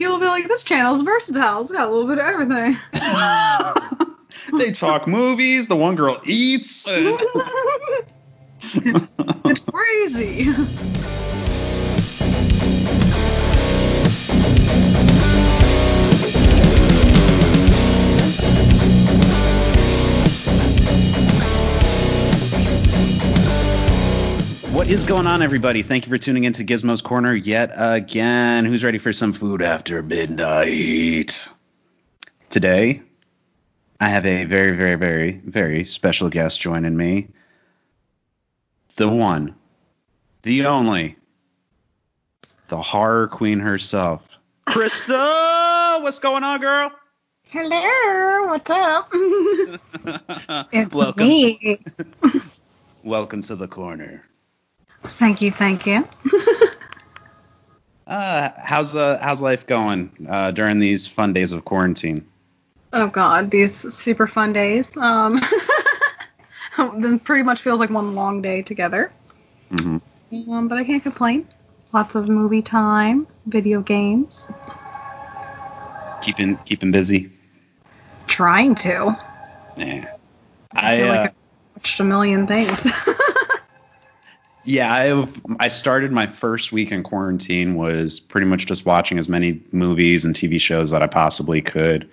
People will be like, this channel's versatile. It's got a little bit of everything. they talk movies. The one girl eats. and- it's, it's crazy. is going on, everybody? Thank you for tuning in to Gizmo's Corner yet again. Who's ready for some food after midnight? Today, I have a very, very, very, very special guest joining me. The one, the only, the horror queen herself, Krista. What's going on, girl? Hello, what's up? it's welcome, me. welcome to the corner. Thank you, thank you. Uh, how's uh, how's life going uh, during these fun days of quarantine? Oh God, these super fun days. Um, then pretty much feels like one long day together. hmm Um, but I can't complain. Lots of movie time, video games. Keeping keeping busy. Trying to. Yeah. I I, feel uh, like I watched a million things. yeah, I I started my first week in quarantine was pretty much just watching as many movies and TV shows that I possibly could.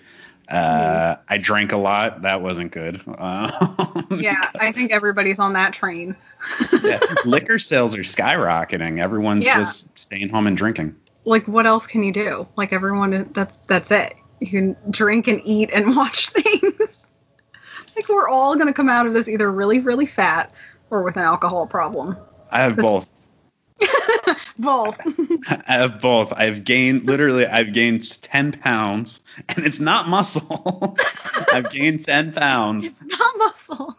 Uh, I drank a lot. That wasn't good. Uh, yeah, I think everybody's on that train. yeah, liquor sales are skyrocketing. Everyone's Yeah. just staying home and drinking. Like, what else can you do? Like, everyone, that's that's it. You can drink and eat and watch things. like, we're all gonna come out of this either really, really fat or with an alcohol problem. I have both. Both. I have both. I've gained literally. I've gained ten pounds, and it's not muscle. I've gained ten pounds Not muscle.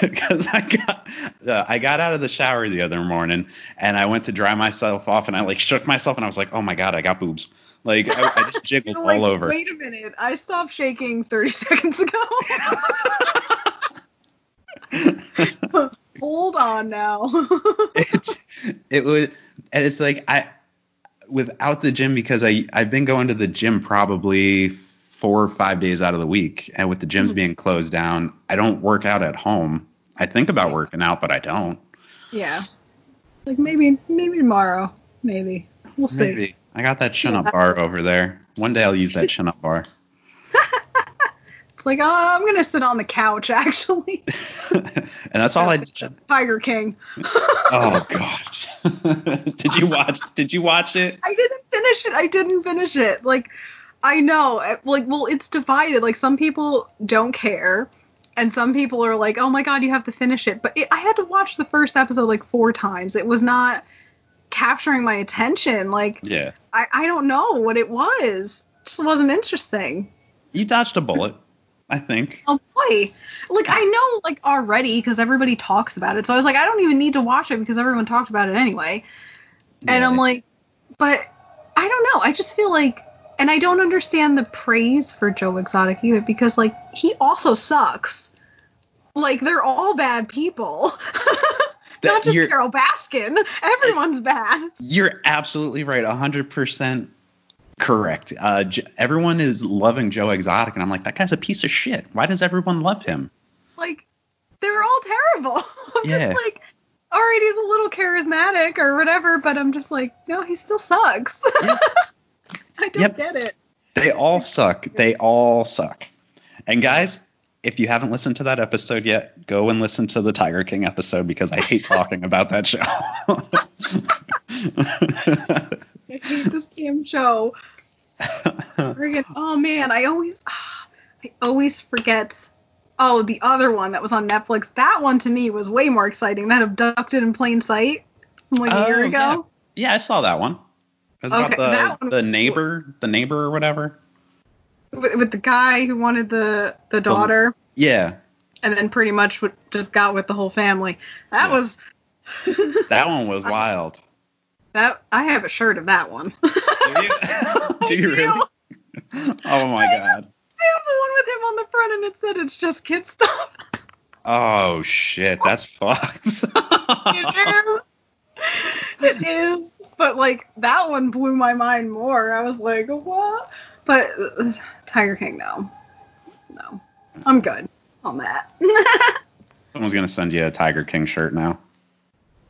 because I got uh, I got out of the shower the other morning, and I went to dry myself off, and I like shook myself, and I was like, oh my god, I got boobs. Like I, I just jiggled like, all over. Wait a minute. I stopped shaking 30 seconds ago. Hold on now. it was and it's like i without the gym because i i've been going to the gym probably four or five days out of the week and with the gyms Mhm. being closed down i don't work out at home i think about working out but i don't yeah. Like maybe maybe tomorrow. Maybe. We'll see. i got that chin up bar over there one day i'll use that chin up bar like, oh, I'm gonna sit on the couch actually. and that's all i did Tiger King. oh gosh did you watch did you watch it I didn't finish it. I didn't finish it. Like, I know. eh, Like, well, it's divided. Like, some people don't care, and some people are like, "Oh my god, you have to finish it." But it, I had to watch the first episode like four times. It was not capturing my attention. Like, yeah I, I don't know what it was. Just wasn't interesting. you dodged a bullet i think Oh boy. Like I know like already because everybody talks about it. So I was like, I don't even need to watch it because everyone talked about it anyway. And I'm like, but I don't know. I just feel like and I don't understand the praise for Joe Exotic either because like he also sucks. Like they're all bad people. Not just Carole Baskin. Everyone's bad. You're absolutely right, hundred percent correct. Uh, everyone is loving Joe Exotic, and I'm like, that guy's a piece of shit. Why does everyone love him? Like they're all terrible. I'm Yeah. just like all right, he's a little charismatic or whatever, but I'm just like, no, he still sucks. Yep. I don't Yep. get it. They all suck. They all suck. And guys, if you haven't listened to that episode yet, go and listen to the Tiger King episode because I hate talking about that show. I hate this damn show. Friggin- oh man, I always, ah, I always forget. Oh, the other one that was on Netflix. That one to me was way more exciting. That abducted in plain sight from like a year Oh, ago. yeah, I saw that one. It was Okay, that about the, the neighbor, the neighbor or whatever. With, with the guy who wanted the the daughter, Yeah, and then pretty much just got with the whole family. That Yeah. was that one was wild. That. I have a shirt of that one. Do you, do you really? Oh my god. I have the one with him on the front, and it said it's just kid stuff. Oh shit, that's fucked. It is. It is. but like that one blew my mind more. I was like, what? But uh, Tiger King, no, no, I'm good on that. Someone's gonna send you a Tiger King shirt now.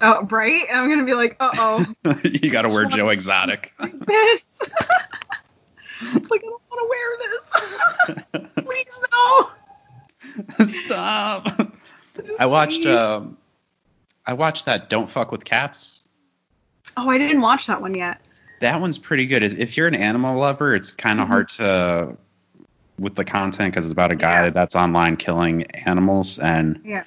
Oh, right? I'm gonna be like, uh oh, you got to wear Joe Exotic. this. it's like I don't want to wear this. Please no. Stop. I watched. Um, I watched that "Don't Fuck with Cats." Oh, I didn't watch that one yet. That one's pretty good. If you're an animal lover, it's kind of Mhm. hard to with the content because it's about a guy Yeah. that's online killing animals, and Yeah.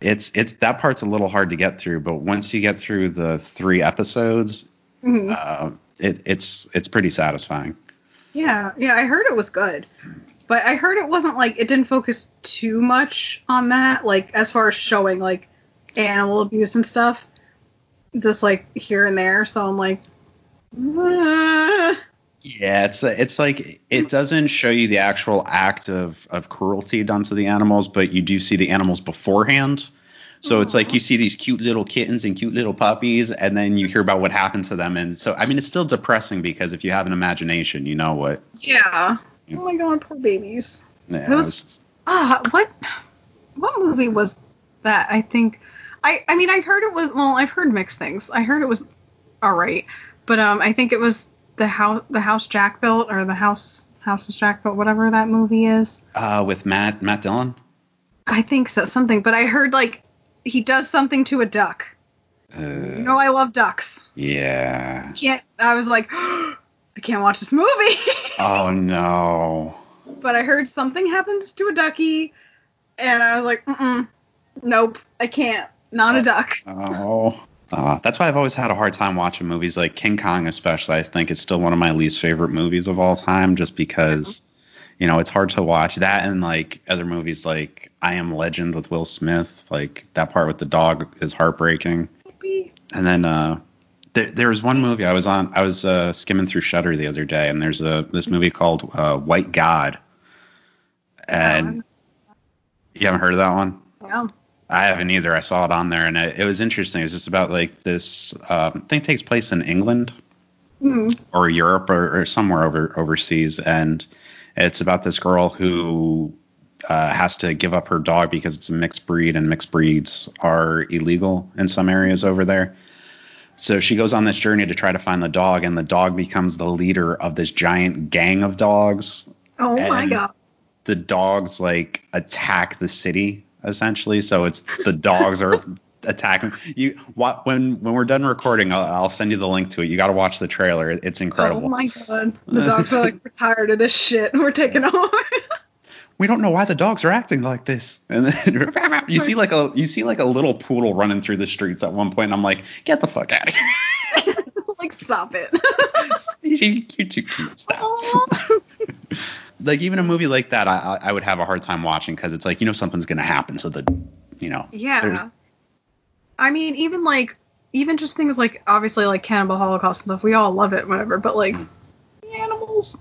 It's it's that part's a little hard to get through. But once you get through the three episodes, Mhm. uh, it, it's it's pretty satisfying. Yeah, yeah, I heard it was good. But I heard it wasn't like it didn't focus too much on that, like as far as showing like animal abuse and stuff. Just like here and there. So I'm like "Uh." Yeah, it's it's like it doesn't show you the actual act of of cruelty done to the animals, but you do see the animals beforehand. So it's like you see these cute little kittens and cute little puppies, and then you hear about what happened to them. And so, I mean, it's still depressing because if you have an imagination, you know what. Yeah. Yeah. Oh my god, poor babies. Yeah, It was- Ah, what what movie was that? I think I I mean I heard it was well, I've heard mixed things. I heard it was all right, but um I think it was the house the house Jack built or the house houses Jack built whatever that movie is. uh, with Matt Matt Dillon. I think so something, but I heard like he does something to a duck. Uh, You know I love ducks. yeah. Can't I was like I can't watch this movie. Oh no. but I heard something happens to a ducky and I was like, Mm-mm, nope, I can't. Not a duck. Oh. Uh, that's why I've always had a hard time watching movies like King Kong, especially. I think it's still one of my least favorite movies of all time, just because, you know, it's hard to watch that and like other movies like I Am Legend with Will Smith. Like that part with the dog is heartbreaking. And then uh, there, there was one movie I was on. I was uh, skimming through Shudder the other day, and there's a this movie called uh, White God. And you haven't heard of that one? Yeah. I haven't either. I saw it on there, and it, it was interesting. It's just about like this um, thing takes place in England Mm. or Europe or, or somewhere over overseas, and it's about this girl who uh, has to give up her dog because it's a mixed breed, and mixed breeds are illegal in some areas over there. So she goes on this journey to try to find the dog, and the dog becomes the leader of this giant gang of dogs Oh my god. the dogs like attack the city essentially. So it's the dogs are attacking you. What when when we're done recording, I'll, I'll send you the link to it. You got to watch the trailer. It- It's incredible. Oh my god. The dogs are like, we're tired of this shit. We're taking over. we don't know why the dogs are acting like this. And then you see like a you see like a little poodle running through the streets at one point. And I'm like, get the fuck out of here. like, stop it. You're too cute. Stop. Like even a movie like that, I I would have a hard time watching because it's like you know something's gonna happen So the, you know. Yeah. I mean, even like, even just things like, obviously, like Cannibal Holocaust stuff, we all love it, whatever, but like, the animals.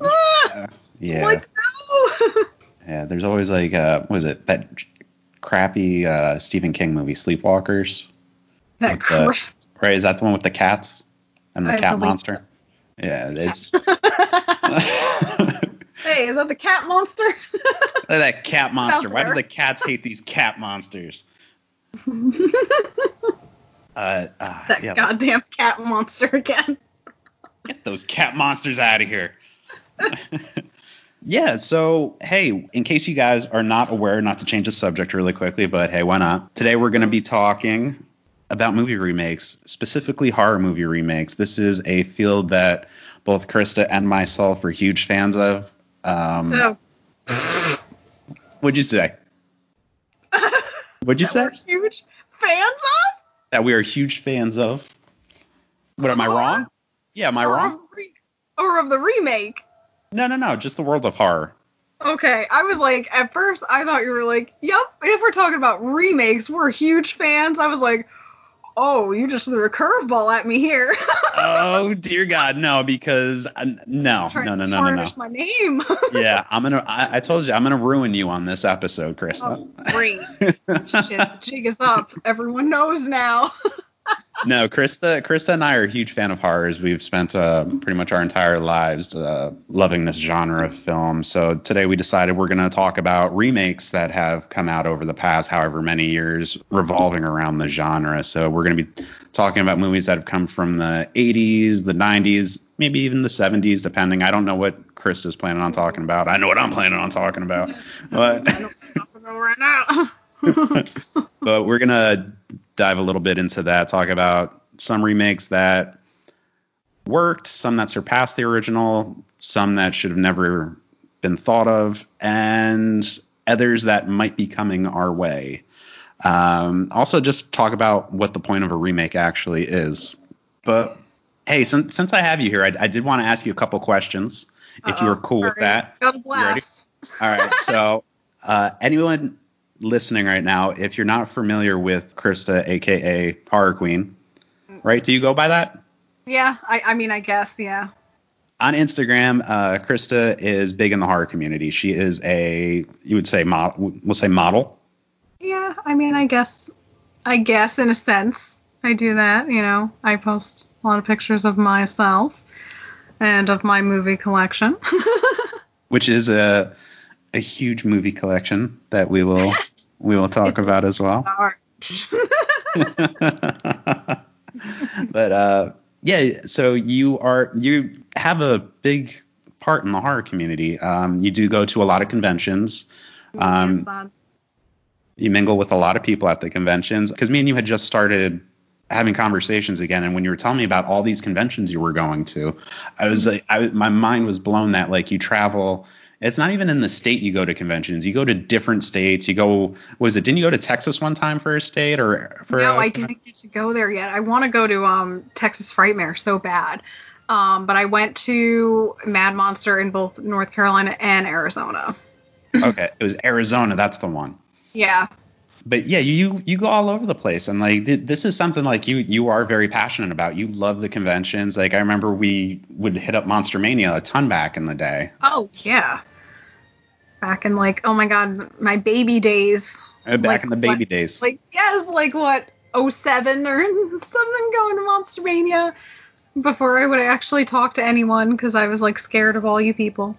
Ah, Yeah. Like, no. Yeah, there's always like uh what was it that crappy uh Stephen King movie Sleepwalkers? that With the- crap. right, is that the one with the cats and the I cat monster? Yeah, it's hey, is that the cat monster? that cat monster. Why do the cats hate these cat monsters? Uh, uh that yeah, goddamn cat monster again. get those cat monsters out of here. yeah, so hey, in case you guys are not aware, not to change the subject really quickly, but hey, why not? Today we're going to be talking about movie remakes, specifically horror movie remakes. This is a field that both Krista and myself are huge fans of. Um, Oh, What'd you say? What'd you that say? huge fans of? That we are huge fans of. What am I wrong? Yeah, am I Or wrong? of re- Or of the remake? No, no, no. Just the world of horror. Okay, I was like, at first, I thought you were like, yep, if we're talking about remakes, we're huge fans. I was like, oh, you just threw a curveball at me here. oh dear God, no! Because uh, no, Trying no, no, to no, no, no. my name. Yeah, I'm gonna. I, I told you, I'm gonna ruin you on this episode, Krista. oh, great. Shit, jig is up. Everyone knows now. No, Krista, Krista and I are a huge fan of horrors. We've spent uh, pretty much our entire lives uh, loving this genre of film. So today we decided we're going to talk about remakes that have come out over the past however many years revolving around the genre. So we're going to be talking about movies that have come from the 80s, the 90s, maybe even the 70s, depending. I don't know what Krista's planning on talking about. I know what I'm planning on talking about. But, right now. but we're going to dive a little bit into that, talk about some remakes that worked, some that surpassed the original, some that should have never been thought of, and others that might be coming our way. Um, also, just talk about what the point of a remake actually is. But hey, since, since I have you here, I, I did want to ask you a couple questions if you are cool with that. Blast. All right. So, uh, anyone listening right now, if you're not familiar with Krista, aka Horror Queen, right? Do you go by that? Yeah, I, I mean, I guess, yeah. On Instagram, uh, Krista is big in the horror community. She is a, you would say, model. We'll say model. Yeah, I mean, I guess, I guess in a sense, I do that. You know, I post a lot of pictures of myself and of my movie collection. which is a a huge movie collection that we will we will talk about as well. But uh, yeah, so you are you have a big part in the horror community. Um, you do go to a lot of conventions. Um, Yes, you mingle with a lot of people at the conventions because me and you had just started having conversations again and when you were telling me about all these conventions you were going to i was like I, my mind was blown that like you travel it's not even in the state you go to conventions you go to different states you go was it didn't you go to texas one time for a state or for no, I didn't get to go there yet. I want to go to um, Texas Frightmare so bad. Um, but I went to Mad Monster in both North Carolina and Arizona. okay it was arizona that's the one Yeah. but yeah, you you go all over the place, and like th- this is something like you you are very passionate about. You love the conventions. Like I remember we would hit up Monster Mania a ton back in the day, Oh, yeah. Back in like, oh my god, my baby days. Uh, back Like in the baby what? days. Like, yes, like what, 07 or something going to Monster Mania before I would actually talk to anyone because I was like scared of all you people.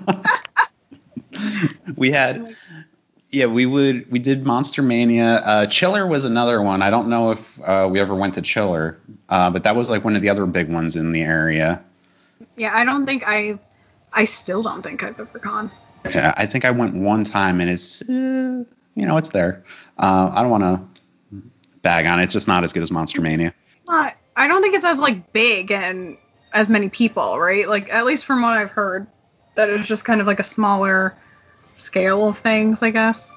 we had yeah we would we did monster mania uh chiller was another one i don't know if uh, we ever went to chiller uh, but that was like one of the other big ones in the area yeah, I don't think I, I still don't think I've ever gone. yeah i think i went one time and it's uh, you know it's there uh, i don't want to bag on it it's just not as good as monster mania It's not. I don't think it's as like big and as many people, right? Like at least from what I've heard, that it's just kind of like a smaller scale of things, I guess.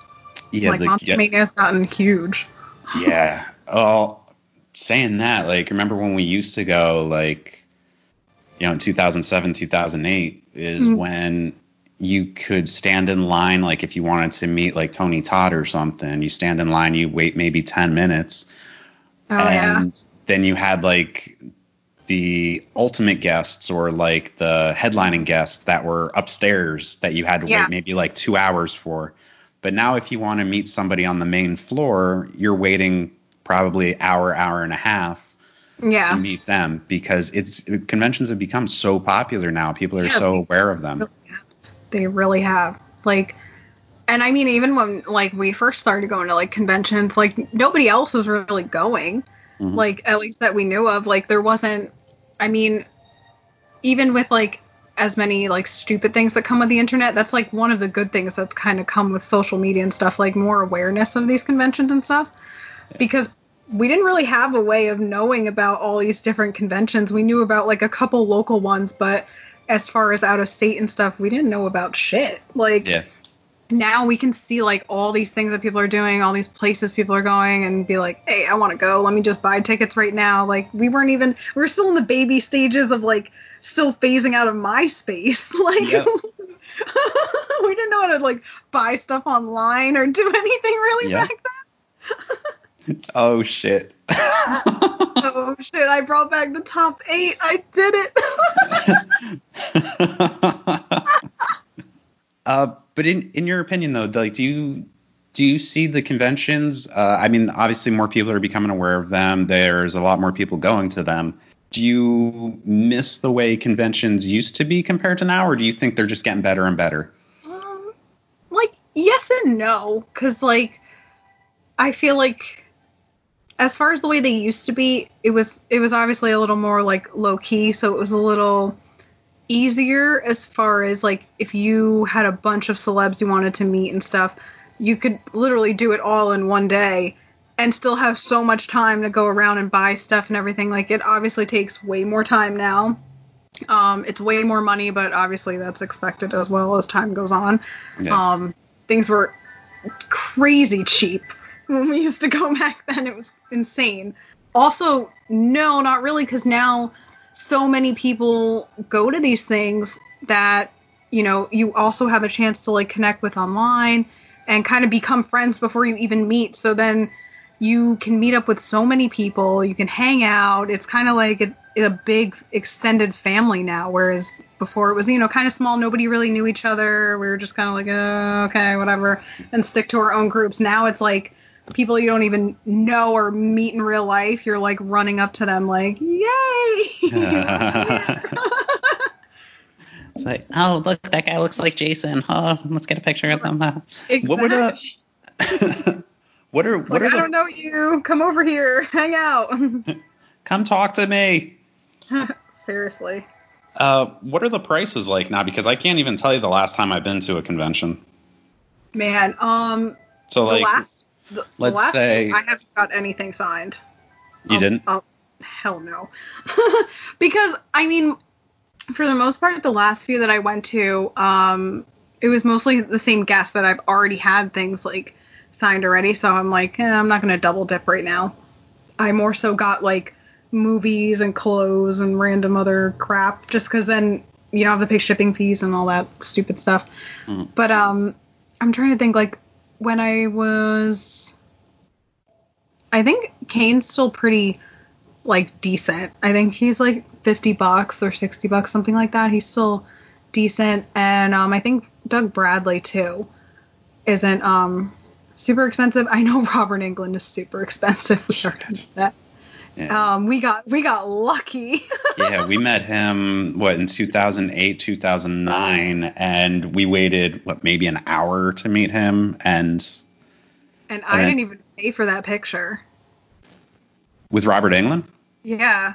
yeah like the- Monster yeah, Mania has gotten huge. yeah oh saying that like remember when we used to go like you know in 2007 2008 is Mhm. when you could stand in line like if you wanted to meet like tony todd or something you stand in line you wait maybe 10 minutes Oh yeah. and then you had like the ultimate guests or like the headlining guests that were upstairs that you had to Yeah. wait maybe like two hours for. But now, if you want to meet somebody on the main floor, you're waiting probably hour, hour and a half Yeah. to meet them because it's conventions have become so popular now. People are Yeah, so aware of them. They really have. Like and I mean even when like we first started going to like conventions, like nobody else was really going. Mhm. Like at least that we knew of. Like there wasn't I mean even with like as many like stupid things that come with the internet, that's like one of the good things that's kind of come with social media and stuff, like more awareness of these conventions and stuff. Because we didn't really have a way of knowing about all these different conventions. We knew about like a couple local ones, but as far as out of state and stuff, we didn't know about shit. Like Yeah. now we can see like all these things that people are doing, all these places people are going, and be like, "Hey, I want to go. Let me just buy tickets right now." Like we weren't even we are still in the baby stages of like still phasing out of MySpace. Like Yep. we didn't know how to like buy stuff online or do anything really Yeah. back then. Oh shit. Oh shit! I brought back the top eight. I did it. uh, but in in your opinion though, like, do you do you see the conventions? Uh, I mean, obviously, more people are becoming aware of them. There's a lot more people going to them. Do you miss the way conventions used to be compared to now, or do you think they're just getting better and better? Um, like yes and no, because like I feel like as far as the way they used to be, it was it was obviously a little more like low key, so it was a little easier as far as like if you had a bunch of celebs you wanted to meet and stuff, you could literally do it all in one day and still have so much time to go around and buy stuff and everything. Like it obviously takes way more time now. Um, it's way more money, but obviously that's expected as well as time goes on. Yeah. Um, things were crazy cheap when we used to go back then. It was insane. Also, no, not really, because now so many people go to these things that you know you also have a chance to like connect with online and kind of become friends before you even meet. So then you can meet up with so many people. You can hang out. It's kind of like a, a big extended family now, whereas before it was you know kind of small. Nobody really knew each other. We were just kind of like, uh, okay, whatever, and stick to our own groups. Now it's like people you don't even know or meet in real life. You're like running up to them like, yay! It's like, oh, look, that guy looks like Jason. Oh, let's get a picture of him. Uh, exactly. What were the what are It's what like, are I don't know you. Come over here. Hang out. come talk to me? Seriously. Uh, what are the prices like now? Because I can't even tell you the last time I've been to a convention. Man, um, So the like, last, the, the let's last say- I haven't got anything signed. you I'll- didn't. I'll- hell no. because I mean, for the most part, the last few that I went to, um, it was mostly the same guests that I've already had things like signed already. So I'm like, eh, I'm not gonna double dip right now. I more so got like movies and clothes and random other crap, just because then you don't have to pay shipping fees and all that stupid stuff. Mhm. But um, I'm trying to think like when I was. I think Kane's still pretty like decent. I think he's like 50 bucks or 60 bucks something like that. He's still decent and um I think Doug Bradley too isn't um super expensive. I know Robert Englund is super expensive. We already that. Yeah. Um we got we got lucky. yeah, we met him what in 2008, 2009, and we waited what maybe an hour to meet him, and and I Okay. didn't even pay for that picture. with Robert Englund. Yeah.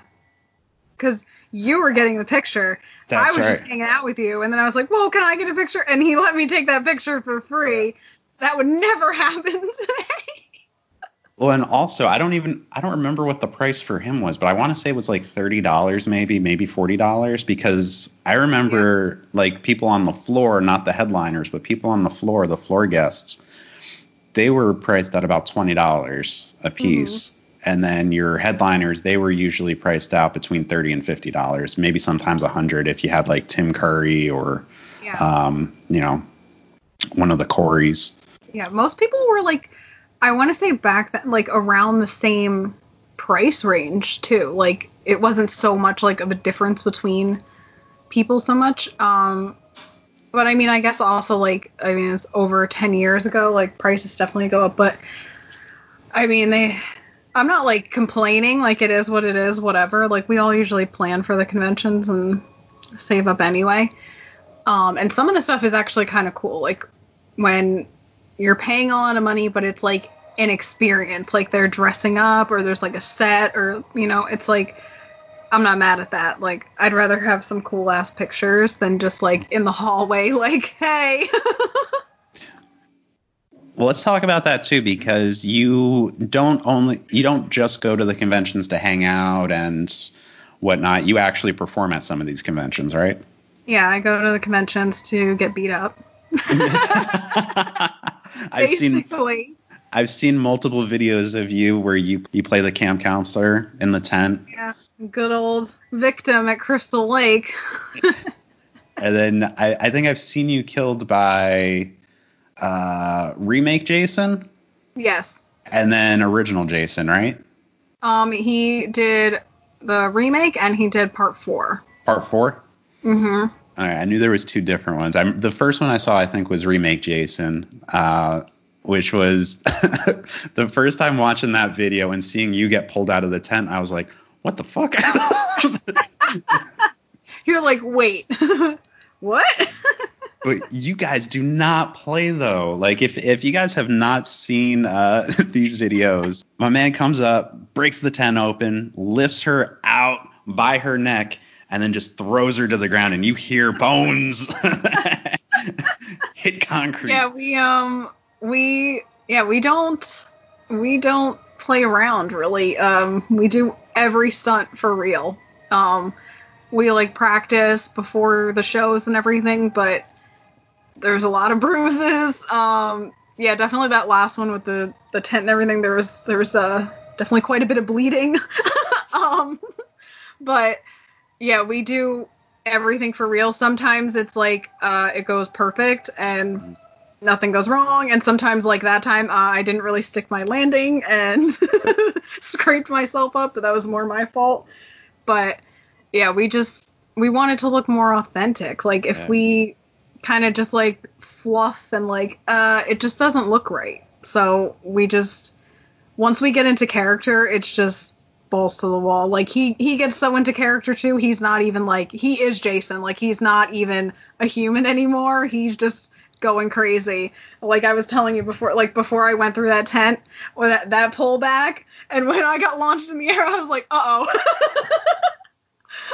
Cuz you were getting the picture. That's I was right. just hanging out with you, and then I was like, "Well, can I get a picture?" And he let me take that picture for free. That would never happen today. Well, and also I don't even I don't remember what the price for him was, but I want to say it was like thirty dollars, maybe maybe forty dollars, because I remember like people on the floor, not the headliners, but people on the floor, the floor guests, they were priced at about twenty dollars a piece. And then your headliners, they were usually priced out between thirty and fifty dollars, maybe sometimes a hundred if you had like Tim Curry or yeah, um, you know, one of the Corys. yeah. Most people were like, I want to say back then, like around the same price range too. Like it wasn't so much like of a difference between people so much. Um, but I mean, I guess also like I mean, it's over ten years ago. Like prices definitely go up, but I mean they. I'm not like complaining. Like it is what it is. Whatever. Like we all usually plan for the conventions and save up anyway. Um, and some of the stuff is actually kind of cool. Like when you're paying a lot of money, but it's like an experience. Like they're dressing up, or there's like a set, or you know, it's like I'm not mad at that. Like I'd rather have some cool ass pictures than just like in the hallway, like hey. Well, let's talk about that too, because you don't only you don't just go to the conventions to hang out and whatnot. You actually perform at some of these conventions, right? yeah, I go to the conventions to get beat up. I've seen Basically, I've seen multiple videos of you where you you play the camp counselor in the tent, yeah, good old victim at Crystal Lake. and then I, I think I've seen you killed by uh, remake Jason yes. and then original Jason, right? Um, he did the remake and he did part four. Part four. Mm-hmm. All right, I knew there was two different ones. I'm the first one I saw I think was remake Jason, uh, which was the first time watching that video and seeing you get pulled out of the tent. I was like, "What the fuck?" You're like, wait, what? but you guys do not play though. Like if if you guys have not seen uh, these videos, my man comes up, breaks the tent open, lifts her out by her neck, and then just throws her to the ground, and you hear bones hit concrete. Yeah, we um we yeah we don't we don't play around really. Um, we do every stunt for real. Um, we like practice before the shows and everything, but there's a lot of bruises. Um, yeah, definitely that last one with the the tent and everything. There was there was uh, definitely quite a bit of bleeding. um, but yeah, we do everything for real. Sometimes it's like uh, it goes perfect and nothing goes wrong, and sometimes like that time uh, I didn't really stick my landing and scraped myself up, but that was more my fault. But yeah, we just we wanted to look more authentic. Like if Yeah. we kind of just like fluff and like uh it just doesn't look right. So we just once we get into character, it's just balls to the wall. Like he he gets so into character too. He's not even like he is Jason. Like he's not even a human anymore. He's just going crazy. Like I was telling you before, like before I went through that tent or that that pullback, and when I got launched in the air, I was like, uh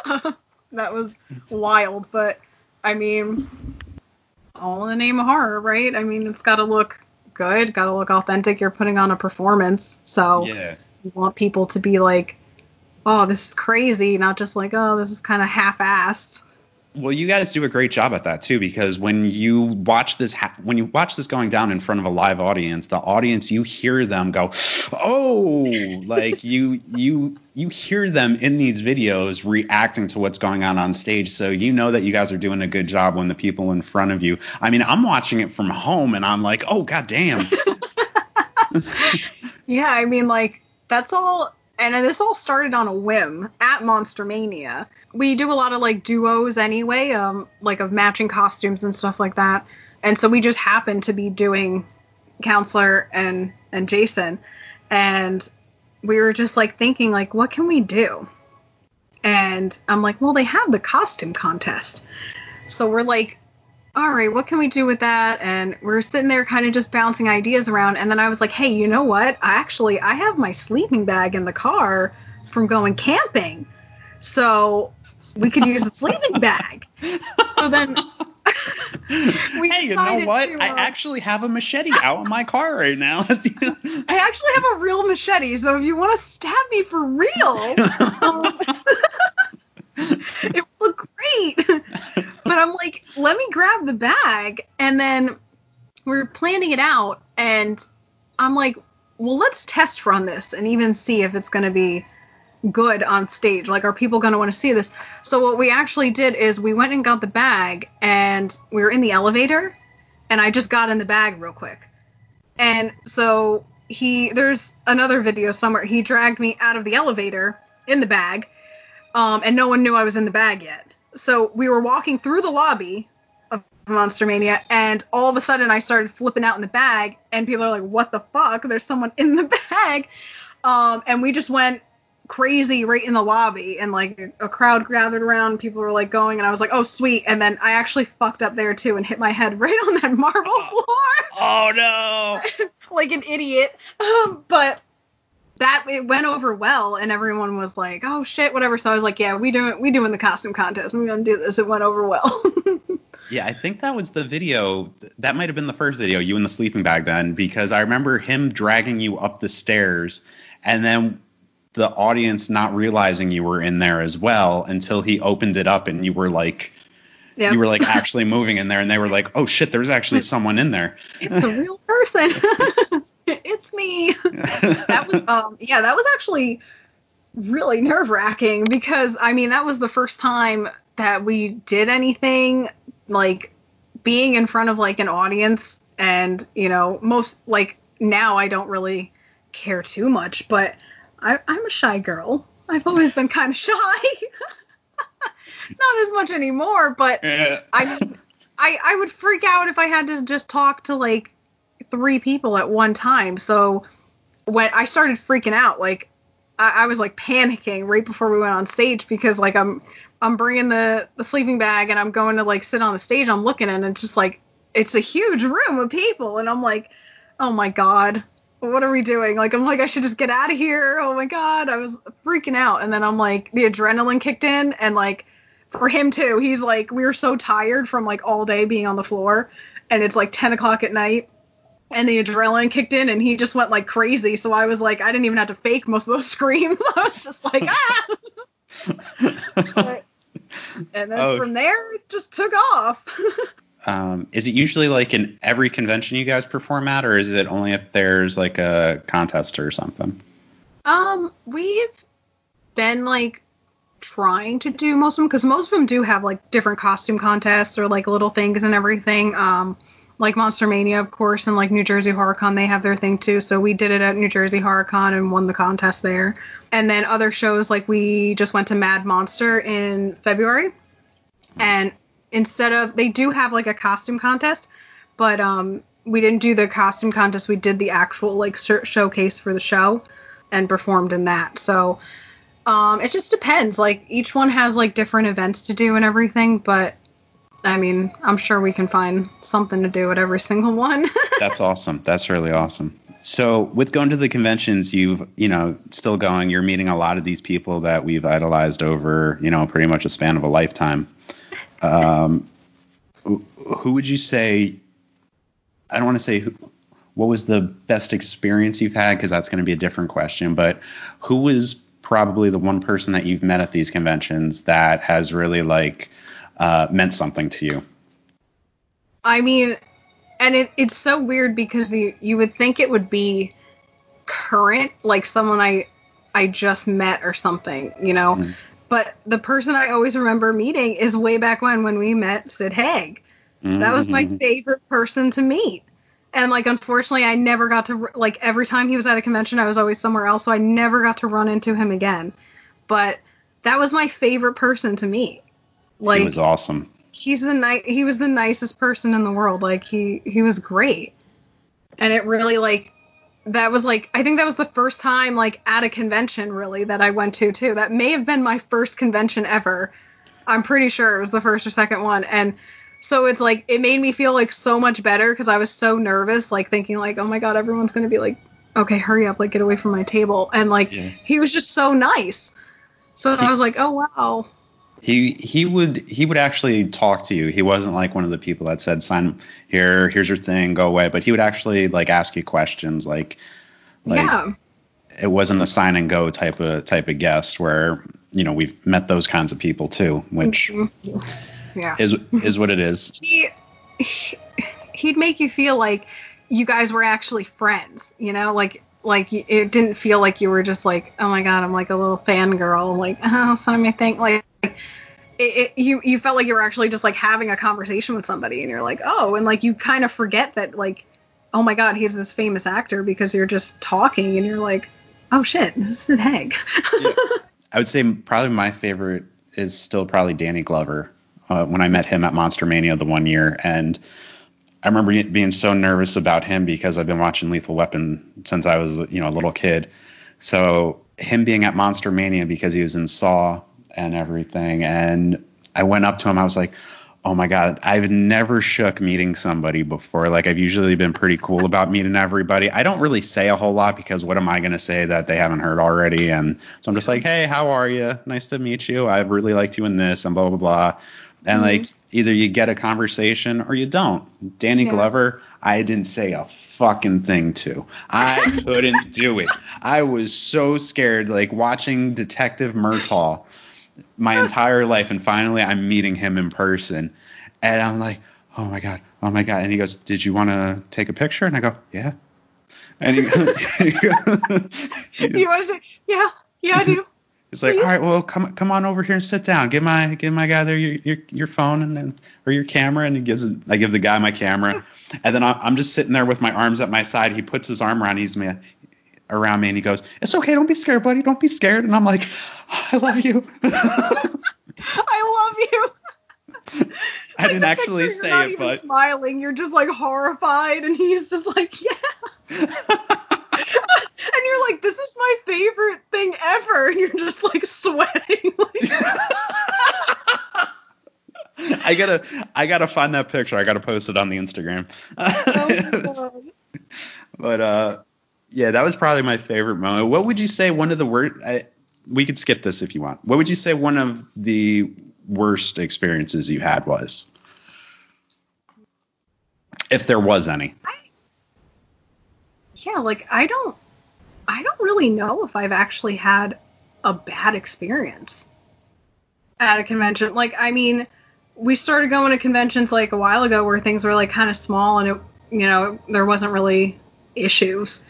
oh. that was wild, but I mean, all in the name of horror, right? I mean, it's got to look good, got to look authentic. You're putting on a performance, so Yeah. you want people to be like, "Oh, this is crazy," not just like, "Oh, this is kind of half-assed." Well, you guys do a great job at that too, because when you watch this, ha- when you watch this going down in front of a live audience, the audience you hear them go, "Oh!" like you, you, you hear them in these videos reacting to what's going on on stage. So you know that you guys are doing a good job when the people in front of you. I mean, I'm watching it from home, and I'm like, "Oh, goddamn!" Yeah, I mean, like that's all, and this all started on a whim at Monster Mania. We do a lot of like duos anyway, um, like of matching costumes and stuff like that. And so we just happened to be doing counselor and and Jason, and we were just like thinking like, what can we do? And I'm like, well, they have the costume contest, so we're like, all right, what can we do with that? And we're sitting there kind of just bouncing ideas around. And then I was like, hey, you know what? I actually, I have my sleeping bag in the car from going camping. So we could use a sleeping bag. So then we hey, you know what? to, I uh, actually have a machete out in my car right now. I actually have a real machete. So if you want to stab me for real, um, it would look great. but I'm like, let me grab the bag. And then we're planning it out. And I'm like, well, let's test run this and even see if it's going to be good on stage. Like, are people going to want to see this? So, what we actually did is we went and got the bag and we were in the elevator. And I just got in the bag real quick. And so he, there's another video somewhere. He dragged me out of the elevator in the bag um, and no one knew I was in the bag yet. So we were walking through the lobby of Monster Mania, and all of a sudden I started flipping out in the bag, and people are like, "What the fuck? There's someone in the bag!" Um, and we just went crazy right in the lobby, and like a crowd gathered around. People were like going, and I was like, "Oh sweet!" And then I actually fucked up there too and hit my head right on that marble floor oh no! like an idiot. Um, but that it went over well, and everyone was like, "Oh shit, whatever." So I was like, "Yeah, we doing we doing the costume contest. We're gonna do this." It went over well. Yeah, I think that was the video. That might have been the first video, you in the sleeping bag then, because I remember him dragging you up the stairs and then the audience not realizing you were in there as well until he opened it up and you were like yeah, you were like actually moving in there and they were like, "Oh shit, there's actually someone in there." it's a real person. it's me. That was um yeah, that was actually really nerve wracking because I mean that was the first time that we did anything like being in front of like an audience and you know most like now I don't really care too much but I, I'm a shy girl. I've always been kind of shy. Not as much anymore, but Yeah. I mean, I I would freak out if I had to just talk to like three people at one time. So when I started freaking out, like I, I was like panicking right before we went on stage because like I'm I'm bringing the the sleeping bag and I'm going to like sit on the stage. I'm looking and it's just like it's a huge room of people and I'm like, oh my god, what are we doing? Like I'm like I should just get out of here. Oh my god, I was freaking out and then I'm like the adrenaline kicked in and like for him too. He's like we were so tired from like all day being on the floor and it's like 10 o'clock at night and the adrenaline kicked in and he just went like crazy so i was like i didn't even have to fake most of those screams i was just like ah but, and then Oh. from there it just took off Um, is it usually like in every convention you guys perform at, or is it only if there's like a contest or something? um we've been like trying to do most of them because most of them do have like different costume contests or like little things and everything um like Monster Mania, of course, and like New Jersey HorrorCon, they have their thing too. So we did it at New Jersey HorrorCon and won the contest there. And then other shows, like we just went to Mad Monster in February, and instead of they do have like a costume contest, but um we didn't do the costume contest. We did the actual like sh- showcase for the show and performed in that. So um it just depends. Like each one has like different events to do and everything, but I mean, I'm sure we can find something to do at every single one. That's awesome. That's really awesome. So, with going to the conventions, you've you know still going. You're meeting a lot of these people that we've idolized over you know pretty much a span of a lifetime. Um, who would you say? I don't want to say who, what was the best experience you've had because that's going to be a different question. But who was probably the one person that you've met at these conventions that has really like uh, meant something to you? I mean, and it, it's so weird because you you would think it would be current, like someone I I just met or something, you know. Mm. But the person I always remember meeting is way back when when we met Sid Haig. That was my Mhm. favorite person to meet. And like unfortunately I never got to like every time he was at a convention I was always somewhere else so I never got to run into him again. But that was my favorite person to meet. Like He was awesome. he's the ni- he was the nicest person in the world. Like he he was great. And it really like that was like I think that was the first time like at a convention really that I went to too. That may have been my first convention ever. I'm pretty sure it was the first or second one and so it's like it made me feel like so much better because I was so nervous like thinking like oh my god everyone's going to be like okay hurry up like get away from my table and like Yeah. he was just so nice. So I was like oh wow. He he would he would actually talk to you. He wasn't like one of the people that said, "Sign here, here's your thing, go away." But he would actually like ask you questions. Like, like yeah. it wasn't a sign and go type of type of guest. Where you know we've met those kinds of people too, which Mhm. Yeah. is is what it is. he he'd make you feel like you guys were actually friends you know like like it didn't feel like you were just like oh my god i'm like a little fangirl like oh sign me thing like it, it, you you felt like you were actually just like having a conversation with somebody and you're like oh and like you kind of forget that like oh my god he's this famous actor because you're just talking and you're like oh shit this is Sid Haig. I would say probably my favorite is still probably Danny Glover. Uh, when I met him at Monster Mania the one year, and I remember being so nervous about him because I've been watching Lethal Weapon since I was you know a little kid. So him being at Monster Mania because he was in Saw and everything, and I went up to him. I was like, "Oh my god, I've never shook meeting somebody before. Like I've usually been pretty cool about meeting everybody. I don't really say a whole lot because what am I going to say that they haven't heard already? And so I'm just like, "Hey, how are you? Nice to meet you. I really liked you in this and blah blah blah." And like mm-hmm. either you get a conversation or you don't. Danny Yeah. Glover, I didn't say a fucking thing to. I couldn't do it. I was so scared, like watching Detective Murtaugh my entire life, and finally I'm meeting him in person, and I'm like, oh my god, oh my god, and he goes, did you want to take a picture? And I go, yeah. And he, goes, you want to yeah yeah i do He's like, Please? all right, well, come come on over here and sit down. Give my give my guy there your your, your phone and then or your camera, and he gives. I give the guy my camera, and then I'm just sitting there with my arms at my side. He puts his arm around he's me around me, and he goes, "It's okay, don't be scared, buddy, don't be scared." And I'm like, "I love you." I love you. I didn't actually picture, say it, but smiling. You're just like horrified, and he's just like, yeah. and you're like, this is my favorite thing ever. And you're just like sweating. Like, I gotta I gotta find that picture. I gotta post it on the Instagram. oh but uh, yeah, that was probably my favorite moment. What would you say one of the worst? We could skip this if you want. What would you say one of the worst experiences you had was, if there was any? yeah, like I don't, I don't really know if I've actually had a bad experience at a convention. Like, I mean, we started going to conventions like a while ago where things were like kind of small and it, you know, there wasn't really issues.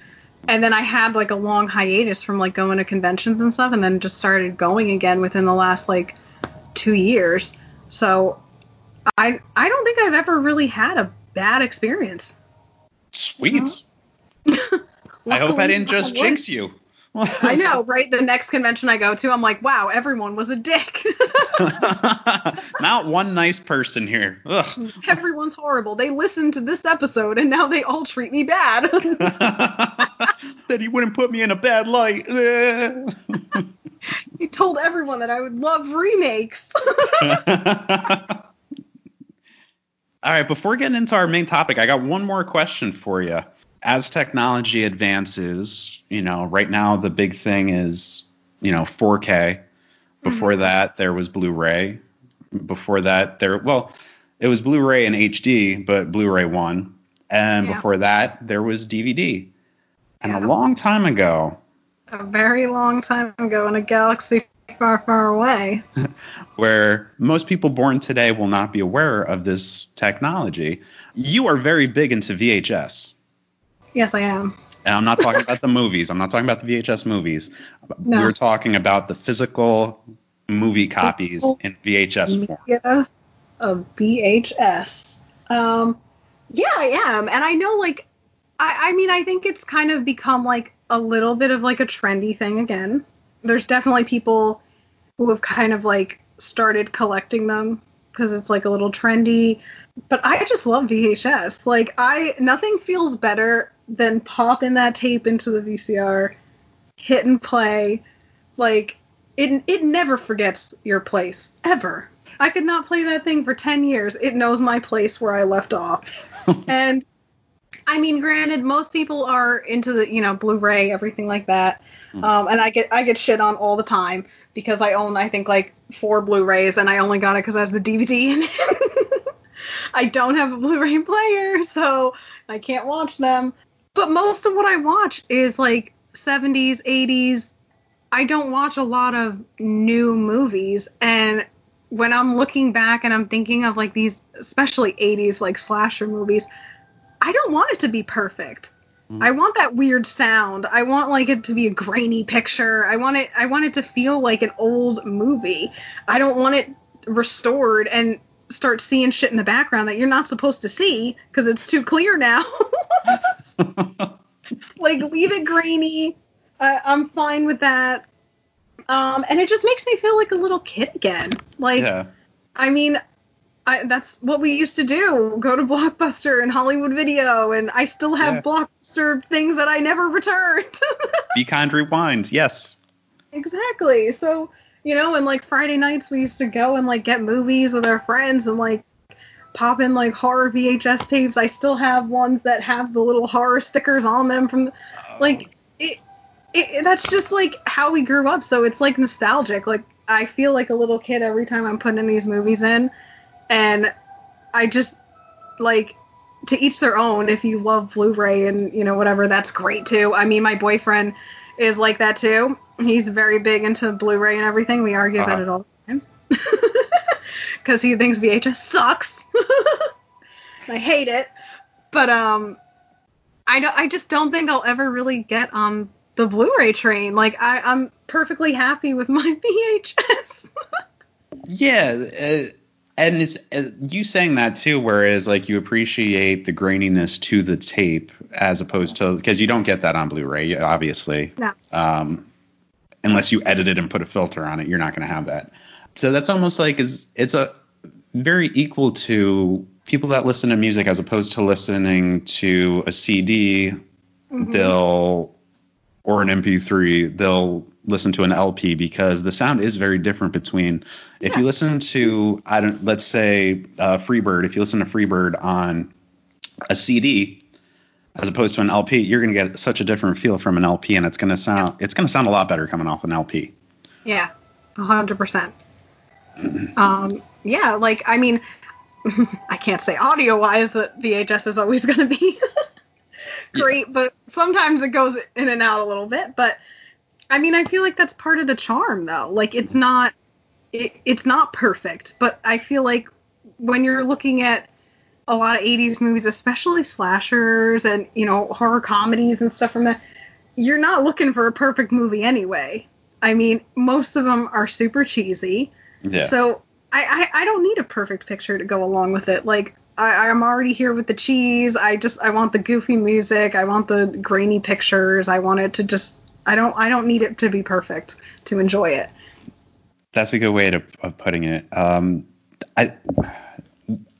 And then I had like a long hiatus from like going to conventions and stuff, and then just started going again within the last like two years. So I I don't think I've ever really had a bad experience. Sweet. I hope I didn't just jinx you. I know, right? The next convention I go to, I'm like, wow, everyone was a dick. Not one nice person here. Ugh. Everyone's horrible. They listened to this episode and now they all treat me bad. Said he wouldn't put me in a bad light. He told everyone that I would love remakes. All right, before getting into our main topic, I got one more question for you. As technology advances, you know, right now the big thing is, you know, 4K. Before Mhm. that, there was Blu-ray. Before that, there well, it was Blu-ray and HD, but Blu-ray won. And Yeah. before that, there was DVD. And a long time ago, a very long time ago in a galaxy far, far away. where most people born today will not be aware of this technology, you are very big into VHS. Yes, I am. And I'm not talking about the movies. I'm not talking about the VHS movies. No. We're talking about the physical movie copies in VHS form. Yeah, of VHS. Um, yeah, I am, and I know, like, I, I mean, I think it's kind of become like a little bit of like a trendy thing again. There's definitely people who have kind of like started collecting them because it's like a little trendy. But I just love VHS. Like, I nothing feels better than popping that tape into the VCR, hit and play. Like, it it never forgets your place ever. I could not play that thing for 10 years. It knows my place where I left off. and I mean, granted, most people are into the, you know, Blu-ray, everything like that. Mhm. Um, and I get I get shit on all the time because I own I think like four Blu-rays and I only got it because I has the DVD in it. I don't have a Blu-ray player, so I can't watch them. But most of what I watch is like 70s, 80s. I don't watch a lot of new movies and when I'm looking back and I'm thinking of like these especially 80s like slasher movies, I don't want it to be perfect. Mhm. I want that weird sound. I want like it to be a grainy picture. I want it I want it to feel like an old movie. I don't want it restored and start seeing shit in the background that you're not supposed to see because it's too clear now. like leave it grainy. I'm fine with that. Um, and it just makes me feel like a little kid again. Like yeah. I mean, I, that's what we used to do. Go to Blockbuster and Hollywood Video, and I still have Yeah. Blockbuster things that I never returned. Be kind, rewind. Yes. exactly. So, you know, and like Friday nights, we used to go and like get movies with our friends and like pop in like horror VHS tapes. I still have ones that have the little horror stickers on them from oh. like it, it that's just like how we grew up. So it's like nostalgic. Like i feel like a little kid every time i'm putting these movies in. And i just like to each their own. If you love blu-ray and you know whatever that's great too. I mean my boyfriend is like that too he's very big into blu-ray and everything we argue about Uh-huh. it all the time because he thinks vhs sucks i hate it but um I don't. I just don't think I'll ever really get on the Blu-ray train. Like I, I'm perfectly happy with my VHS. Yeah. Uh, and it's uh, you saying that too, whereas like you appreciate the graininess to the tape as opposed to because you don't get that on Blu-ray, obviously. No. Um, unless you edit it and put a filter on it, you're not going to have that. So that's almost like is it's a very equal to people that listen to music as opposed to listening to a CD. Mhm. They'll or an MP3. They'll listen to an LP because the sound is very different between. If you listen to I don't let's say uh, Freebird. If you listen to Freebird on a CD as opposed to an LP, you're going to get such a different feel from an LP, and it's going to sound it's going to sound a lot better coming off an LP. Yeah, a hundred percent. Um, yeah, like I mean, I can't say audio wise that VHS is always going to be great, but sometimes it goes in and out a little bit. But I mean, I feel like that's part of the charm, though. Like it's not, it, it's not perfect, but I feel like when you're looking at a lot of 80s movies, especially slashers and you know horror comedies and stuff from that, you're not looking for a perfect movie anyway. I mean, most of them are super cheesy. Yeah. So I, I, I don't need a perfect picture to go along with it. Like I, I'm already here with the cheese. I just I want the goofy music. I want the grainy pictures. I want it to just I don't I don't need it to be perfect to enjoy it. That's a good way to, of putting it. Um, I,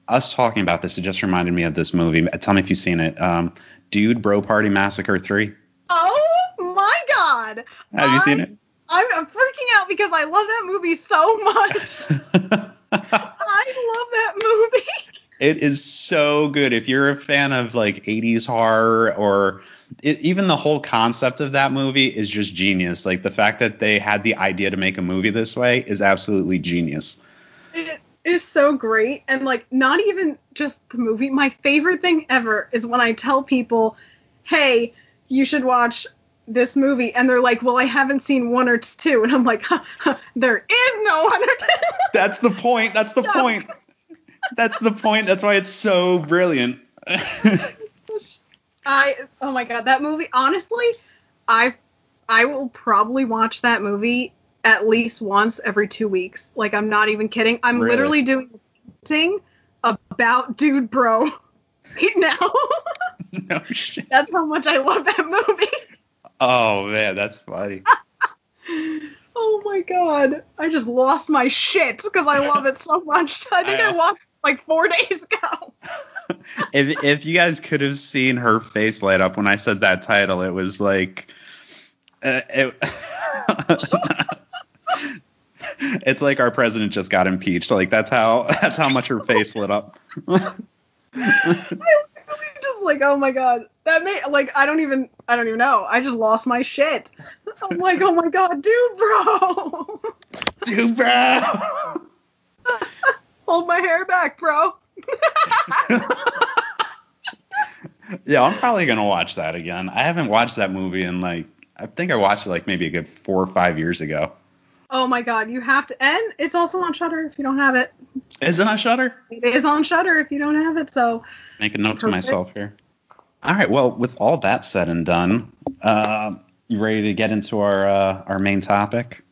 us talking about this, it just reminded me of this movie. Tell me if you've seen it. Um, Dude, Bro Party Massacre 3. Oh my god! Have you seen it? I'm, I'm freaking out because I love that movie so much. I love that movie. it is so good. If you're a fan of like 80s horror or it, even the whole concept of that movie is just genius. Like the fact that they had the idea to make a movie this way is absolutely genius. It is so great. And like not even just the movie. My favorite thing ever is when I tell people, "Hey, you should watch this movie." And they're like, "Well, I haven't seen one or two." And I'm like, huh, huh, "There is no one or two. That's the point. That's the Yeah. point. That's the point. That's why it's so brilliant. I oh my god, that movie honestly, I I will probably watch that movie at least once every 2 weeks. Like I'm not even kidding. I'm Really? literally doing thing about Dude Bro right now. no shit. That's how much I love that movie. Oh man, that's funny. Oh my god. I just lost my shit because I love it so much. I think I I- watched like 4 days ago. if if you guys could have seen her face light up when I said that title, it was like uh, it, It's like our president just got impeached. Like that's how that's how much her face lit up. I literally just like, oh my god, that made like I don't even I don't even know. I just lost my shit. I'm like, oh my god, dude, bro, Dude, bro. hold my hair back, bro. yeah, I'm probably gonna watch that again. I haven't watched that movie in like I think I watched it like maybe a good four or five years ago. Oh my god, you have to, and it's also on Shudder if you don't have it. Is it on Shudder? It is on Shudder if you don't have it. So Make a note to myself here. All right. Well, with all that said and done, uh, you ready to get into our uh, our main topic?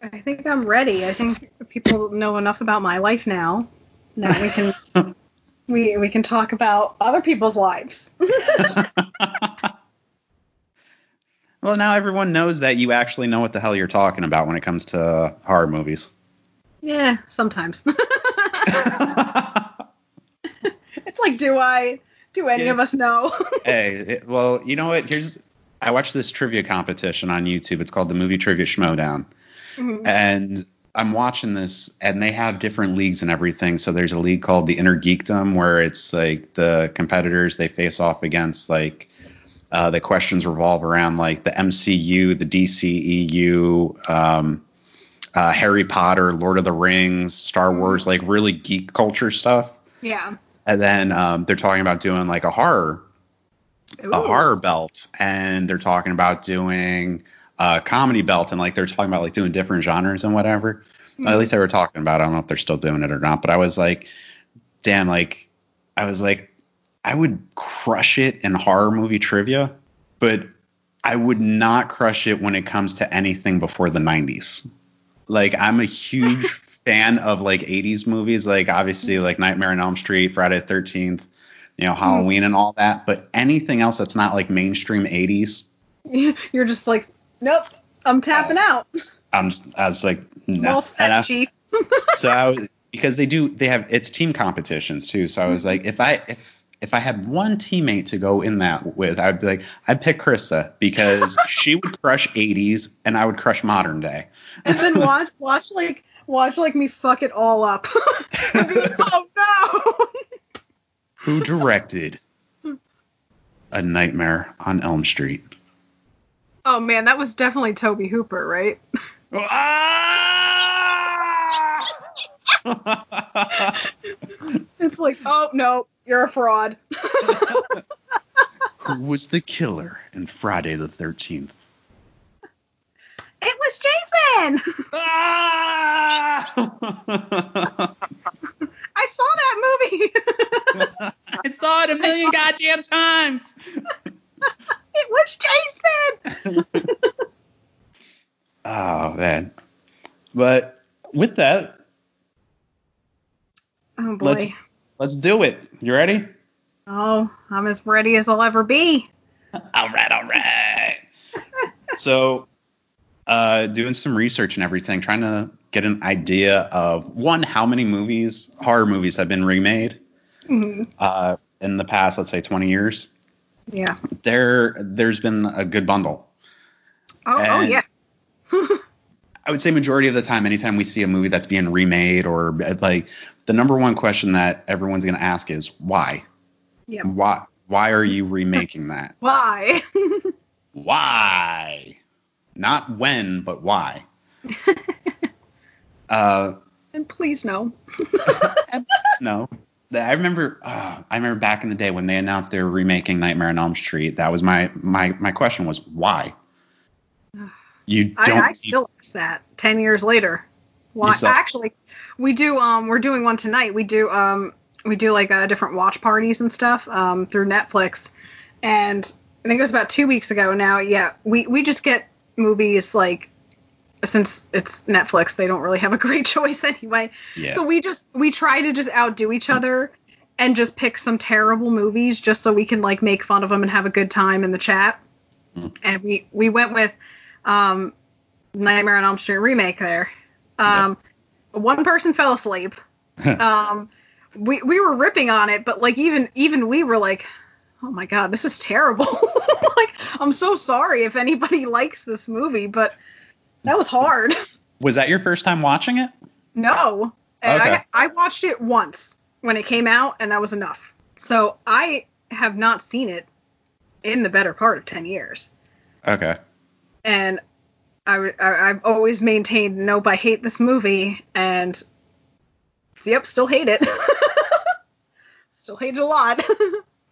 I think I'm ready. I think people know enough about my life now. Now we can we we can talk about other people's lives. well, now everyone knows that you actually know what the hell you're talking about when it comes to horror movies. yeah, sometimes. it's like, do I? Do any Yeah. of us know? hey, it- well, you know what? Here's I watched this trivia competition on YouTube. It's called the Movie Trivia Schmodown. Mhm. and I'm watching this, and they have different leagues and everything. So there's a league called the Inner Geekdom, where it's like the competitors they face off against like uh, the questions revolve around like the MCU, the DCEU, um, uh, Harry Potter, Lord of the Rings, Star Wars, like really geek culture stuff. yeah. And then um, they're talking about doing like a horror a horror belt. And they're talking about doing a comedy belt. And like they're talking about like doing different genres and whatever. At least they were talking about it. i don't know if they're still doing it or not. But i was like damn like i was like i would crush it in horror movie trivia but i would not crush it when it comes to anything before the 90s like i'm a huge fan of like 80s movies like obviously like nightmare on elm street friday the 13th you know halloween and all that but anything else that's not like mainstream 80s You're just like, nope, I'm tapping oh. out. i'm i was like no Well set, I- chief. so I was because they do they have it's team competitions too. So I was mm-hmm. like, if I if if I had one teammate to go in that with, I'd be like, I'd pick Krista because she would crush 80s and I would crush modern day. and then watch watch like watch like me fuck it all up. Like, oh no. Who directed A Nightmare on Elm Street? Oh man, that was definitely Tobe Hooper, right? It's like, oh no, you're a fraud. Who was the killer in Friday the 13th? It was Jason. Ah! I saw that movie. I saw it a million goddamn times. it was Jason. Oh man. But with that, Oh boy. let's let's do it. You ready? Oh, I'm as ready as I'll ever be. All right, all right. so, uh, doing some research and everything, trying to get an idea of one, how many movies, horror movies, have been remade Mhm. uh, in the past, let's say, 20 years. Yeah. There, there's been a good bundle. Oh, oh yeah. I would say majority of the time, anytime we see a movie that's being remade or like the number one question that everyone's going to ask is why? Yeah. Why? Why are you remaking that? Why? Why? Not when, but why? uh, and please no. no. I remember. Uh, I remember back in the day when they announced they were remaking Nightmare on Elm Street. That was my my my question was why. You don't. I, I still ask that ten years later. Why? Actually, we do. Um, we're doing one tonight. We do. Um, we do like uh, different watch parties and stuff. Um, through Netflix, and I think it was about two weeks ago now. Yeah, we we just get movies like since it's Netflix, they don't really have a great choice anyway. yeah. So we just we try to just outdo each other and just pick some terrible movies just so we can like make fun of them and have a good time in the chat. Mm. And we we went with um Nightmare on Elm Street remake there. Um one person fell asleep. um we we were ripping on it, but like even even we were like Oh my god, this is terrible. like I'm so sorry if anybody likes this movie, but that was hard. was that your first time watching it? No. Okay. I, I watched it once when it came out, and that was enough. So I have not seen it in the better part of 10 years. Okay. And I, I, have always maintained, nope, I hate this movie, and yep, still hate it. still hate it a lot.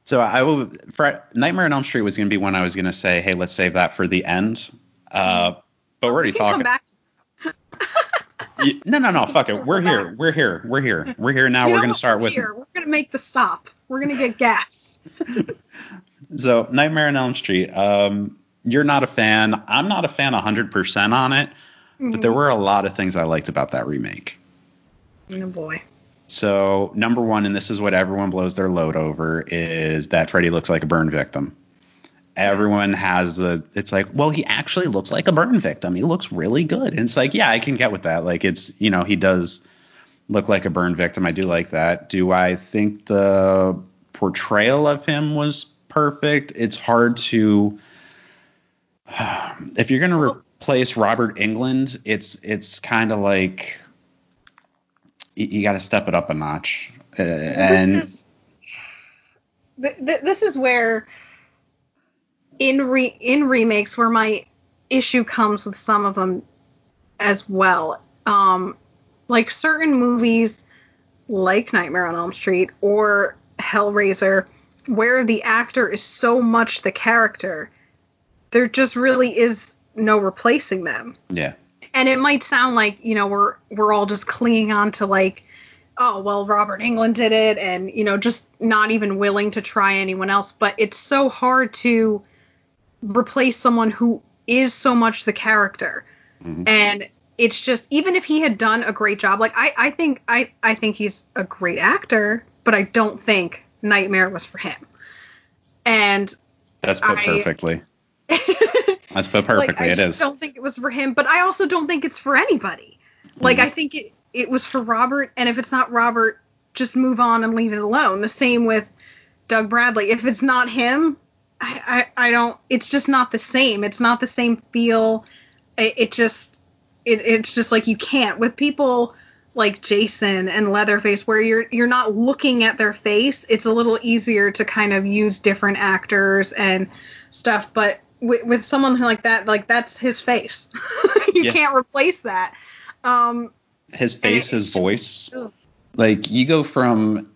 So I will. For, Nightmare on Elm Street was going to be one I was going to say, hey, let's save that for the end. Uh, but we're already We talking. back. No, no, no. Fuck it. We're here. We're here. We're here. We're here now. You We're going to start We're with. Here. We're going to make the stop. We're going to get gas. So Nightmare on Elm Street. Um, you're not a fan. I'm not a fan 100% on it, but there mm. were a lot of things I liked about that remake. Oh boy. So number one, and this is what everyone blows their load over, is that Freddy looks like a burn victim. Everyone has the. It's like, well, he actually looks like a burn victim. He looks really good. And it's like, yeah, I can get with that. Like, it's you know, he does look like a burn victim. I do like that. Do I think the portrayal of him was perfect? It's hard to. If you're going to replace Robert Englund, it's it's kind of like you, you got to step it up a notch. Uh, and this is, th- th- this is where in re- in remakes where my issue comes with some of them as well. Um, like certain movies, like Nightmare on Elm Street or Hellraiser, where the actor is so much the character, there just really is no replacing them. Yeah, and it might sound like you know we're we're all just clinging on to like oh well robert englund did it and you know just not even willing to try anyone else. But it's so hard to replace someone who is so much the character. Mhm. and it's just even if he had done a great job like i i think i i think he's a great actor but i don't think nightmare was for him. And that's put I- perfectly. That's put perfectly. like, I it just is. don't think it was for him, but I also don't think it's for anybody. Like Mhm. I think it it was for Robert, and if it's not Robert, just move on and leave it alone. The same with Doug Bradley. If it's not him, I, I, I don't. It's just not the same. It's not the same feel. It, it just it, it's just like you can't with people like Jason and Leatherface where you're you're not looking at their face. It's a little easier to kind of use different actors and stuff, but with, with someone like that, like that's his face. you Yeah. can't replace that. Um, his face, it- his voice. ugh. Like you go from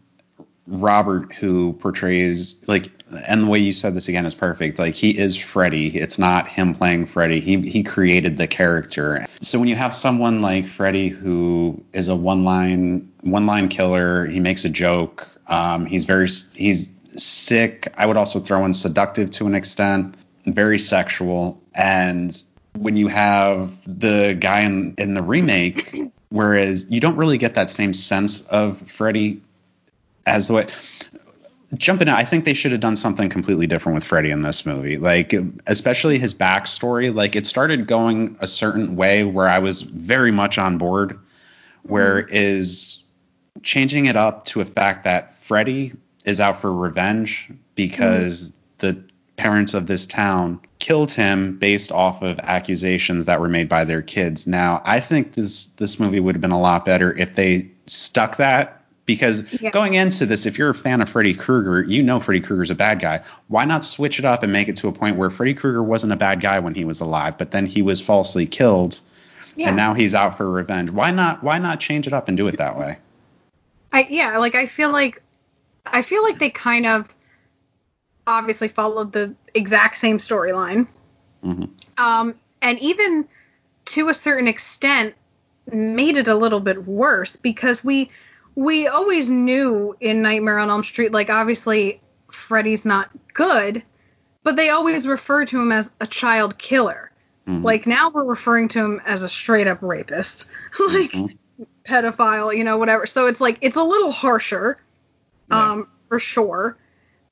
Robert, who portrays like, and the way you said this again is perfect. Like he is Freddy. It's not him playing Freddy. He he created the character. So when you have someone like Freddy, who is a one line one line killer, he makes a joke. Um, he's very he's sick. I would also throw in seductive to an extent. Very sexual and when you have the guy in, in the remake, whereas you don't really get that same sense of Freddy as the way. Jumping out, I think they should have done something completely different with Freddy in this movie. Like, especially his backstory. Like, it started going a certain way where I was very much on board, where mm-hmm. is changing it up to a fact that Freddy is out for revenge because mm-hmm. the parents of this town killed him based off of accusations that were made by their kids. Now, I think this this movie would have been a lot better if they stuck that because Yeah. going into this, if you're a fan of Freddy Krueger, you know Freddy Krueger's a bad guy. Why not switch it up and make it to a point where Freddy Krueger wasn't a bad guy when he was alive, but then he was falsely killed yeah. and now he's out for revenge. Why not why not change it up and do it that way? I yeah, like I feel like I feel like they kind of obviously followed the exact same storyline. Mhm. Um, and even to a certain extent made it a little bit worse because we we always knew in Nightmare on Elm Street like obviously Freddy's not good, but they always refer to him as a child killer. Mhm. Like now we're referring to him as a straight up rapist. like Mhm. pedophile, you know, whatever. So it's like it's a little harsher, Yeah. um, for sure.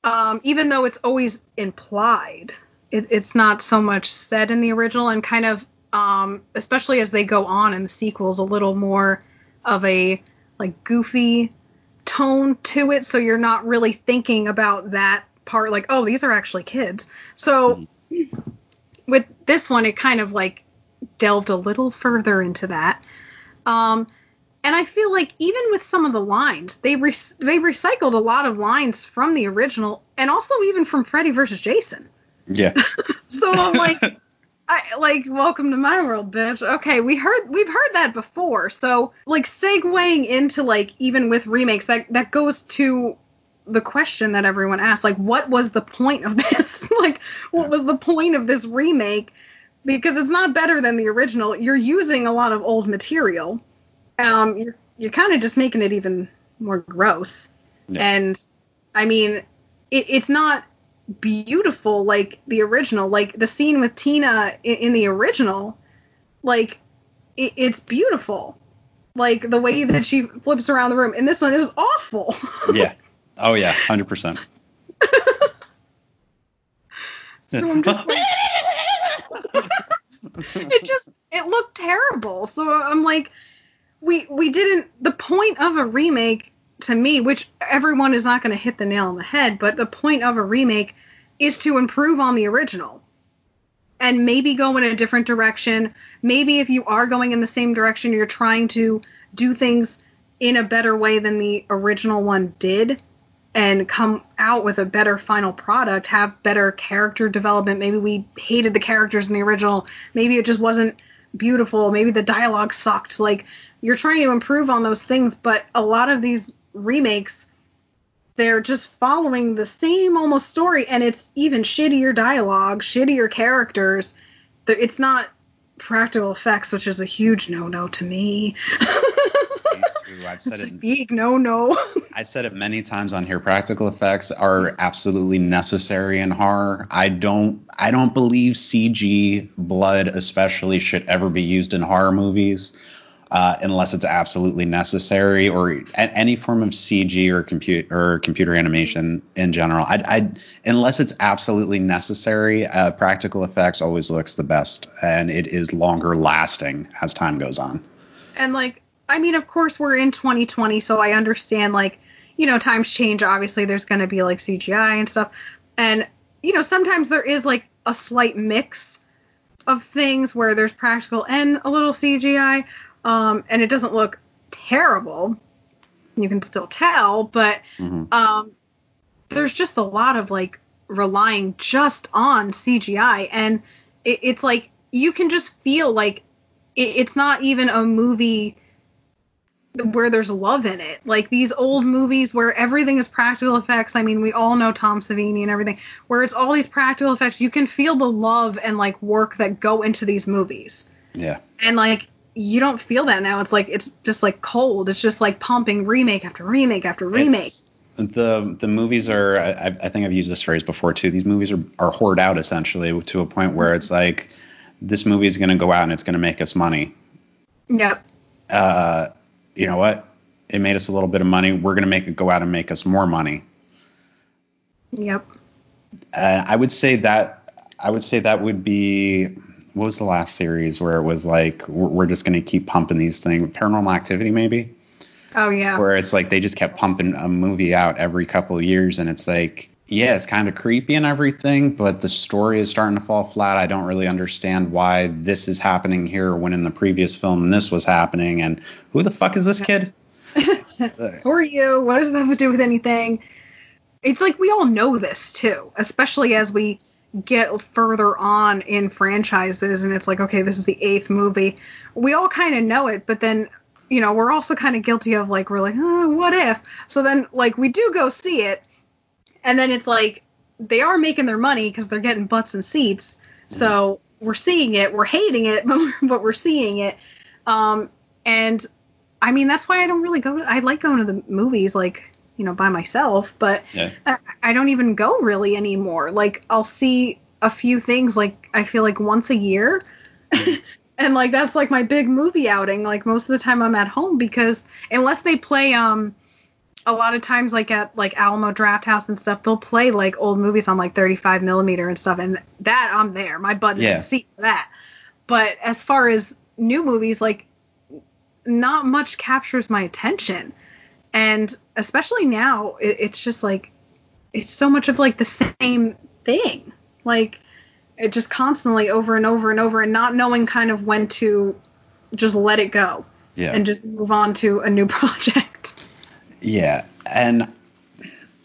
Um, even though it's always implied, it, it's not so much said in the original, and kind of, um, especially as they go on in the sequels, a little more of a like goofy tone to it. So you're not really thinking about that part, like, oh, these are actually kids. So with this one, it kind of like delved a little further into that. Um, and I feel like even with some of the lines, they re- they recycled a lot of lines from the original, and also even from Freddy versus Jason. Yeah. So I'm like, I like welcome to my world, bitch. Okay, we heard we've heard that before. So like segueing into like even with remakes, that that goes to the question that everyone asked, like, what was the point of this? like, what was the point of this remake? Because it's not better than the original. You're using a lot of old material. Um, you're you're kind of just making it even more gross. Yeah. And I mean, it, it's not beautiful like the original. Like the scene with Tina in, in the original, like it, it's beautiful. Like the way that she flips around the room. In this one, it was awful. yeah. Oh yeah, hundred percent. so I'm just like, it just it looked terrible. So I'm like, we we didn't. The point of a remake to me, which everyone is not going to hit the nail on the head, but the point of a remake is to improve on the original and maybe go in a different direction. Maybe if you are going in the same direction, you're trying to do things in a better way than the original one did and come out with a better final product, have better character development. Maybe we hated the characters in the original. Maybe it just wasn't beautiful. Maybe the dialogue sucked. Like you're trying to improve on those things, but a lot of these remakes they're just following the same almost story and it's even shittier dialogue, shittier characters. It's not practical effects, which is a huge no-no to me. I've said It's it big no-no. I said it many times on here. Practical effects are absolutely necessary in horror. I don't I don't believe CG blood especially should ever be used in horror movies. Uh, unless it's absolutely necessary, or any form of CG or compute or computer animation in general. I, I unless it's absolutely necessary, uh, practical effects always looks the best, and it is longer lasting as time goes on. and like I mean, of course, we're in 2020, so I understand, like, you know, times change. Obviously, there's going to be, like, CGI and stuff. And, you know, sometimes there is, like, a slight mix of things where there's practical and a little CGI. Um, and it doesn't look terrible. You can still tell, but Mhm. um, there's just a lot of, like, relying just on CGI. And it, it's like, you can just feel like it, it's not even a movie where there's love in it. Like these old movies where everything is practical effects. I mean, we all know Tom Savini and everything, where it's all these practical effects. You can feel the love and like work that go into these movies. Yeah. And like you don't feel that now. It's like it's just like cold. It's just like pumping remake after remake after remake. It's- the the movies are I, I think I've used this phrase before too. These movies are are hoard out essentially to a point where it's like this movie is going to go out and it's going to make us money. Yep. Uh, you know what? It made us a little bit of money. We're going to make it go out and make us more money. Yep. Uh, I would say that I would say that would be what was the last series where it was like we're, just going to keep pumping these things? Paranormal Activity, maybe. Oh yeah. where it's like they just kept pumping a movie out every couple of years and it's like yeah it's kind of creepy and everything but the story is starting to fall flat i don't really understand why this is happening here when in the previous film this was happening and who the fuck is this kid Who are you? What does that have to do with anything? It's like we all know this too, especially as we get further on in franchises and it's like, okay, this is the eighth movie. We all kind of know it, but then, you know, we're also kind of guilty of like, we're like, oh, what if? So then, like, we do go see it, and then it's like, they are making their money because they're getting butts and seats. So we're seeing it, we're hating it, but, we're seeing it. Um, and I mean, that's why I don't really go. I like going to the movies, like you know, by myself, but yeah I, I don't even go really anymore. Like I'll see a few things, like I feel like once a year, and like that's like my big movie outing. Like most of the time, I'm at home because unless they play, um, a lot of times like at like Alamo Drafthouse and stuff, they'll play like old movies on like 35 millimeter and stuff, and that I'm there. My butt is in Yeah. the seat for that. But as far as new movies, like not much captures my attention and especially now it, it's just like it's so much of like the same thing. Like it just constantly over and over and over and not knowing kind of when to just let it go yeah. and just move on to a new project. Yeah, and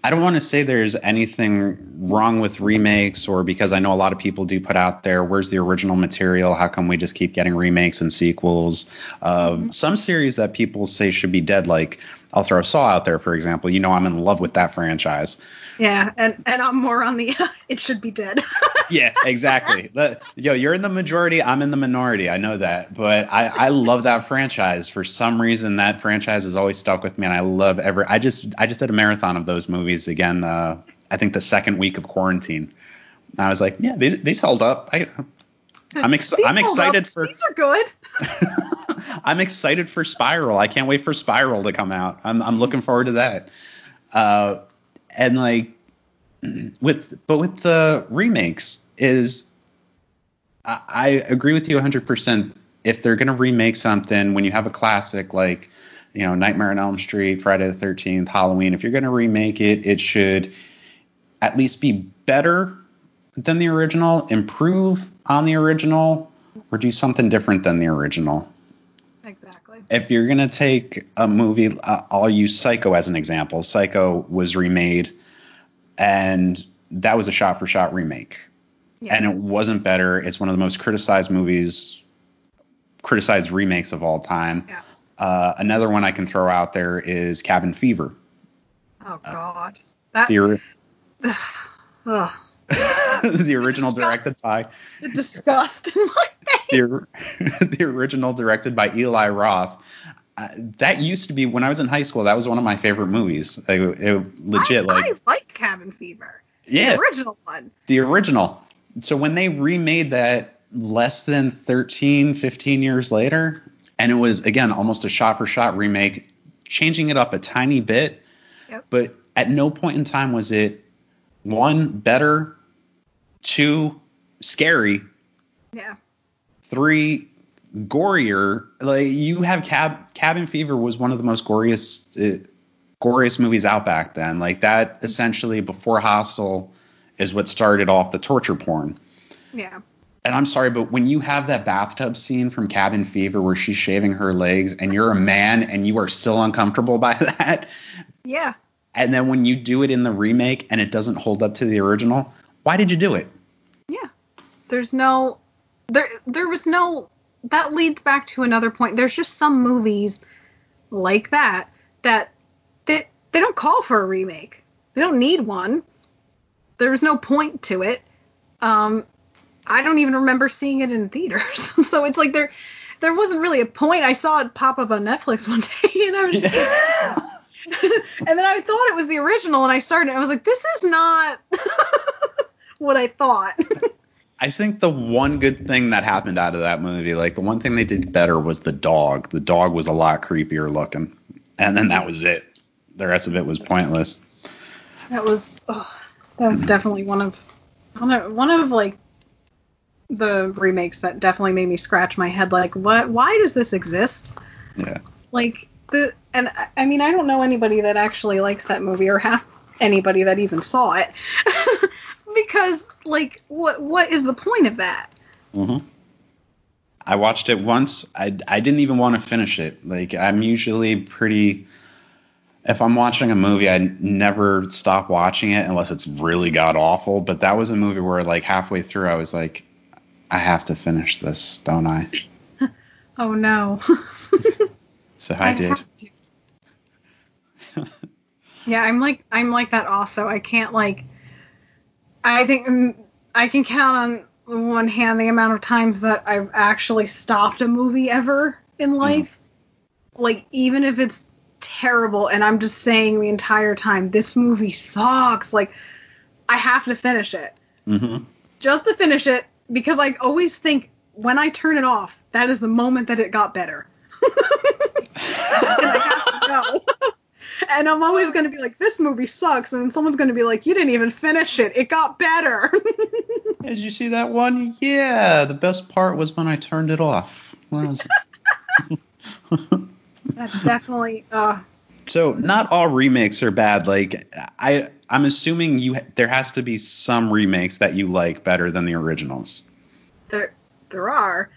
I don't want to say there's anything wrong with remakes or because I know a lot of people do put out there, where's the original material? How come we just keep getting remakes and sequels? Um, Some series that people say should be dead, like I'll throw Saw out there, for example. You know, I'm in love with that franchise. Yeah and and i'm more on the it should be dead Yeah, exactly. The- yo, you're in the majority. I'm in the minority. I know that, but I, I love that franchise. For some reason, that franchise has always stuck with me, and I love every. I just I just did a marathon of those movies again. Uh, I think the second week of quarantine. And I was like, yeah, these these held up. I, I'm ex- These I'm excited up. for these are good I'm excited for Spiral. I can't wait for Spiral to come out. I'm I'm looking forward to that. Uh, and like with but with the remakes is I, I agree with you 100. percent If they're gonna remake something, when you have a classic like you know Nightmare on Elm Street, Friday the 13th, Halloween, if you're gonna remake it, it should at least be better than the original, improve on the original, or do something different than the original exactly if you're gonna take a movie, uh, I'll use Psycho as an example. Psycho was remade, and that was a shot-for-shot remake, Yeah. and it wasn't better. It's one of the most criticized movies, criticized remakes of all time. yeah Uh, another one I can throw out there is Cabin Fever. oh god that The, ori- ugh, the original directed by the disgust in my face the, the original directed by Eli Roth. Uh, that used to be when I was in high school. That was one of my favorite movies. Like, it, legit, I, like I like cabin fever yeah, the original one the original. So when they remade that less than 13, 15 years later, and it was again almost a shot for shot remake, changing it up a tiny bit, Yep. but at no point in time was it one better, two scary, yeah three gorier. Like you have Cab Cabin Fever was one of the most goriest uh, goriest movies out back then. Like that essentially before Hostel is what started off the torture porn. Yeah. And I'm sorry, but when you have that bathtub scene from Cabin Fever where she's shaving her legs and you're a man and you are still uncomfortable by that, Yeah. and then when you do it in the remake and it doesn't hold up to the original, why did you do it? Yeah. There's no there there was no that leads back to another point. There's just some movies like that that that they don't call for a remake. They don't need one. There was no point to it. Um I don't even remember seeing it in theaters. so it's like there there wasn't really a point. I saw it pop up on Netflix one day and I was just and then I thought it was the original and I started I was like this is not what I thought. I think the one good thing that happened out of that movie, like the one thing they did better was the dog. The dog was a lot creepier looking. And then that was it. The rest of it was pointless. That was oh, that was definitely one of one of one of like the remakes that definitely made me scratch my head. Like, what? Why does this exist? Yeah. Like the and I- I mean I don't know anybody that actually likes that movie or half anybody that even saw it because like what what is the point of that? hmm I watched it once. I, I didn't even want to finish it. Like, I'm usually pretty. If I'm watching a movie, I never stop watching it unless it's really god awful. But that was a movie where, like, halfway through, I was like, I have to finish this, don't I? Oh no. So I, did. yeah, I'm like I'm like that also. I can't like I think mm, I can count on one hand the amount of times that I've actually stopped a movie ever in life. Like even if it's terrible and I'm just saying the entire time this movie sucks, like I have to finish it. hmm Just to finish it because I always think when I turn it off, that is the moment that it got better. and I have to know. and I'm always going to be like, this movie sucks. And someone's going to be like, you didn't even finish it. It got better. Did you see that one? Yeah, the best part was when I turned it off. Was? That's definitely, uh, So not all remakes are bad. Like I, I'm assuming you there has to be some remakes that you like better than the originals. there, there are.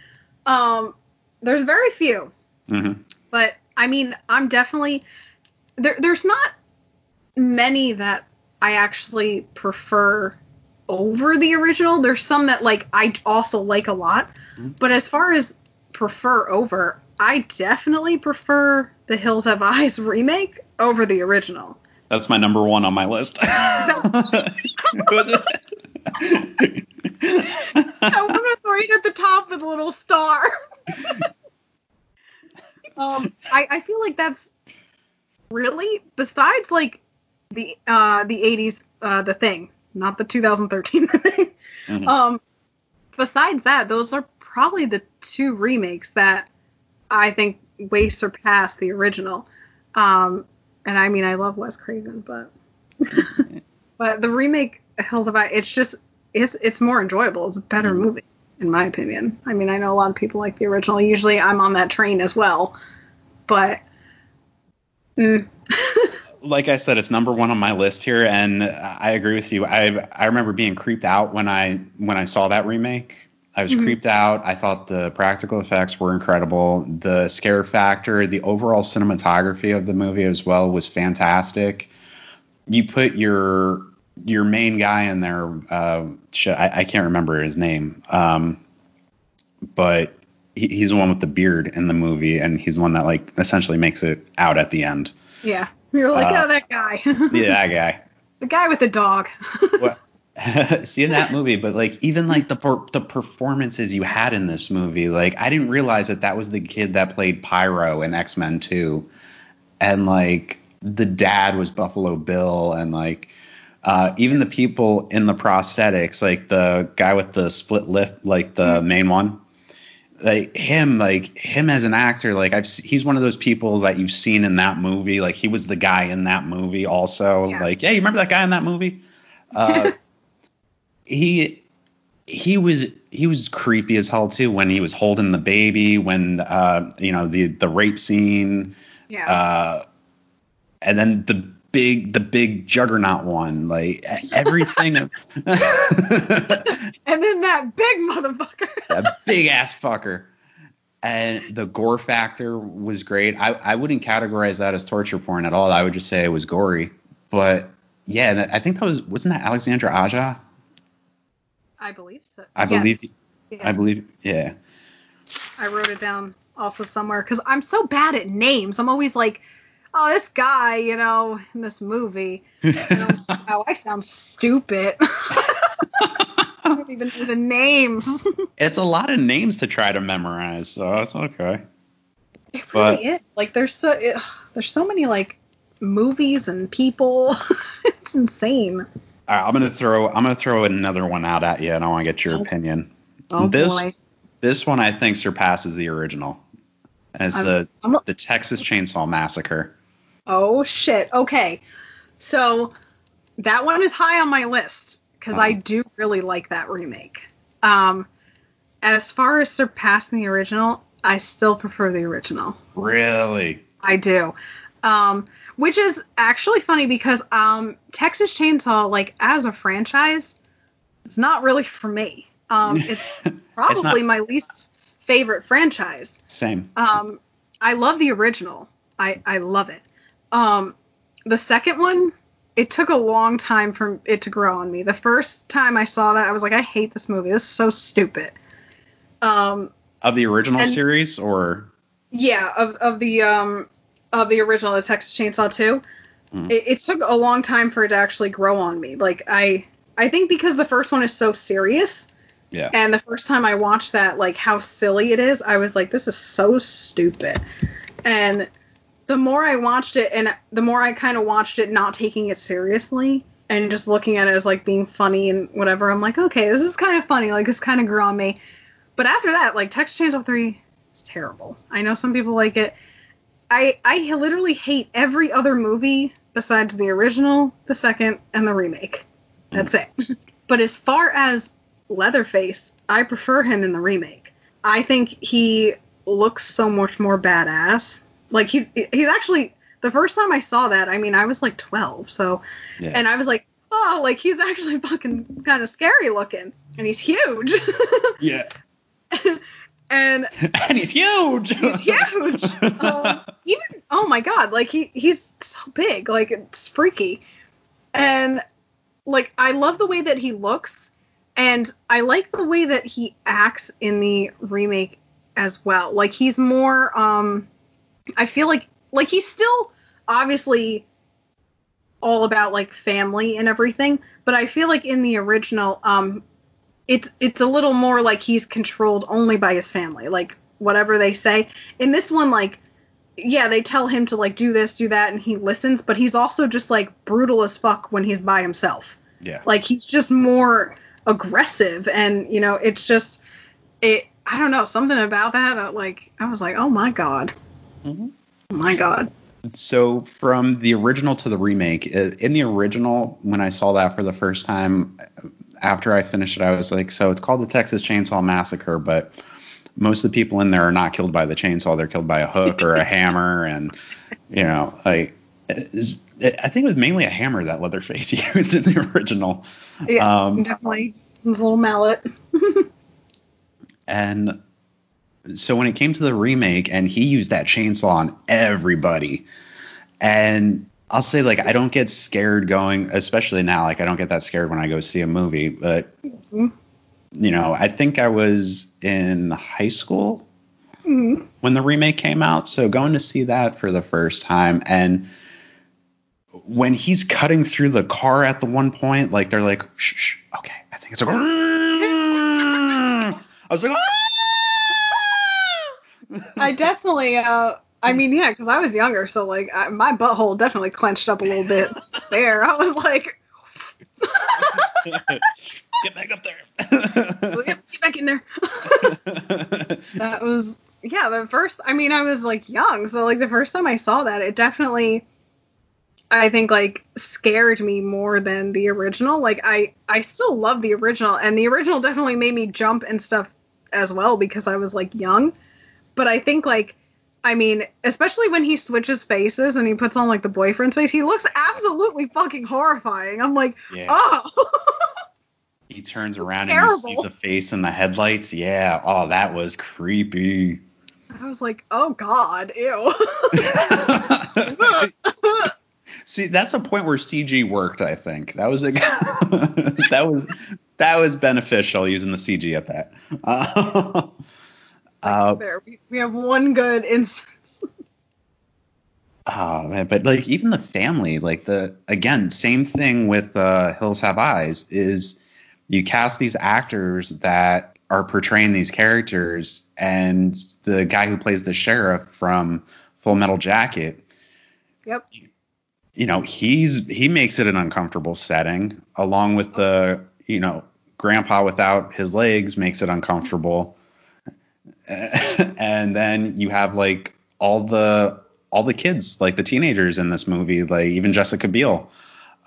Um, there's very few. hmm but I mean, I'm definitely there. There's not many that I actually prefer over the original. There's some that like I also like a lot, Mhm. but as far as prefer over, I definitely prefer the Hills Have Eyes remake over the original. That's my number one on my list. I want to right at the top with a little star. um, I, I feel like that's really besides like the uh the 80s uh the thing, not the 2013 thing. Mhm. Um, besides that, those are probably the two remakes that I think way surpass the original. Um, and I mean, I love Wes Craven, but but the remake Hills Have Eyes, it's just it's it's more enjoyable. It's a better Mhm. movie, in my opinion. I mean, I know a lot of people like the original. Usually, I'm on that train as well, but mm, like I said, it's number one on my list here, and I agree with you. I I remember being creeped out when I when I saw that remake. I was Mhm. creeped out. I thought the practical effects were incredible. The scare factor, the overall cinematography of the movie as well was fantastic. You put your your main guy in there. Uh, shit, I, I can't remember his name, um, but he, he's the one with the beard in the movie, and he's the one that like essentially makes it out at the end. yeah, you're like, Uh, oh, that guy, Yeah, that guy. the guy with the dog. well, see in that movie, but like even like the per- the performances you had in this movie, like I didn't realize that that was the kid that played Pyro in X Men Two, and like the dad was Buffalo Bill, and like uh, even the people in the prosthetics, like the guy with the split lip, like the main one. Like him, like him as an actor, like I've he's one of those people that you've seen in that movie. Like he was the guy in that movie, also. Yeah. Like, yeah, you remember that guy in that movie? Uh, he he was he was creepy as hell too when he was holding the baby when uh you know the the rape scene Yeah. uh and then the big the big juggernaut one like everything and then that big motherfucker. that big ass fucker and the gore factor was great I, I wouldn't categorize that as torture porn at all i would just say it was gory but yeah that, i think that was wasn't that alexandre aja I believe so. i Yes. believe Yes. i believe yeah I wrote it down also somewhere because I'm so bad at names. I'm always like, oh, this guy, you know, in this movie. Oh, I sound stupid. I don't even know the names. it's a lot of names to try to memorize so it's okay It But- really is. Like, there's so there's so many like movies and people. it's insane. All right, I'm gonna throw I'm gonna throw another one out at you, and I want to get your Oh. opinion. Oh this boy. this one I think surpasses the original. And It's I'm- the I'm- the Texas Chainsaw Massacre. Oh shit. Okay. So that one is high on my list because I Uh-huh. do really like that remake. Um as far as surpassing the original, I still prefer the original. Really? I do. Um which is actually funny because um Texas Chainsaw like as a franchise it's not really for me. Um it's probably my least favorite franchise. Same. Um, I love the original. I I love it. Um, the second one, it took a long time for it to grow on me. The first time I saw that, I was like, I hate this movie. This is so stupid. Um, Of the original and- series, or yeah, of of the um of the original, the Texas Chainsaw Two. Mhm. It, it took a long time for it to actually grow on me. Like I I think because the first one is so serious. yeah, And the first time I watched that, like how silly it is, I was like, this is so stupid. And the more I watched it, and the more I kind of watched it not taking it seriously and just looking at it as like being funny and whatever, I'm like, okay, this is kind of funny. Like, this kind of grew on me. But after that, like, Texas Chainsaw 3 is terrible. I know some people like it. I, I literally hate every other movie besides the original, the second, and the remake. That's it. Mm. But as far as Leatherface, I prefer him in the remake. I think he looks so much more badass. Like he's he's actually the first time I saw that, I mean, I was like 12, so yeah. and I was like, "Oh, like he's actually fucking kind of scary looking and he's huge." yeah. and and he's huge. he's huge. Um, even oh my god, like he he's so big, like it's freaky. And like I love the way that he looks and I like the way that he acts in the remake as well. Like he's more um I feel like like he's still obviously all about like family and everything, but I feel like in the original um it's it's a little more like he's controlled only by his family, like whatever they say. In this one like yeah, they tell him to like do this, do that and he listens, but he's also just like brutal as fuck when he's by himself yeah. like he's just more aggressive and you know it's just it i don't know something about that uh, like i was like oh my god Mhm. oh my god So from the original to the remake, uh, in the original, when I saw that for the first time, after I finished it, I was like, so it's called the Texas Chainsaw Massacre, but most of the people in there are not killed by the chainsaw; they're killed by a hook or a hammer, and you know, like. I think it was mainly a hammer that Leatherface used in the original. yeah Um, definitely his little mallet And so when it came to the remake, and he used that chainsaw on everybody, and I'll say like I don't get scared going, especially now. Like I don't get that scared when I go see a movie, but Mhm. you know, I think I was in high school Mhm. when the remake came out, so going to see that for the first time and. When he's cutting through the car at the one point, like they're like, shh, shh okay, I think it's like, I was like, i definitely uh i mean yeah because i was younger so like I, my butthole definitely clenched up a little bit there i was like Get back up there. get, get back in there that was yeah the first i mean i was like young so like the first time i saw that it definitely I think like scared me more than the original. Like I I still love the original and the original definitely made me jump and stuff as well because I was like young. But I think like I mean, especially when he switches faces and he puts on like the boyfriend's face, he looks absolutely fucking horrifying. I'm like, Yeah. oh, He turns around and he sees a face in the headlights. Yeah. Oh, that was creepy. I was like, oh god, ew. See, that's a point where CG worked. I think that was a that was that was beneficial using the CG at that. Uh, uh, there, we, we have one good instance. oh man, but like even the family, like the again, same thing with uh, Hills Have Eyes is you cast these actors that are portraying these characters, and the guy who plays the sheriff from Full Metal Jacket Yep. you know he's he makes it an uncomfortable setting along with the you know grandpa without his legs makes it uncomfortable and then you have like all the all the kids like the teenagers in this movie like even jessica biel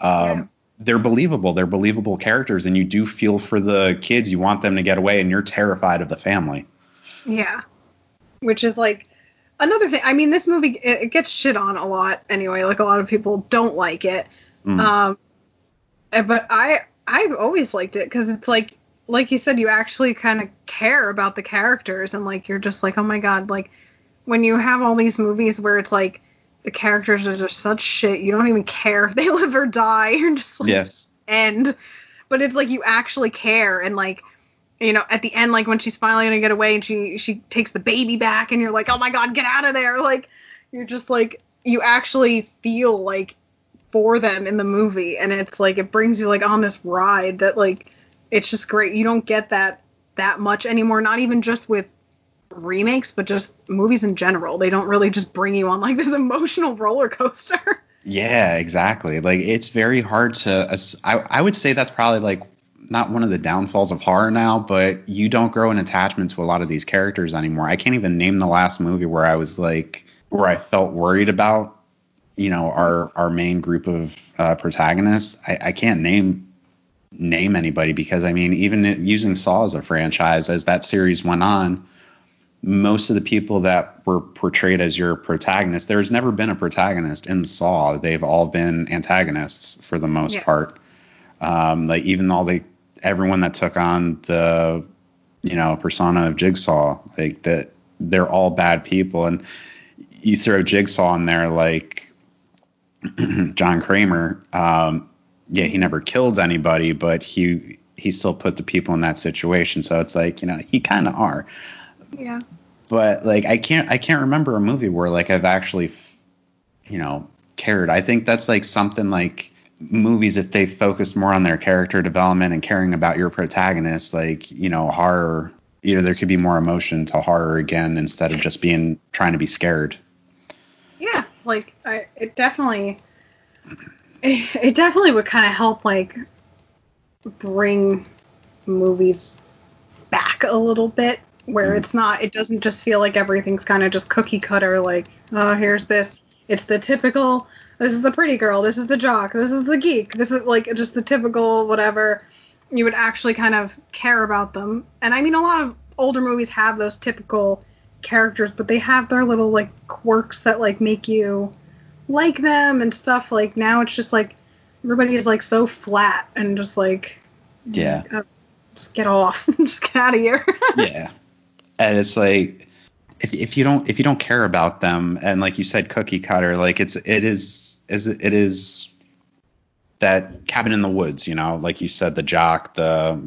um, Yeah. they're believable they're believable characters and you do feel for the kids you want them to get away and you're terrified of the family Yeah. Which is like another thing. I mean, this movie it, it gets shit on a lot anyway. Like a lot of people don't like it. Mm. Um, eh, but I I've always liked it because it's like like you said, you actually kind of care about the characters and like you're just like, oh my god, like when you have all these movies where it's like the characters are just such shit, you don't even care if they live or die. You're just like Yeah. just end. But it's like you actually care and like you know, at the end, like when she's finally gonna get away and she she takes the baby back, and you're like, oh my god, get out of there! Like you're just like you actually feel like for them in the movie, and it's like it brings you like on this ride that like it's just great. You don't get that that much anymore. Not even just with remakes, but just movies in general. They don't really just bring you on like this emotional roller coaster. Yeah, exactly. Like it's very hard to. I I would say that's probably like not one of the downfalls of horror now, but you don't grow an attachment to a lot of these characters anymore. I can't even name the last movie where I was like where I felt worried about, you know, our our main group of uh, protagonists. I, I can't name name anybody because I mean, even using Saw as a franchise, as that series went on, most of the people that were portrayed as your protagonist, there's never been a protagonist in Saw. They've all been antagonists for the most Yeah. part. Um, like even all the everyone that took on the you know persona of Jigsaw, like that, they're all bad people. And you throw Jigsaw in there, like John Kramer. Um, yeah, he never killed anybody, but he he still put the people in that situation. So it's like you know he kind of are yeah. but like I can't I can't remember a movie where like I've actually you know cared. I think that's like something like movies if they focus more on their character development and caring about your protagonist like you know horror you know there could be more emotion to horror again instead of just being trying to be scared Yeah, like I, it definitely, it, it definitely would kind of help like bring movies back a little bit, where Mhm. it's not, it doesn't just feel like everything's kind of just cookie cutter. Like, oh, here's this. It's the typical. This is the pretty girl. This is the jock. This is the geek. This is like just the typical whatever. You would actually kind of care about them, and I mean, a lot of older movies have those typical characters, but they have their little like quirks that like make you like them and stuff. Like now it's just like everybody's like so flat and just like yeah uh, just get off, just get out of here. yeah and it's like if, if you don't if you don't care about them and like you said cookie cutter like it's it is is it is that cabin in the woods you know like you said the jock the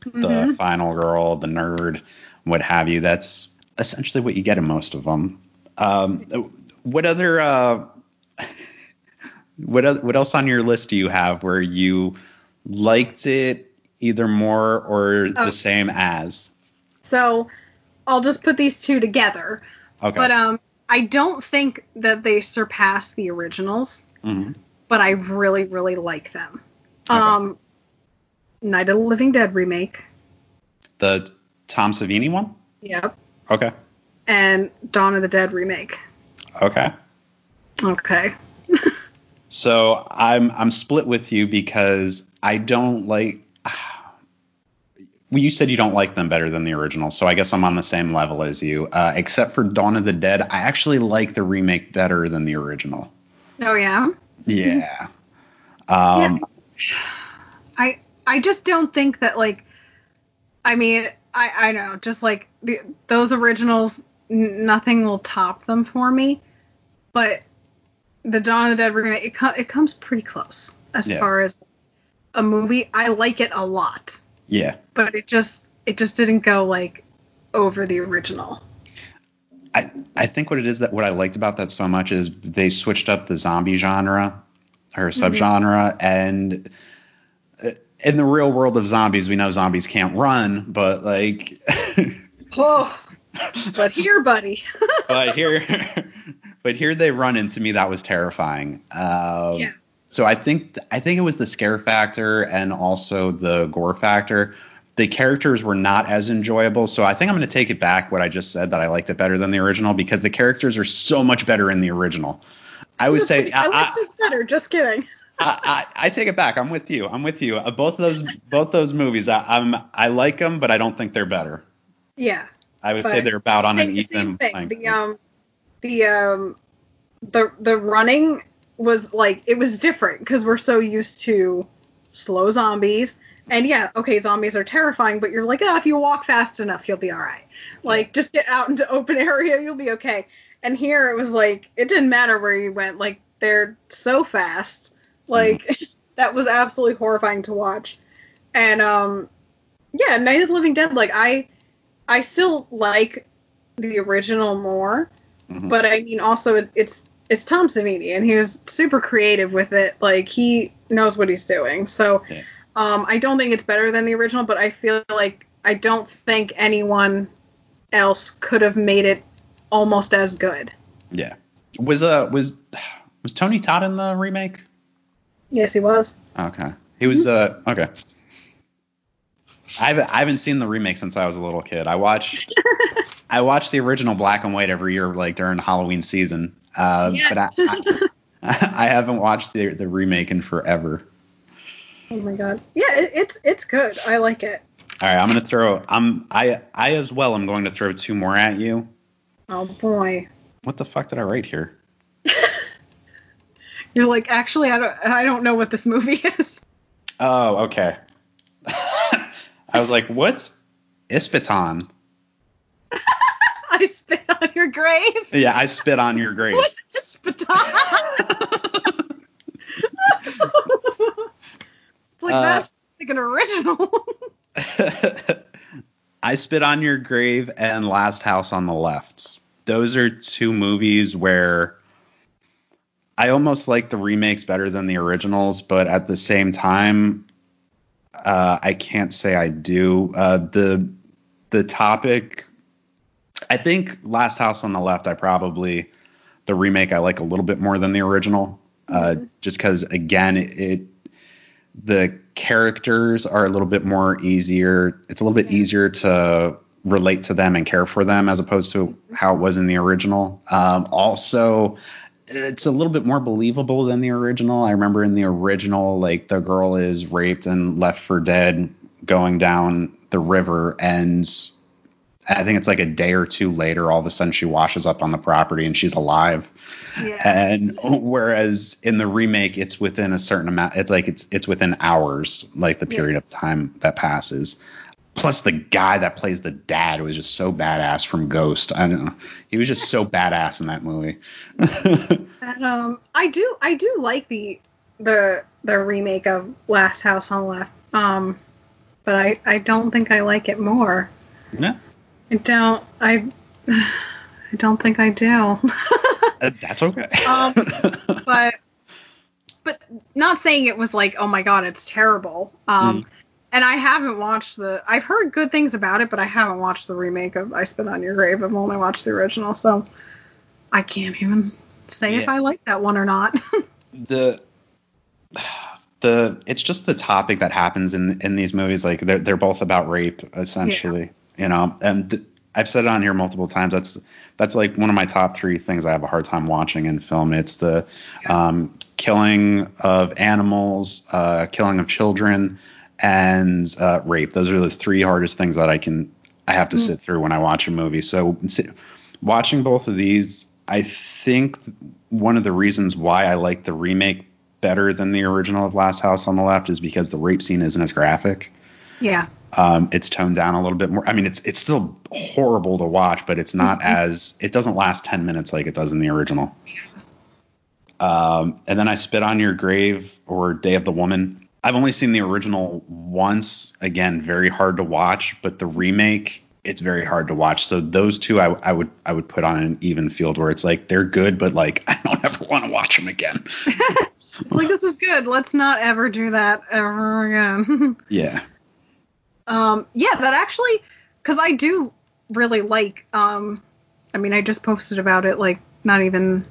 the Mhm. final girl the nerd what have you that's essentially what you get in most of them um what other uh what what else on your list do you have where you liked it either more or Oh. the same as So I'll just put these two together. okay But um, I don't think that they surpass the originals. Mhm. But I really, really like them. Okay. Um, Night of the Living Dead remake. The Tom Savini one? Yep. Okay. And Dawn of the Dead remake. Okay. Okay. So I'm I'm split with you because I don't like. Well, you said you don't like them better than the original, so I guess I'm on the same level as you. Uh, except for Dawn of the Dead, I actually like the remake better than the original. Oh yeah. Yeah. Um, I I just don't think that like I mean I I know just like the, those originals n- nothing will top them for me but the Dawn of the Dead remake it, co- it comes pretty close as Yeah. far as a movie. I like it a lot. Yeah. but it just it just didn't go like over the original. I, I think what it is that what I liked about that so much is they switched up the zombie genre or subgenre and uh, in the real world of zombies we know zombies can't run but like oh but here buddy. But here but here they run into me. That was terrifying. Um, Yeah. so i think i think it was the scare factor and also the gore factor. The characters were not as enjoyable. So i think i'm going to take it back what i just said that i liked it better than the original because the characters are so much better in the original. I would say I, I, like this better just kidding. I, I, I take it back. I'm with you. I'm with you. Uh, both those both those movies I, i'm i like them but i don't think they're better. Yeah. I would say they're about on an even thing. playing The um, the um, the the running was like it was different because we're so used to slow zombies. And yeah, okay, zombies are terrifying, but you're like, oh, if you walk fast enough, you'll be all right. Like, just get out into open area, you'll be okay. And here it was like, it didn't matter where you went. Like, they're so fast. Like, that was absolutely horrifying to watch. And um, yeah, Night of the Living Dead. Like, I I still like the original more, Mhm. but I mean also it's it's Tom Savini and he was super creative with it. Like he knows what he's doing. So Yeah. um, I don't think it's better than the original, but I feel like I don't think anyone else could have made it almost as good. Yeah. Was uh was was Tony Todd in the remake? Yes, he was. Okay. He was uh okay. I haven't I haven't seen the remake since I was a little kid. I watch I watch the original black and white every year, like during Halloween season. Uh, Yes. But I, I I haven't watched the the remake in forever. Oh my god. Yeah, it, it's it's good. I like it. All right, I'm gonna throw. I'm I I as well. I'm going to throw two more at you. Oh boy. What the fuck did I write here? You're like, actually, I don't I don't know what this movie is. Oh, okay. I was like, what's Ispiton? I spit on your grave. Yeah, I spit on your grave. What's this baton? it's like Uh, that's like an original. I Spit on Your Grave and Last House on the Left. Those are two movies where I almost like the remakes better than the originals, but at the same time, uh, I can't say I do. Uh, the the topic, I think Last House on the Left, I probably the remake I like a little bit more than the original, uh, just because again it, it the characters are a little bit more easier. It's a little bit Yeah. easier to relate to them and care for them as opposed to how it was in the original. Um, also, it's a little bit more believable than the original. I remember in the original, like the girl is raped and left for dead going down the river, and I think it's like a day or two later, all of a sudden she washes up on the property and she's alive. yeah. And whereas in the remake, it's within a certain amount. It's like it's it's within hours, like the Yeah. period of time that passes. Plus, the guy that plays the dad was just so badass from Ghost. I don't know. He was just so badass in that movie. And, um, I do I do like the the the remake of Last House on the Left. Um, but I I don't think I like it more. No. I don't I I don't think I do. uh, that's okay. um, but but not saying it was like oh my god it's terrible um and i haven't watched the i've heard good things about it but i haven't watched the remake of i spit on your grave. I've only watched the original so i can't even say if i like that one or not. The the it's just the topic that happens in in these movies like they're they're both about rape essentially you know? And th- I've said it on here multiple times that's that's like one of my top 3 things I have a hard time watching in film. It's the um killing of animals, uh, killing of children, and uh, rape. Those are the three hardest things that I can I have to sit through when I watch a movie. So watching both of these, I think one of the reasons why I like the remake better than the original of Last House on the Left is because the rape scene isn't as graphic. Yeah. Um, it's toned down a little bit more. I mean, it's it's still horrible to watch, but it's not as it doesn't last ten minutes like it does in the original. Um, and then I spit on your grave or Day of the Woman. I've only seen the original once. Again, very hard to watch, but the remake it's very hard to watch. So those two, I, I would I would put on an even field where it's like they're good, but like I don't ever want to watch them again. like this is good. Let's not ever do that ever again. yeah. Um, yeah, that actually, because I do really like. Um, I mean, I just posted about it like not even,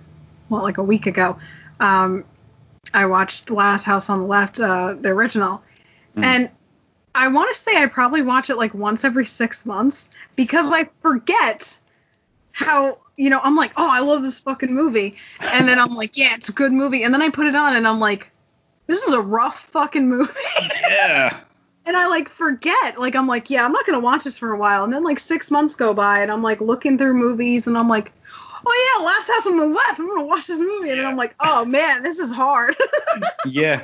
well, like a week ago. Um, I watched Last House on the Left, uh, the original, and I want to say I probably watch it like once every six months because I forget how you know I'm like, oh, I love this fucking movie, and then I'm like, yeah, it's a good movie, and then I put it on and I'm like, this is a rough fucking movie. Yeah. and I like forget. Like I'm like, yeah, I'm not gonna watch this for a while. And then like six months go by, and I'm like looking through movies, and I'm like, oh yeah, Last House on the Left. I'm gonna watch this movie, and then I'm like, oh man, this is hard. Yeah.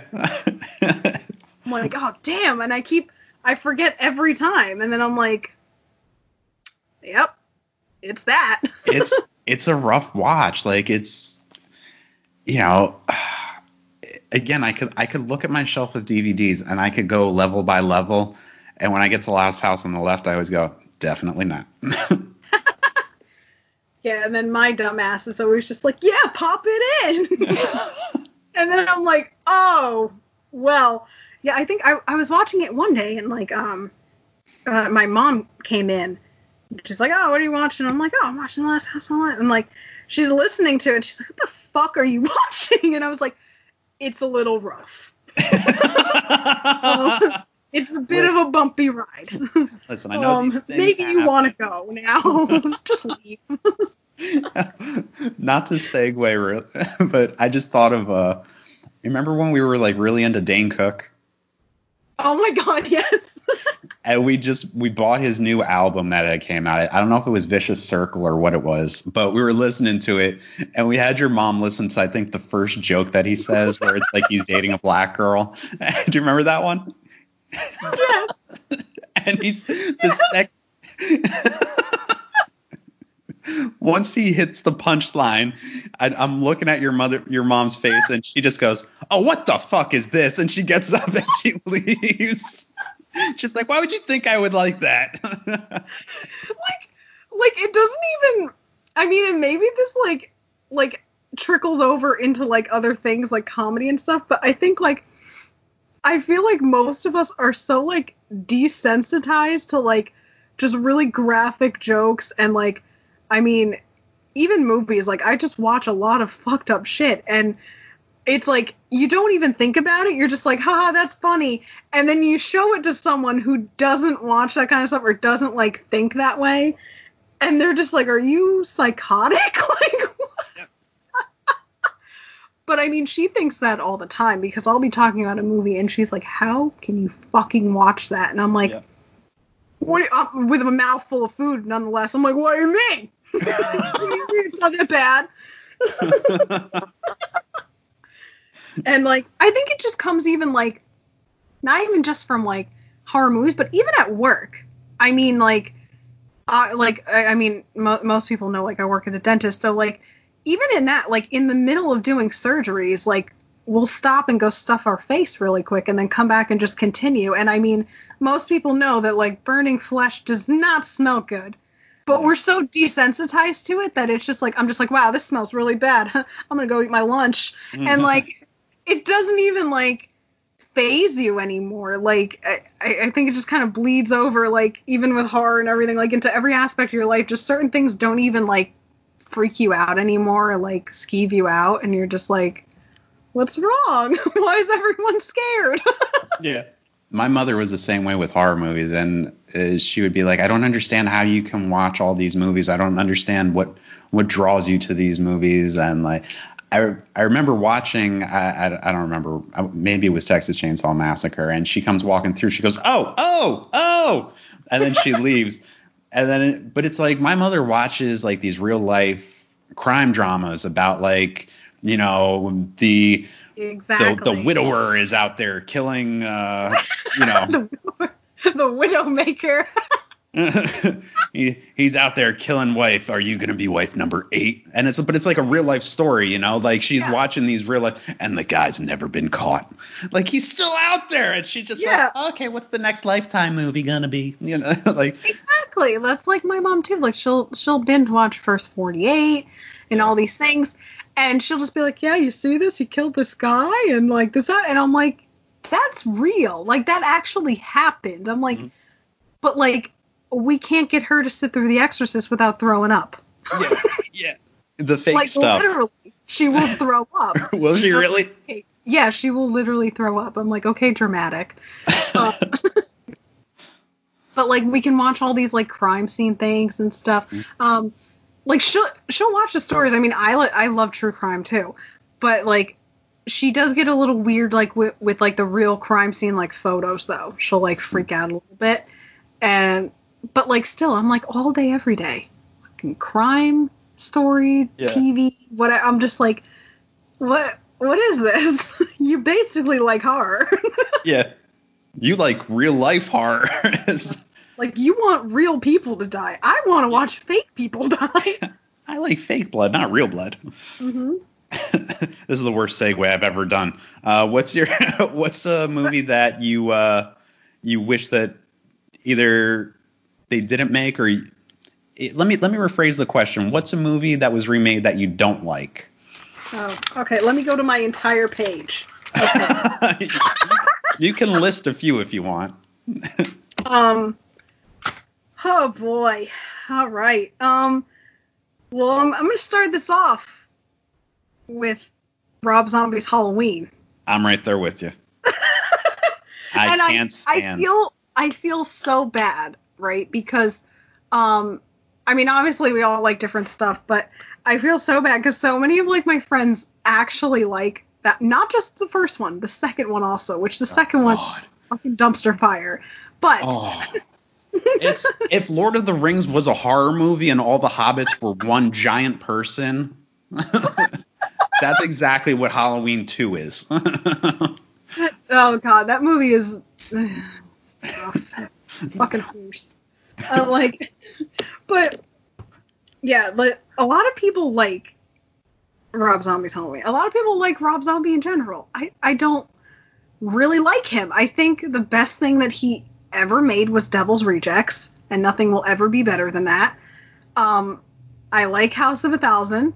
I'm like, oh damn, and I keep, I forget every time, and then I'm like, yep, it's that. it's it's a rough watch. Like it's you know again I could I could look at my shelf of DVDs and I could go level by level and when I get to Last House on the Left I always go definitely not. yeah, and then my dumbass is always just like, yeah, pop it in. and then I'm like, oh, well, yeah, I think I, I was watching it one day and like um uh, my mom came in. She's like, oh, what are you watching? I'm like, oh, I'm watching The Last House on Left. And like, she's listening to it. And She's like, what the fuck are you watching? And I was like, it's a little rough. it's a bit of a bumpy ride. Listen, I know Um, these things maybe you want to go now. Just leave. not to segue, but I just thought of uh, remember when we were like really into Dane Cook, Oh my god, yes. and we just we bought his new album that had came out. I don't know if it was Vicious Circle or what it was, but we were listening to it, and we had your mom listen to I think the first joke that he says, where it's like he's dating a black girl. Do you remember that one? Yes. and he's the second. Once he hits the punchline, I, I'm looking at your mother, your mom's face, and she just goes, "Oh, what the fuck is this?" And she gets up and she leaves. She's like, "Why would you think I would like that?" like like it doesn't even I mean and maybe this like like trickles over into like other things like comedy and stuff, but I think like I feel like most of us are so like desensitized to like just really graphic jokes and like I mean even movies like I just watch a lot of fucked up shit and it's like you don't even think about it. You're just like, haha, that's funny. And then you show it to someone who doesn't watch that kind of stuff or doesn't like think that way. And they're just like, are you psychotic? like? But I mean, she thinks that all the time because I'll be talking about a movie and she's like, how can you fucking watch that? And I'm like, Yeah. what? Uh, with a mouthful of food, nonetheless. I'm like, what do you mean? it's not that bad. and like i think it just comes even like not even just from like horror movies but even at work i mean like I like i, I mean mo- most people know like i work at the dentist so like even in that like in the middle of doing surgeries like we'll stop and go stuff our face really quick and then come back and just continue. And i mean most people know that like burning flesh does not smell good. But we're so desensitized to it that it's just like i'm just like wow this smells really bad. I'm gonna go eat my lunch. And mm-hmm. like it doesn't even like faze you anymore. Like I, I think it just kind of bleeds over like even with horror and everything like into every aspect of your life. Just certain things don't even like freak you out anymore or like skeeve you out and you're just like what's wrong why is everyone scared yeah. My mother was the same way with horror movies, and uh, she would be like, "I don't understand how you can watch all these movies. I don't understand what what draws you to these movies." And like, I I remember watching. I, I, I don't remember. uh, Maybe it was Texas Chainsaw Massacre, and she comes walking through. She goes, "Oh, oh, oh," and then she leaves. And then, it, but it's like my mother watches like these real life crime dramas about like you know the Exactly. the, the widower is out there killing uh you know the, the Widowmaker. he, he's out there killing wife. Are you gonna be wife number eight? And it's but it's like a real life story, you know. Like she's Yeah. watching these real life, and the guy's never been caught. Like he's still out there, and she's just Yeah. like, okay, what's the next Lifetime movie gonna be? You know, like Exactly. That's like my mom too. Like she'll she'll binge watch First Forty Eight and all these things, and she'll just be like, "Yeah, you see this? He killed this guy, and like this." And I'm like, "That's real. Like that actually happened." I'm like, Mhm. but like we can't get her to sit through The Exorcist without throwing up. yeah, yeah, the fake like stuff. literally, she will throw up. Will she really? Yeah, she will literally throw up. I'm like, okay, dramatic. Um, but like, we can watch all these like crime scene things and stuff. Um, like she'll she'll watch the stories. I mean, I li- I love true crime too, but like, she does get a little weird like with, with like the real crime scene like photos though. She'll like freak out a little bit, and but like still, I'm like all day every day, fucking crime story, Yeah. TV. What I, I'm just like, what what is this? you basically like horror. yeah, you like real life horror. like you want real people to die. I want to watch fake people die. I like fake blood, not real blood. hmm this is the worst segue I've ever done. Uh, what's your what's a movie that you uh, you wish that either they didn't make or it, let me let me rephrase the question. What's a movie that was remade that you don't like? Oh, okay. Let me go to my entire page. you, you can list a few if you want. Um. Oh boy. All right. Um. Well, I'm, I'm going to start this off with Rob Zombie's Halloween. I'm right there with you. I can't I, stand. I feel I feel so bad, right? Because, um, I mean, obviously we all like different stuff, but I feel so bad because so many of like my friends actually like that. Not just the first one, the second one also, which the second one God. fucking dumpster fire. But Oh. it's if Lord of the Rings was a horror movie and all the hobbits were one giant person. that's exactly what Halloween 2 is. oh god, that movie is. fucking horse. Uh, like, but yeah, but a lot of people like Rob Zombie's Halloween. A lot of people like Rob Zombie in general. I I don't really like him. I think the best thing that he ever made was Devil's Rejects, and nothing will ever be better than that. Um, I like House of a Thousand.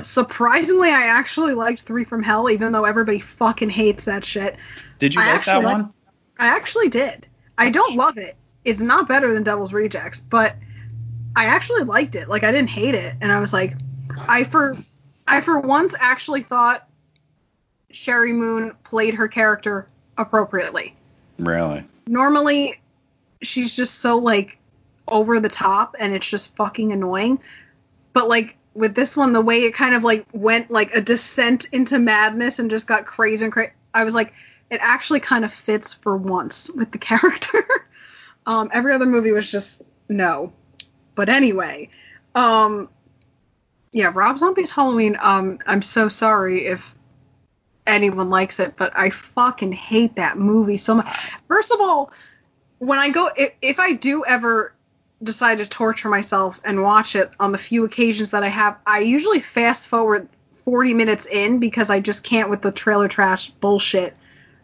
Surprisingly, I actually liked Three from Hell, even though everybody fucking hates that shit. Did you I like that actually like- one? I actually did. I don't love it. It's not better than Devil's Rejects, but I actually liked it. Like I didn't hate it, and I was like, I for I for once actually thought Sheri Moon played her character appropriately. Really? Normally, she's just so like over the top, and it's just fucking annoying. But like with this one, the way it kind of like went like a descent into madness and just got crazy and crazy, I was like, it actually kind of fits for once with the character. Um, every other movie was just no. But anyway, um, yeah, Rob Zombie's Halloween. Um, I'm so sorry if anyone likes it, but I fucking hate that movie so much. First of all, when I go, if, if I do ever decide to torture myself and watch it on the few occasions that I have, I usually fast forward 40 minutes in because I just can't with the trailer trash bullshit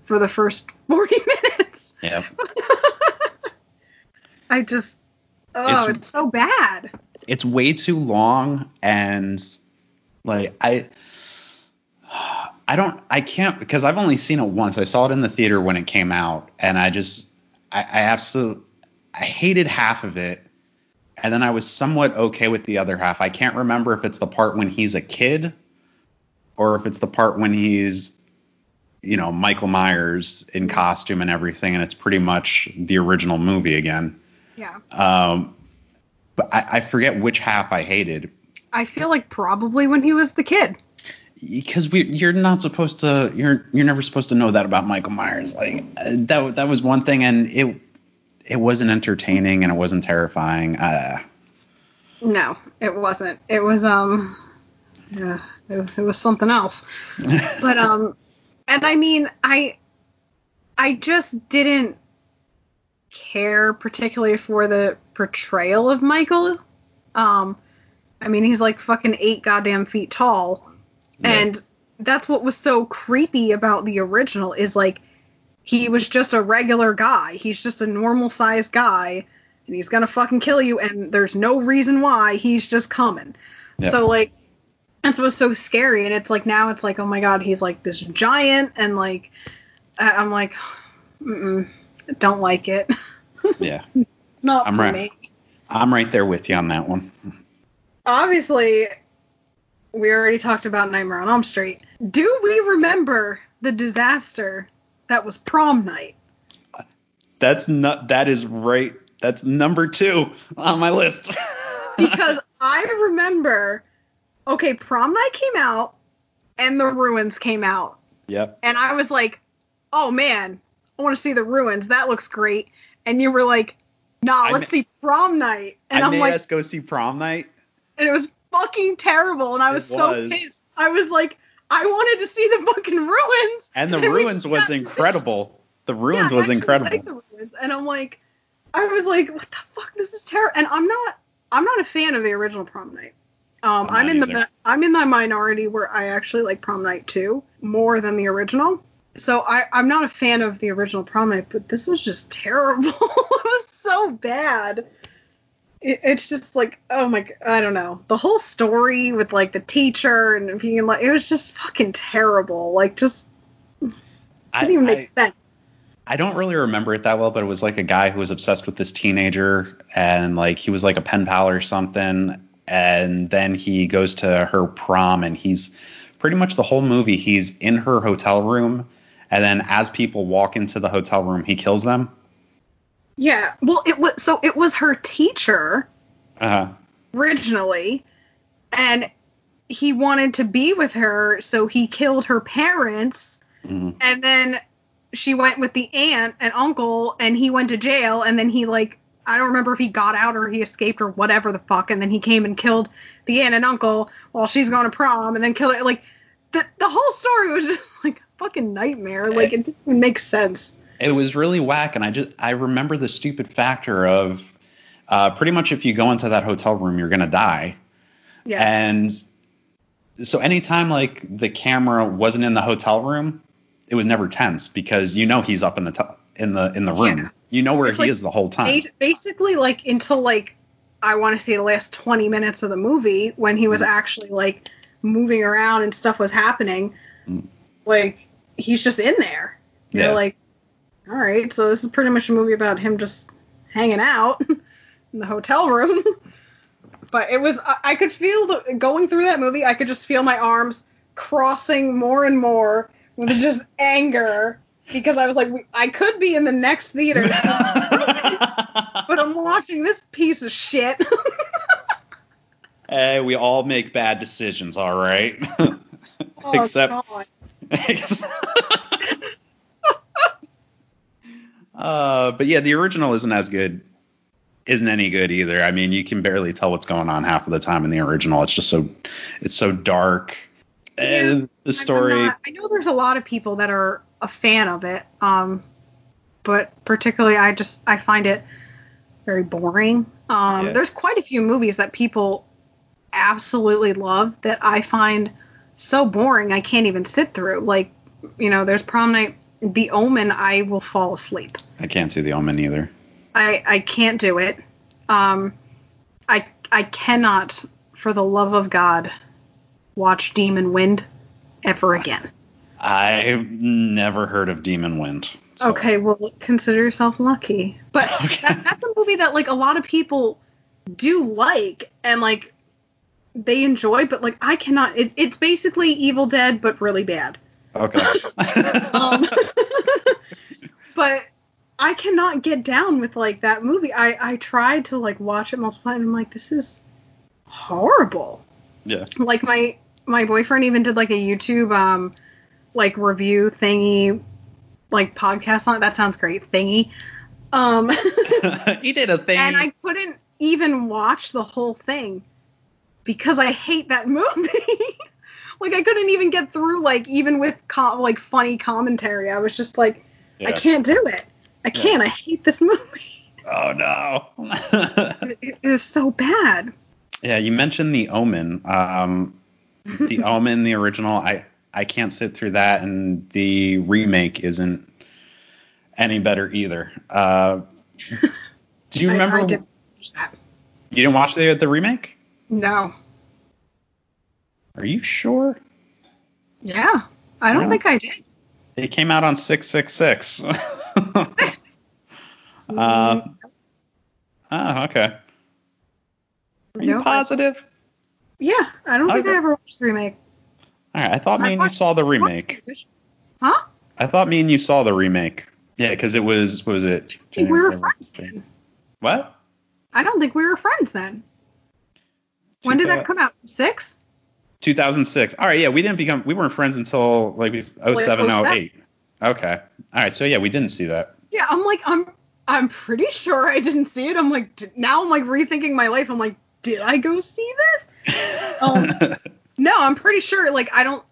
for the first 40 minutes. Yep. I just, oh, It's- it's, so bad. It's way too long and like I I don't I can't because I've only seen it once. I saw it in the theater when it came out and I just I, I absolutely I hated half of it and then I was somewhat okay with the other half. I can't remember if it's the part when he's a kid or if it's the part when he's you know Michael Myers in costume and everything and it's pretty much the original movie again. Yeah. Um but I, I forget which half I hated. I feel like probably when he was the kid. because we you're not supposed to you're you're never supposed to know that about Michael Myers. Like uh, that that was one thing, and it it wasn't entertaining and it wasn't terrifying. Uh, No, it wasn't. It was um, yeah, it, it was something else. but um, and I mean, I I just didn't care particularly for the portrayal of Michael. Um, I mean, he's like fucking eight goddamn feet tall, Yeah. and that's what was so creepy about the original is like he was just a regular guy. He's just a normal sized guy, and he's gonna fucking kill you, and there's no reason why. He's just coming. Yeah. So like, that's what's so scary. And it's like now it's like, oh my god, he's like this giant, and like, I'm like, don't like it. yeah, Not I'm for right. me. I'm right there with you on that one. Obviously, we already talked about Nightmare on Elm Street. Do we remember the disaster that was prom night? That's not that is right. That's number two on my list. because I remember, okay, prom night came out and the ruins came out, yep. and I was like, oh man, I want to see the ruins. That looks great. And you were like, nah, I let's ma- see prom night. And I I'm made like, us go see prom night. and it was fucking terrible. And I was, It so pissed. I was like, I wanted to see the fucking ruins. And the And ruins was incredible. The ruins I was incredible. the ruins. And I'm like, I was like, what the fuck? This is terrible. And I'm not, I'm not a fan of the original prom night. Um, I'm I'm, in the, either. mi- I'm in the minority where I actually like prom night too more than the original. So I, I'm not a fan of the original prom night, but this was just terrible. it was so bad. It, it's just like, oh my, I don't know. The whole story with like the teacher and being like, it was just fucking terrible. Like, just I, didn't even make I- sense. I don't really remember it that well, but it was like a guy who was obsessed with this teenager and like he was like a pen pal or something. And then he goes to her prom and he's pretty much the whole movie, he's in her hotel room. And then as people walk into the hotel room, he kills them. Yeah. Well, it was so it was her teacher Uh, originally, and he wanted to be with her, so he killed her parents, mhm. and then she went with the aunt and uncle, and he went to jail, and then he like I don't remember if he got out or he escaped or whatever the fuck, and then he came and killed the aunt and uncle while she's going to prom, and then killed it. Like the the whole story was just like fucking nightmare. Like it didn't even make sense. it was really whack and i just i remember the stupid factor of uh, pretty much if you go into that hotel room you're gonna die Yeah. and so anytime like the camera wasn't in the hotel room it was never tense because you know he's up in the t- in the in the room Yeah. you know where It's he like is the whole time basically like until like I want to say the last 20 minutes of the movie when he was Mm. actually like moving around and stuff was happening Mm. Like he's just in there you're Yeah. like all right so this is pretty much a movie about him just hanging out in the hotel room but it was I, I could feel the going through that movie I could just feel my arms crossing more and more with just anger because I was like I could be in the next theater but I'm watching this piece of shit. hey we all make bad decisions all right Oh, Except- God. uh, but yeah, the original isn't as good. Isn't any good either. I mean, you can barely tell what's going on half of the time in the original. It's just so, it's so dark. And the story, not- I know there's a lot of people that are a fan of it, um, but particularly I just I find it very boring. Um, Yeah. There's quite a few movies that people absolutely love that I find so boring I can't even sit through. Like, you know, there's Prom Night, The Omen. I will fall asleep. I can't see the Omen either. I I can't do it. Um, I I cannot, for the love of God, watch Demon Wind ever again. I've never heard of Demon Wind. so- Okay, well, consider yourself lucky. But Okay. that, that's a movie that like a lot of people do like and like they enjoy, but like I cannot. It, it's basically Evil Dead, but really bad. Okay. Um, but I cannot get down with like that movie. I I tried to like watch it multiple times. and I'm like, this is horrible. yeah. Like my my boyfriend even did like a YouTube um like review thingy like podcast on it. That sounds great. Thingy. Um he did a thing. and I couldn't even watch the whole thing because I hate that movie. like I couldn't even get through like even with com- like funny commentary. I was just like I can't do it. I can't. I hate this movie. Oh no. It, it is so bad. yeah, you mentioned the Omen. Um, the Omen, the original. I I can't sit through that, and the remake isn't any better either. Uh, do you I- remember? I, didn't watch that. You didn't watch the the remake? No. Are you sure? Yeah. I don't think I did. It came out on six six six. Uh, oh, okay. Are you I- positive? Yeah, I don't think I ever watched the remake. All right, I thought me I and you saw the remake. Huh? I thought me and you saw the remake. Yeah, because it was what was it? I think we were January, friends then. What? I don't think we were friends then. When did that come out? Six? 2006. All right, yeah, we didn't become we weren't friends until like we 07, 08. Okay. All right, so yeah, we didn't see that. Yeah, I'm like, I'm I'm pretty sure I didn't see it. I'm like, now I'm like rethinking my life. I'm like, did I go see this? Um, No, I'm pretty sure. Like, I don't,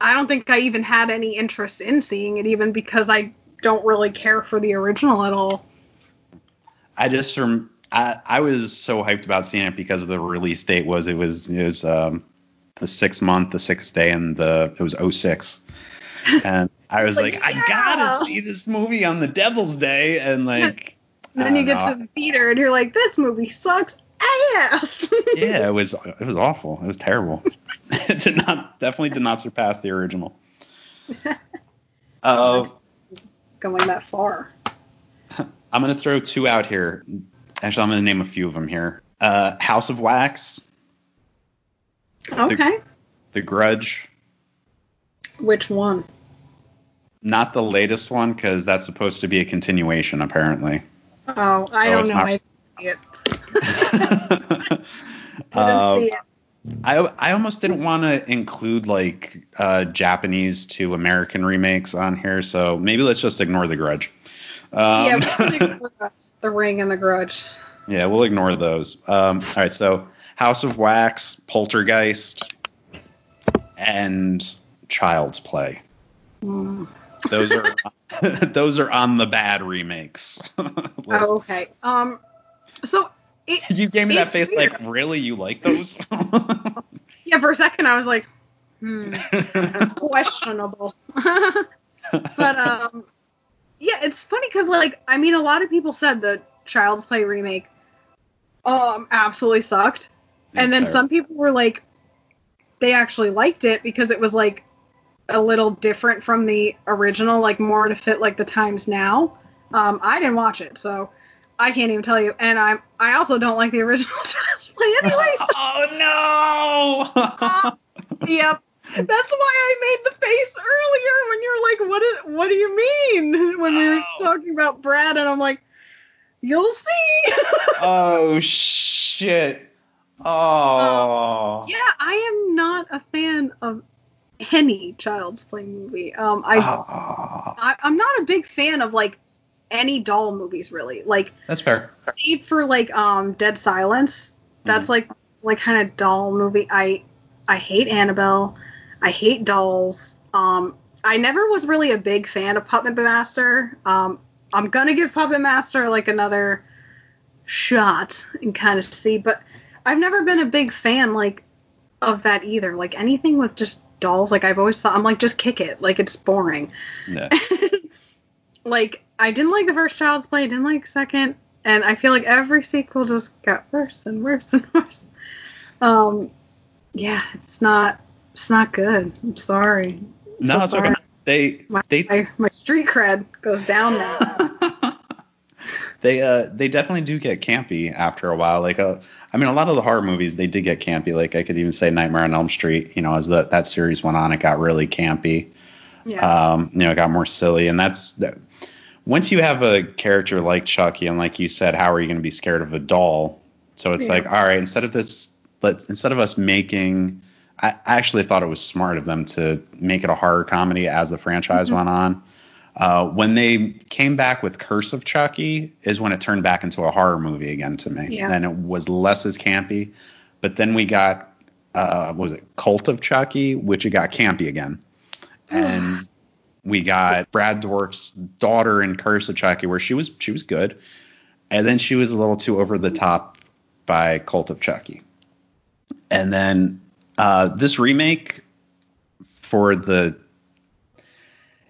I don't think I even had any interest in seeing it, even because I don't really care for the original at all. I just from I, I was so hyped about seeing it because of the release date was it was it was um, the sixth month, the sixth day, and the it was 06. And I was like, Like, I gotta see this movie on the Devil's Day, and like, And then you get know. to the theater and you're like, this movie sucks ass. yeah, it was it was awful. It was terrible. it did not definitely did not surpass the original. Uh, Going that far. I'm gonna throw two out here. Actually, I'm gonna name a few of them here. Uh, House of Wax, Okay. The Grudge, Which one? not the latest one because that's supposed to be a continuation apparently. Oh, I Oh, don't know. not- I didn't see it. I Um, see it. I I almost didn't want to include like uh, Japanese to American remakes on here, so maybe let's just ignore The Grudge. Um, yeah, we can ignore the, Ring and the Grudge. Yeah, we'll ignore those. Um, all right, so House of Wax, Poltergeist, and Child's Play. Mm. Those are those are on the bad remakes. Oh, okay. Um, so it, You gave me that face weird. like, really? You like those? yeah, for a second I was like, hmm, questionable. but um, yeah, it's funny because like I mean, a lot of people said the Child's Play remake um absolutely sucked, and then terrible. some people were like, they actually liked it because it was like a little different from the original, like more to fit like the times now. Um, I didn't watch it, so I can't even tell you. And I'm I also don't like the original Child's Play anyways. oh no! yep. That's why I made the face earlier when you're like, "What is? What do you mean?" When we were Oh. talking about Brad, and I'm like, "You'll see." oh shit! Oh. yeah, I am not a fan of any Child's Play movie. Um, I, Oh. I I'm not a big fan of like any doll movies really. Like, That's fair. save for like um Dead Silence. That's like like kind of doll movie. I I hate Annabelle. I hate dolls. Um I never was really a big fan of Puppet Master. Um I'm gonna give Puppet Master like another shot and kind of see, but I've never been a big fan like of that either. Like anything with just dolls, like I've always thought I'm like just kick it. Like it's boring Yeah. like I didn't like the first Child's Play, I didn't like second, and I feel like every sequel just got worse and worse and worse. Um, yeah, it's not, it's not good. I'm sorry. I'm No, so it's okay. They My, they my my street cred goes down now. they uh they definitely do get campy after a while. Like uh, I mean, a lot of the horror movies they did get campy. Like I could even say Nightmare on Elm Street. You know, as the, that series went on, it got really campy. Yeah, Um, you know, it got more silly, and that's that. Once you have a character like Chucky, and like you said, how are you going to be scared of a doll? So it's Yeah. like, all right, instead of this, let instead of us making I actually thought it was smart of them to make it a horror comedy as the franchise Mm-hmm. went on. Uh, when they came back with Curse of Chucky, is when it turned back into a horror movie again to me, Yeah. and it was less as campy. But then we got uh, what was it Cult of Chucky, which it got campy again, and we got Brad Dourif's daughter in Curse of Chucky, where she was she was good, and then she was a little too over the top by Cult of Chucky, and then uh, this remake for the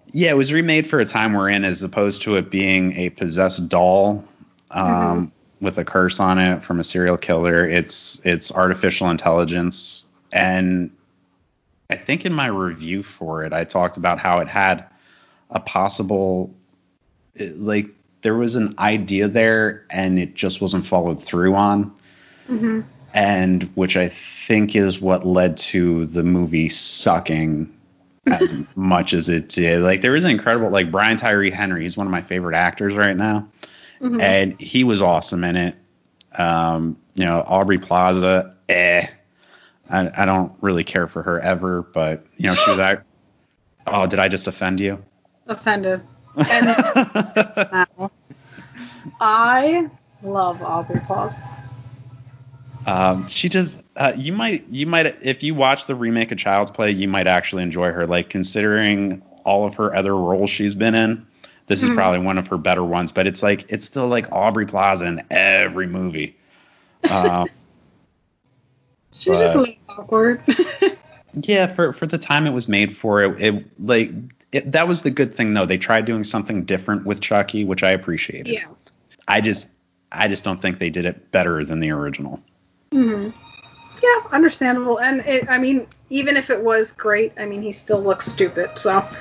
yeah, it was remade for a time we're in, as opposed to it being a possessed doll um, with a curse on it from a serial killer. It's it's artificial intelligence, and I think in my review for it, I talked about how it had a possible like there was an idea there, and it just wasn't followed through on, Mm-hmm. and which I think is what led to the movie sucking as much as it did. Like there is an incredible like Brian Tyree Henry. He's one of my favorite actors right now, Mhm. and he was awesome in it. Um, you know, Aubrey Plaza, eh. I, I don't really care for her ever, but you know, she was out. Oh, did I just offend you? Offended. And I love Aubrey Plaza. Um, she just uh, you might you might if you watch the remake of Child's Play, you might actually enjoy her. Like considering all of her other roles she's been in, this is Mhm. probably one of her better ones. But it's like it's still like Aubrey Plaza in every movie. Um, She's just a little awkward. yeah, for for the time it was made for, it, it like it, that was the good thing though. They tried doing something different with Chucky, which I appreciated. yeah. I just I just don't think they did it better than the original. Hmm Yeah, understandable. And it, I mean, even if it was great, I mean, he still looks stupid. So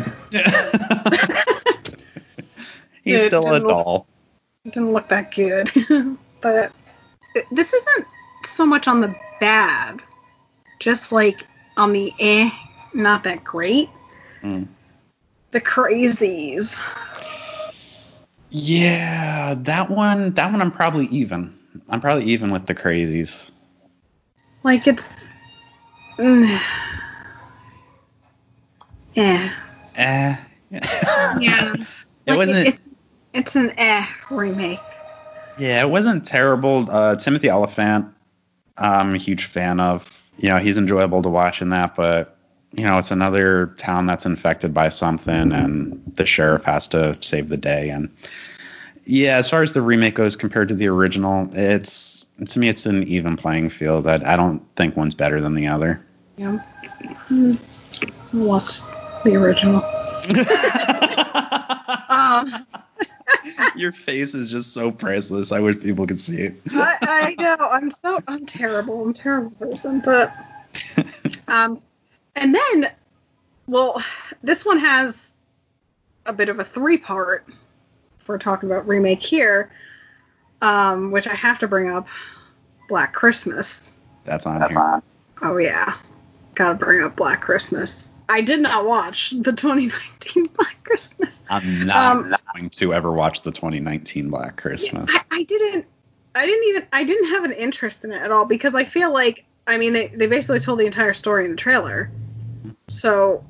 He's Dude, still a didn't look- doll. didn't look that good. but it- this isn't so much on the bad, just like on the eh, not that great. Mm. The crazies. Yeah, that one. That one. I'm probably even. I'm probably even with the crazies. Like it's. Mm, eh. Eh. Yeah. it Like, wasn't. It's, it's an eh remake. yeah, it wasn't terrible. Uh, Timothy Olyphant. I'm a huge fan of. You know, he's enjoyable to watch in that, but you know, it's another town that's infected by something, and the sheriff has to save the day. And yeah, as far as the remake goes, compared to the original, it's to me, it's an even playing field. I, I don't think one's better than the other. Yeah. Mm. Watch the original. Um, Your face is just so priceless. I wish people could see it. I, I know. I'm so I'm terrible. I'm a terrible person. But um, and then, well, this one has a bit of a three part. If we're talking about remake here, um, which I have to bring up, Black Christmas. That's on here. Oh yeah, gotta bring up Black Christmas. I did not watch the 2019 Black Christmas. I'm not Um, going to ever watch the 2019 Black Christmas. I, I didn't I didn't even I didn't have an interest in it at all because I feel like I mean they, they basically told the entire story in the trailer. So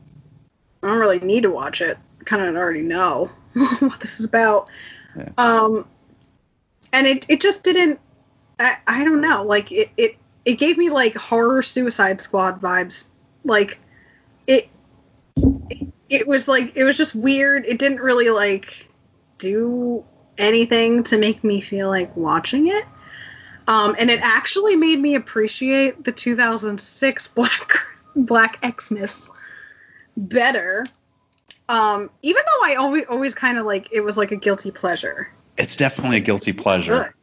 I don't really need to watch it. Kind of already know what this is about. Yeah. Um and it, it just didn't I, I don't know, like it, it it gave me like horror suicide squad vibes. Like it it, it was like it was just weird. It didn't really like do anything to make me feel like watching it. Um, and it actually made me appreciate the 2006 Black Black Xmas better. Um, even though I always always kind of like it was like a guilty pleasure. It's definitely a guilty pleasure.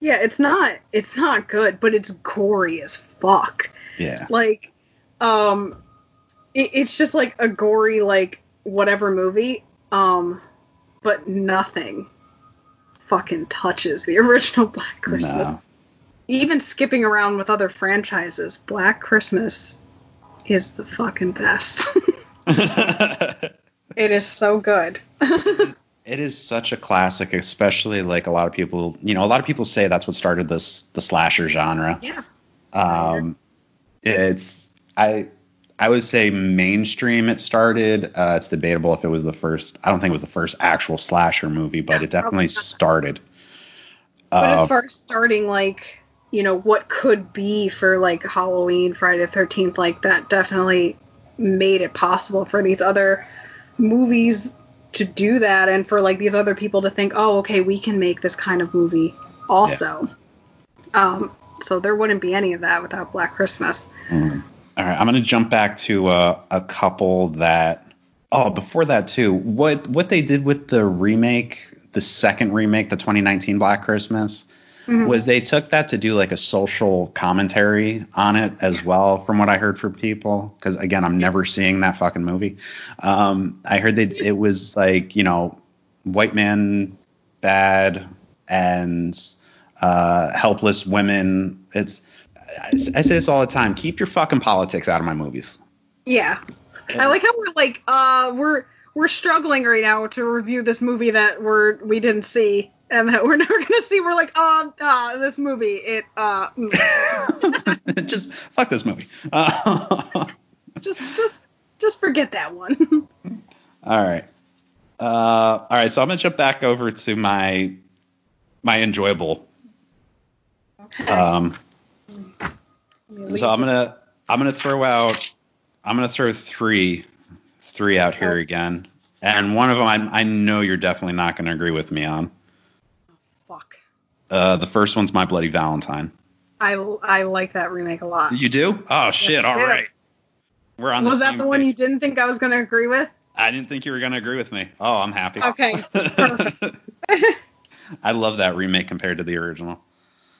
Yeah, it's not it's not good, but it's gory as fuck. Yeah. Like, um, it, it's just like a gory like whatever movie. Um, but nothing fucking touches the original Black Christmas. No. Even skipping around with other franchises, Black Christmas is the fucking best. it is so good. it is such a classic, especially like a lot of people, you know, a lot of people say that's what started this the slasher genre. yeah. Um, it's I I would say mainstream. It started. Uh, it's debatable if it was the first. I don't think it was the first actual slasher movie, but Yeah, it definitely started. But Uh, as far as starting, like, you know, what could be for like Halloween, Friday the 13th, like, that definitely made it possible for these other movies to do that and for like these other people to think, oh, okay, we can make this kind of movie also. Um, so there wouldn't be any of that without Black Christmas. Mm. All right, I'm going to jump back to uh, a couple that. Oh, before that too, what what they did with the remake, the second remake, the 2019 Black Christmas, Mhm. was they took that to do like a social commentary on it as well, from what I heard from people. Because again, I'm never seeing that fucking movie. Um, I heard that it was like you know, white man bad and uh, helpless women. It's I, I say this all the time. Keep your fucking politics out of my movies. Yeah. I like how we're like, uh, we're we're struggling right now to review this movie that we're we didn't see and that we're never gonna see. We're like, um, uh, this movie, it, uh, mm. just fuck this movie. Uh, just just just forget that one. all right. Uh, all right. So I'm gonna jump back over to my my enjoyable. okay. Um, so I'm gonna I'm gonna throw out I'm gonna throw three three out here again, and one of them I, I know you're definitely not gonna agree with me on. Uh, the first one's My Bloody Valentine. I I like that remake a lot. You do? Oh shit! All right, we're on. Was that the one page. you didn't think I was gonna agree with? I didn't think you were gonna agree with me. Oh, I'm happy. Okay. I love that remake compared to the original.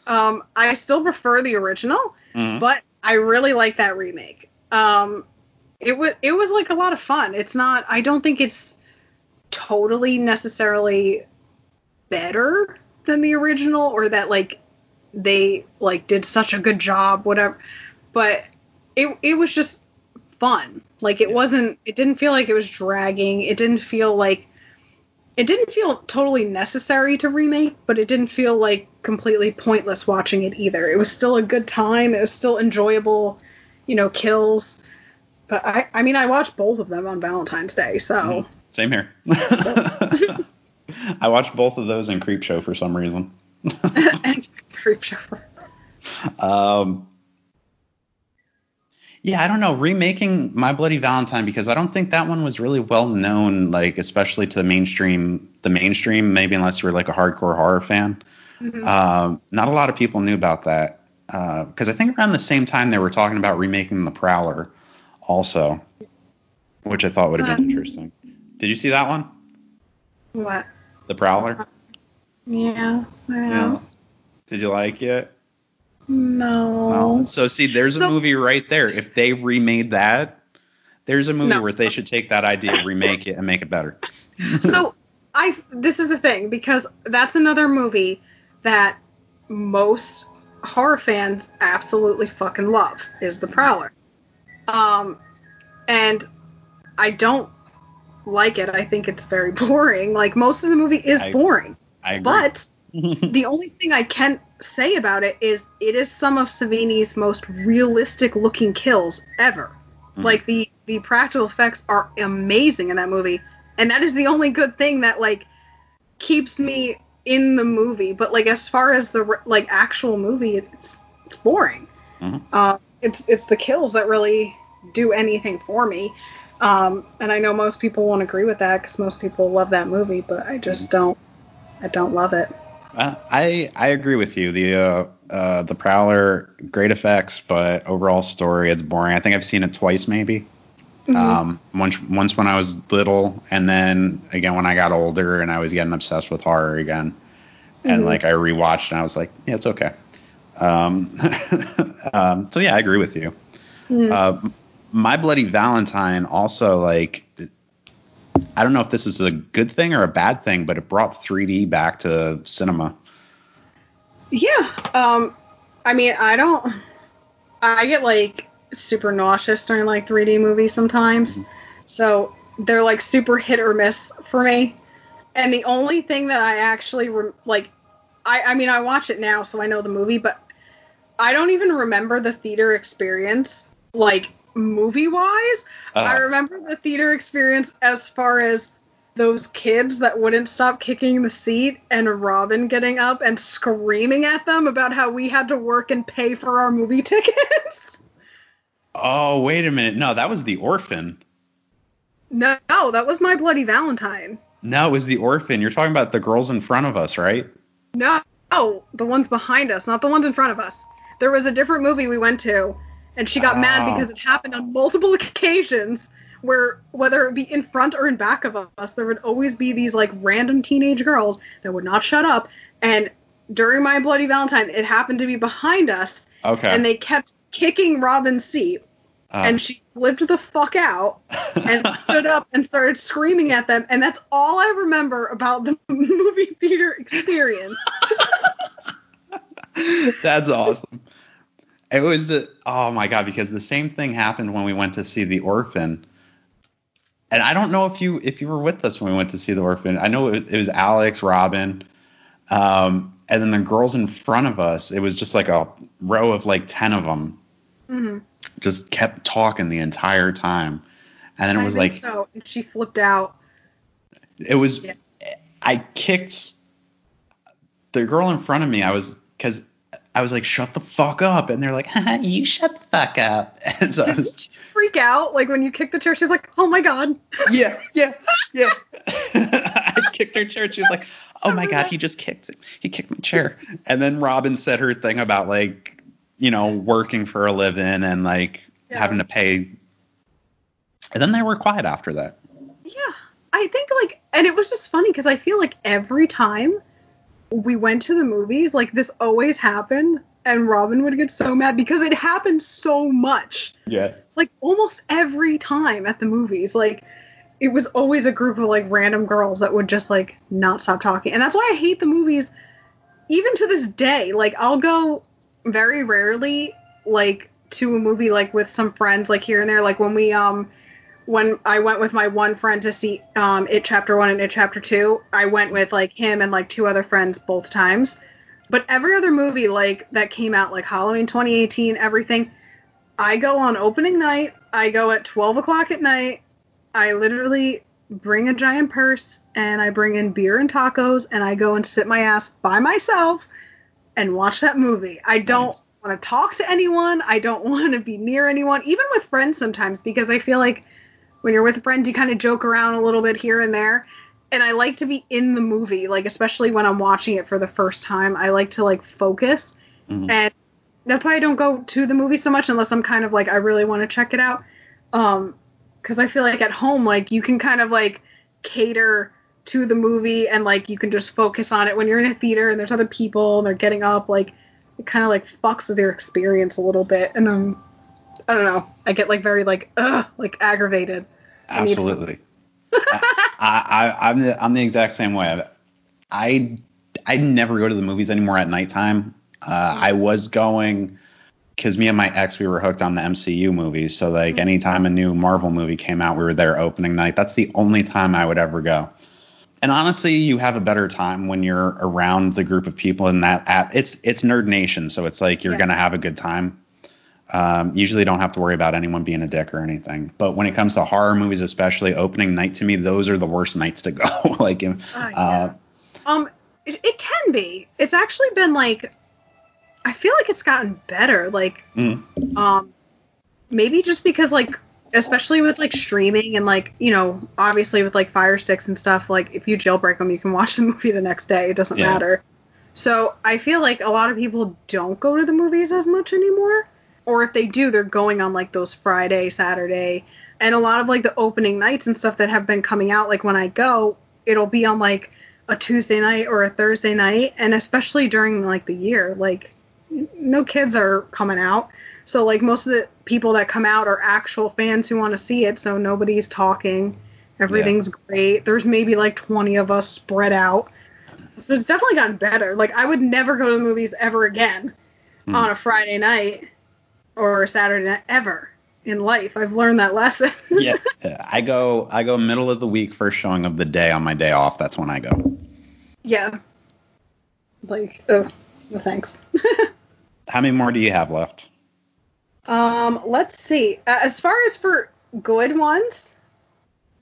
Um, I still prefer the original. Mhm. but I really like that remake. Um, it was it was like a lot of fun. It's not. I don't think it's totally necessarily better than the original, or that like they like did such a good job, whatever. But it it was just fun. Like it Yeah. wasn't. It didn't feel like it was dragging. It didn't feel like. It didn't feel totally necessary to remake, but it didn't feel like completely pointless watching it either. It was still a good time. It was still enjoyable, you know, kills. But I, I mean, I watched both of them on Valentine's Day, so Mhm. Same here. I watched both of those in Creepshow for some reason. and Creepshow. Um, yeah, I don't know. Remaking My Bloody Valentine because I don't think that one was really well known, like especially to the mainstream. The mainstream, maybe unless you were like a hardcore horror fan. Mhm. Um, not a lot of people knew about that because I think around the same time they were talking about remaking The Prowler, also, which I thought would have been Um, interesting. Did you see that one, What? The Prowler? Yeah. Yeah. Did you like it? No. No. So see, there's a So- movie right there. If they remade that, there's a movie No. where they should take that idea, remake it, and make it better. so I this is the thing because that's another movie that most horror fans absolutely fucking love is The Prowler. Um and I don't like it. I think it's very boring. Like most of the movie is I- boring. I. But the only thing I can say about it is it is some of Savini's most realistic looking kills ever. Mhm. Like the the practical effects are amazing in that movie, and that is the only good thing that like keeps me in the movie. But like as far as the like actual movie, it's it's boring. Mhm. Uh, it's it's the kills that really do anything for me. Um, and I know most people won't agree with that because most people love that movie, but I just don't. I don't love it. Uh, I I agree with you. The uh, uh, the Prowler, great effects, but overall story, it's boring. I think I've seen it twice, maybe. Mhm. Um, once once when I was little, and then again when I got older, and I was getting obsessed with horror again. And Mhm. like I rewatched, and I was like, yeah, it's okay. Um, um, so yeah, I agree with you. Mm. My Bloody Valentine also like I don't know if this is a good thing or a bad thing, but it brought 3D back to cinema. Yeah. Um I mean, I don't I get like super nauseous during like 3D movies sometimes. Mhm. So they're like super hit or miss for me. And the only thing that I actually re- like I I mean, I watch it now so I know the movie, but I don't even remember the theater experience like movie wise. Uh, I remember the theater experience as far as those kids that wouldn't stop kicking the seat and Robin getting up and screaming at them about how we had to work and pay for our movie tickets. oh, wait a minute. No, that was the orphan. no, that was my bloody Valentine. No, it was the orphan. You're talking about the girls in front of us, right? No, oh, the ones behind us, not the ones in front of us. There was a different movie we went to, and she got mad because it happened on multiple occasions where, whether it be in front or in back of us, there would always be these like random teenage girls that would not shut up. And during my Bloody Valentine, it happened to be behind us, Okay. and they kept kicking Robin's seat, Uh, and she flipped the fuck out and stood up and started screaming at them. And that's all I remember about the movie theater experience. That's awesome. It was uh, oh my god because the same thing happened when we went to see the orphan. And I don't know if you if you were with us when we went to see the orphan. I know it was, it was Alex, Robin, um, and then the girls in front of us. It was just like a row of like ten of them. Mhm. Just kept talking the entire time, and then it was like so. And she flipped out. it was Yeah. I kicked the girl in front of me. I was because I was like, "Shut the fuck up," and they're like, "You shut the fuck up." And so I was, Freak out like when you kick the chair. She's like, "Oh my god!" yeah, yeah, yeah. I kicked her chair. She's like, "Oh my god, he just kicked it. He kicked my chair." And then Robin said her thing about like, you know, working for a living and like Yeah. having to pay. And then they were quiet after that. Yeah, I think like, and it was just funny because I feel like every time we went to the movies, like this always happened, and Robin would get so mad because it happened so much. Yeah. like almost every time at the movies like it was always a group of like random girls that would just like not stop talking and that's why i hate the movies even to this day like i'll go very rarely like to a movie like with some friends like here and there like when we um when i went with my one friend to see um it chapter one and it chapter two i went with like him and like two other friends both times but every other movie like that came out like halloween 2018 everything I go on opening night. I go at 12 o'clock at night. I literally bring a giant purse and I bring in beer and tacos and I go and sit my ass by myself and watch that movie. I don't Nice. want to talk to anyone. I don't want to be near anyone, even with friends sometimes, because I feel like when you're with friends, you kind of joke around a little bit here and there. And I like to be in the movie, like especially when I'm watching it for the first time. I like to like focus Mhm. and that's why I don't go to the movie so much unless I'm kind of like I really want to check it out. Um, because I feel like at home, like you can kind of like cater to the movie and like you can just focus on it when you're in a theater and there's other people and they're getting up. Like it kind of like fucks with your experience a little bit. And um, I don't know. I get like very like ugh, like aggravated. I need some- Absolutely. I, I, I'm the I'm the exact same way. I I never go to the movies anymore at nighttime. Uh, I was going because me and my ex we were hooked on the MCU movies. So like anytime a new Marvel movie came out, we were there opening night. That's the only time I would ever go. And honestly, you have a better time when you're around the group of people in that app. It's it's Nerd Nation, so it's like you're Yeah. gonna have a good time. Um, usually don't have to worry about anyone being a dick or anything. But when it comes to horror movies, especially opening night, to me, those are the worst nights to go. like, uh, Ah, yeah. Um, it, it can be. It's actually been like, I feel like it's gotten better. Like, mm, um, maybe just because like, especially with like streaming and like you know, obviously with like Fire Sticks and stuff. Like, if you jailbreak them, you can watch the movie the next day. It doesn't Yeah. matter. So I feel like a lot of people don't go to the movies as much anymore, or if they do, they're going on like those Friday, Saturday, and a lot of like the opening nights and stuff that have been coming out. Like when I go, it'll be on like a Tuesday night or a Thursday night, and especially during like the year, like no kids are coming out. So like most of the people that come out are actual fans who want to see it, so nobody's talking. Everything's great. There's maybe like 20 of us spread out. So it's definitely gotten better. Like I would never go to the movies ever again Hmm. on a Friday night or Saturday night ever in life. I've learned that lesson. yeah, I go I go middle of the week, first showing of the day on my day off. That's when I go. yeah. Like, oh, no thanks. How many more do you have left? Um, let's see. Uh, as far as for good ones,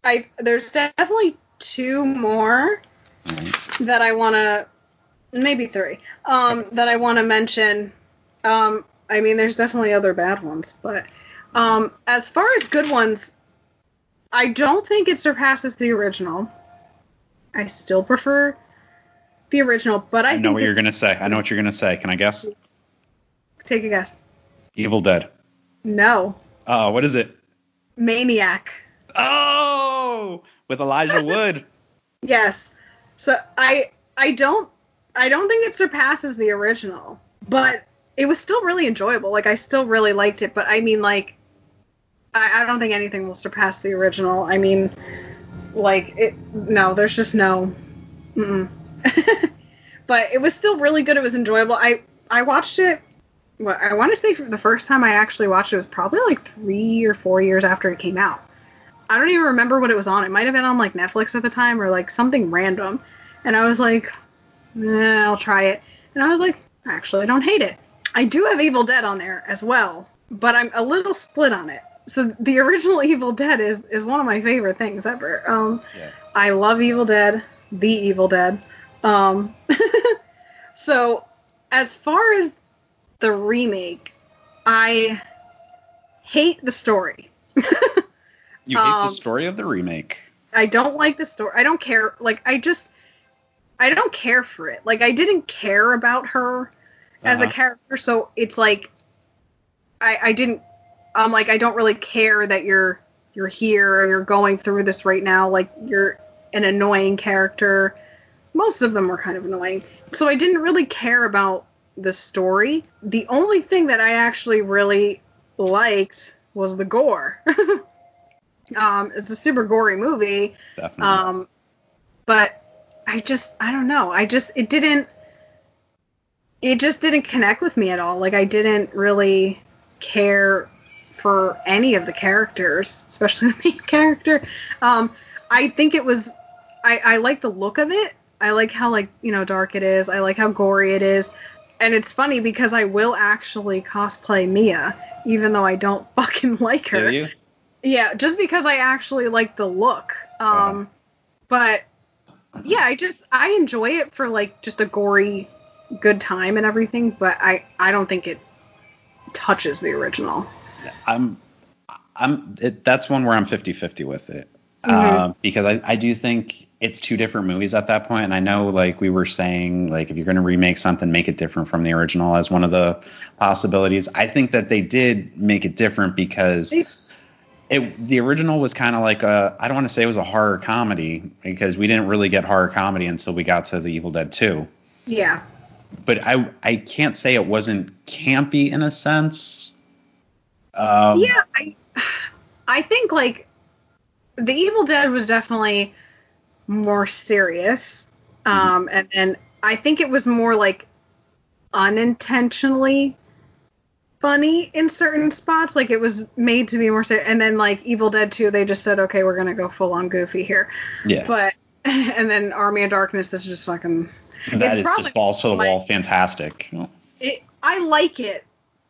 I there's definitely two more that I want to, maybe three, um, that I want to mention. Um, I mean, there's definitely other bad ones, but um, as far as good ones, I don't think it surpasses the original. I still prefer the original, but I, I know think what you're gonna say. I know what you're gonna say. Can I guess? take a guess. Evil Dead. No, Oh, what is it? Maniac. Oh, with Elijah Wood. Yes. So I I don't I don't think it surpasses the original, but it was still really enjoyable. Like I still really liked it, but I mean like I, I don't think anything will surpass the original. I mean like it no, there's just no but it was still really good. It was enjoyable. I I watched it what I want to say the first time I actually watched it was probably like 3 or 4 years after it came out. I don't even remember what it was on. It might have been on like Netflix at the time or like something random. And I was like, eh, I'll try it. And I was like, actually, I don't hate it. I do have Evil Dead on there as well, but I'm a little split on it. So the original Evil Dead is is one of my favorite things ever. Um, Yeah. I love Evil Dead, the Evil Dead. Um, so as far as the remake, I hate the story. You hate Um, the story of the remake. I don't like the story. I don't care. Like I just I don't care for it. Like I didn't care about her as a Uh-huh. character, so it's like I I didn't I'm like I don't really care that you're you're here and you're going through this right now. Like you're an annoying character. Most of them were kind of annoying. So I didn't really care about the story. The only thing that I actually really liked was the gore. um, it's a super gory movie. Definitely. Um, but I just, I don't know. I just, it didn't, it just didn't connect with me at all. Like, I didn't really care for any of the characters, especially the main character. Um, I think it was, I, I like the look of it. I like how, like, you know, dark it is. I like how gory it is. And it's funny because I will actually cosplay Mia, even though I don't fucking like her. Do you? Yeah, just because I actually like the look. Um, but yeah, I just I enjoy it for like just a gory, good time and everything. But I I don't think it touches the original. I'm I'm it, that's one where I'm 50-50 with it. Mhm. Uh, because I, I do think it's two different movies at that point and I know like we were saying like if you're going to remake something make it different from the original as one of the possibilities. I think that they did make it different because it the original was kind of like a I don't want to say it was a horror comedy because we didn't really get horror comedy until we got to the Evil Dead 2 Yeah, but I I can't say it wasn't campy in a sense. Um, yeah. I I think like the Evil Dead was definitely more serious, um, and then I think it was more like unintentionally funny in certain spots. Like it was made to be more serious, and then like Evil Dead Two, they just said, okay, we're gonna go full on goofy here. yeah, But and then Army of Darkness is just fucking. That is just balls to the my- wall, fantastic. It, I like it,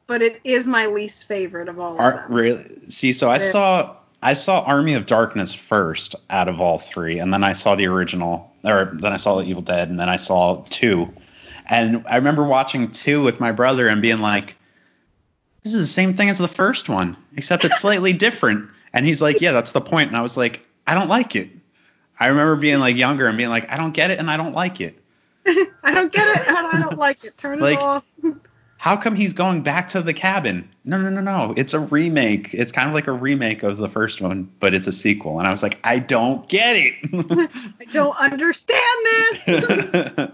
but it is my least favorite of all of them. really, see, so I Yeah. saw I saw Army of Darkness first out of all three, and then I saw the original, or then I saw the Evil Dead, and then I saw two, and I remember watching two with my brother and being like, "This is the same thing as the first one, except it's slightly different." And he's like, "Yeah, that's the point," and I was like, "I don't like it." I remember being like younger and being like, "I don't get it," and I don't like it. I don't get it, I don't like it. Turn Like- it off. How come he's going back to the cabin? No, no, no, no. It's a remake. It's kind of like a remake of the first one, but it's a sequel. And I was like, I don't get it. I don't understand this.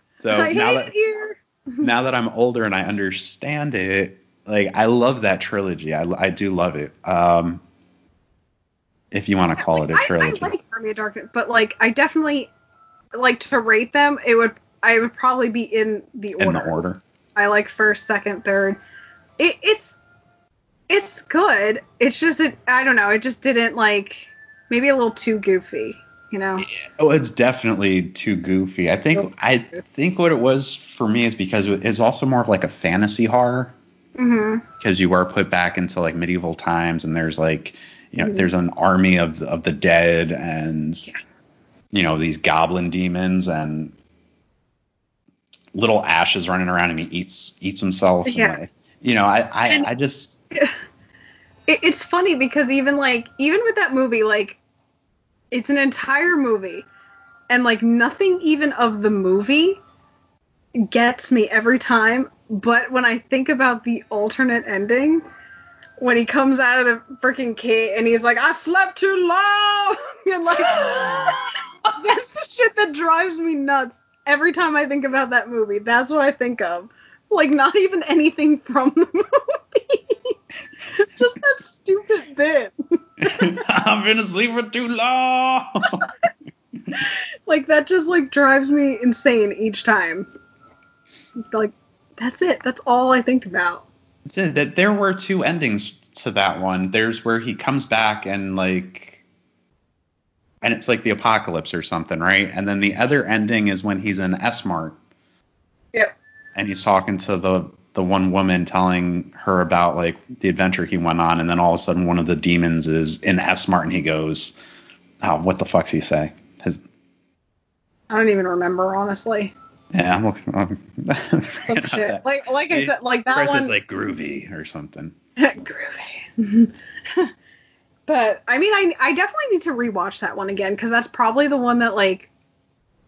so I now hate that it here. now that I'm older and I understand it, like I love that trilogy. I, I do love it. Um, if you want to call it a trilogy. I, like Army of Darkness, but like I definitely like to rate them. It would I would probably be in the order. in the order. I like first, second, third. It, it's it's good. It's just it. I don't know. It just didn't like maybe a little too goofy. You know. Oh, it's definitely too goofy. I think I think what it was for me is because it is also more of like a fantasy horror. because you are put back into like medieval times and there's like you know Mhm. there's an army of the, of the dead and you know these goblin demons and little ashes running around and he eats eats himself. and, Yeah. like, you know, I I, And- I just it, it's funny because even like even with that movie like it's an entire movie and like nothing even of the movie gets me every time but when i think about the alternate ending when he comes out of the freaking cave and he's like i slept too long and like that's the shit that drives me nuts every time i think about that movie. That's what i think of. Like not even anything from the movie. Just that stupid bit. I've been asleep for too long. like that just like drives me insane each time. Like that's it. That's all i think about. That there were two endings to that one. There's where he comes back and like and it's like the apocalypse or something, right? And then the other ending is when he's in S Mart yep. And he's talking to the the one woman telling her about like the adventure he went on and then all of a sudden one of the demons is in S Mart and he goes, Oh, what the fuck's he say? His i don't even remember honestly. Yeah, I'm looking I'm, some shit. like like i said like that Chris one is like groovy or something. groovy but i mean I, I definitely need to rewatch that one again because that's probably the one that like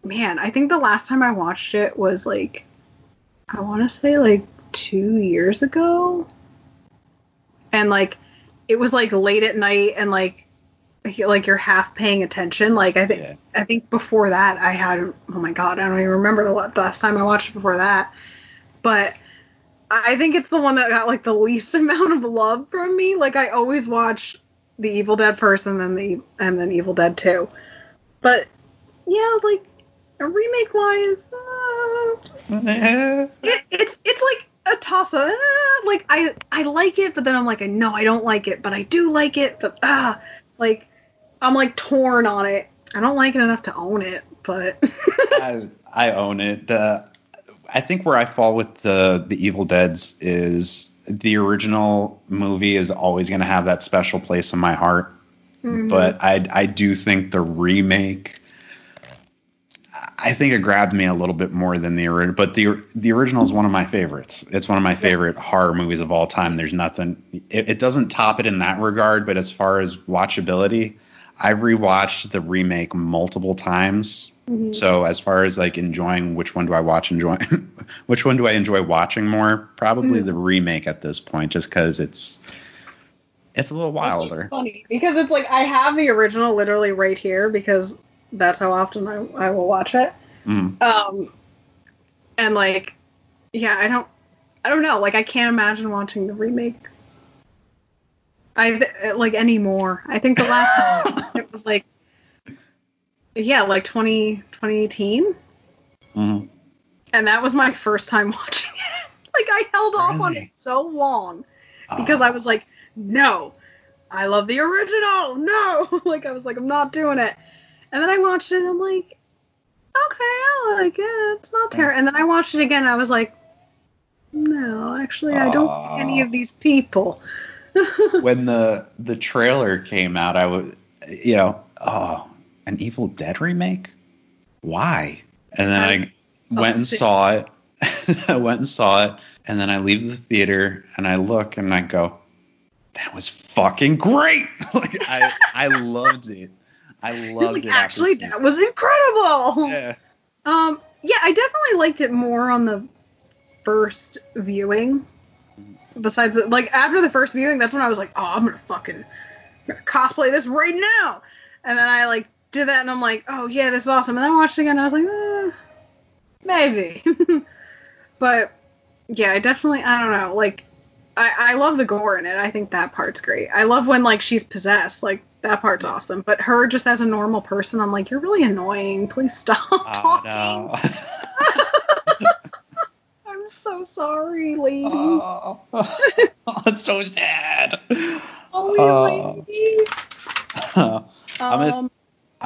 man i think the last time i watched it was like i want to say like two years ago and like it was like late at night and like like you're half paying attention like i think Yeah. i think before that i had oh my god i don't even remember the last time i watched it before that but I think it's the one that got like the least amount of love from me. Like I always watch the Evil Dead first and then the and then Evil Dead 2. But yeah, like a remake wise, uh, it, it's it's like a toss up. Uh, like I I like it, but then I'm like I know I don't like it, but I do like it, but ah, like I'm like torn on it. I don't like it enough to own it, but I, I own it. The I think where I fall with the the Evil Dead's is the original movie is always going to have that special place in my heart. Mm-hmm. But I I do think the remake. I think it grabbed me a little bit more than the original, but the the original is one of my favorites. It's one of my favorite horror movies of all time. There's nothing. It, it doesn't top it in that regard, but as far as watchability, I've rewatched the remake multiple times. Mhm. So as far as like enjoying which one do I watch enjoy which one do I enjoy watching more? Probably Mhm. the remake at this point, just because it's it's a little wilder. Funny because it's like I have the original literally right here because that's how often I, I will watch it. Mm. Um, and like, yeah, I don't, I don't know. Like, I can't imagine watching the remake. I th- like anymore. I think the last time it was like, yeah, like 20, 2018, Mhm. and that was my first time watching it. like, I held off on it so long because ah. I was like, no, I love the original. No, like I was like, I'm not doing it. And then I watched it and I'm like, okay, I like it. It's not terrible. And then I watched it again and I was like, no, actually, I don't like any ah. of these people. when the the trailer came out, I was you know oh an Evil Dead remake, why? And then I went and saw it. I went and saw it, and then I leave the theater and I look and I go, that was fucking great. like I I loved it. I loved like, it. actually, that was incredible. yeah. Um, yeah, I definitely liked it more on the first viewing. Besides, the, like after the first viewing, that's when I was like, "Oh, I'm gonna fucking I'm gonna cosplay this right now." And then I like did that, and I'm like, "Oh yeah, this is awesome." And then I watched it again, and I was like, eh, "Maybe," but yeah, I definitely I don't know. Like, I I love the gore in it. I think that part's great. I love when like she's possessed. Like that part's awesome. But her just as a normal person, I'm like, "You're really annoying. Please stop Oh talking." no. I'm so sorry, lady. oh. it's so sad. Oh. lady. I'm gonna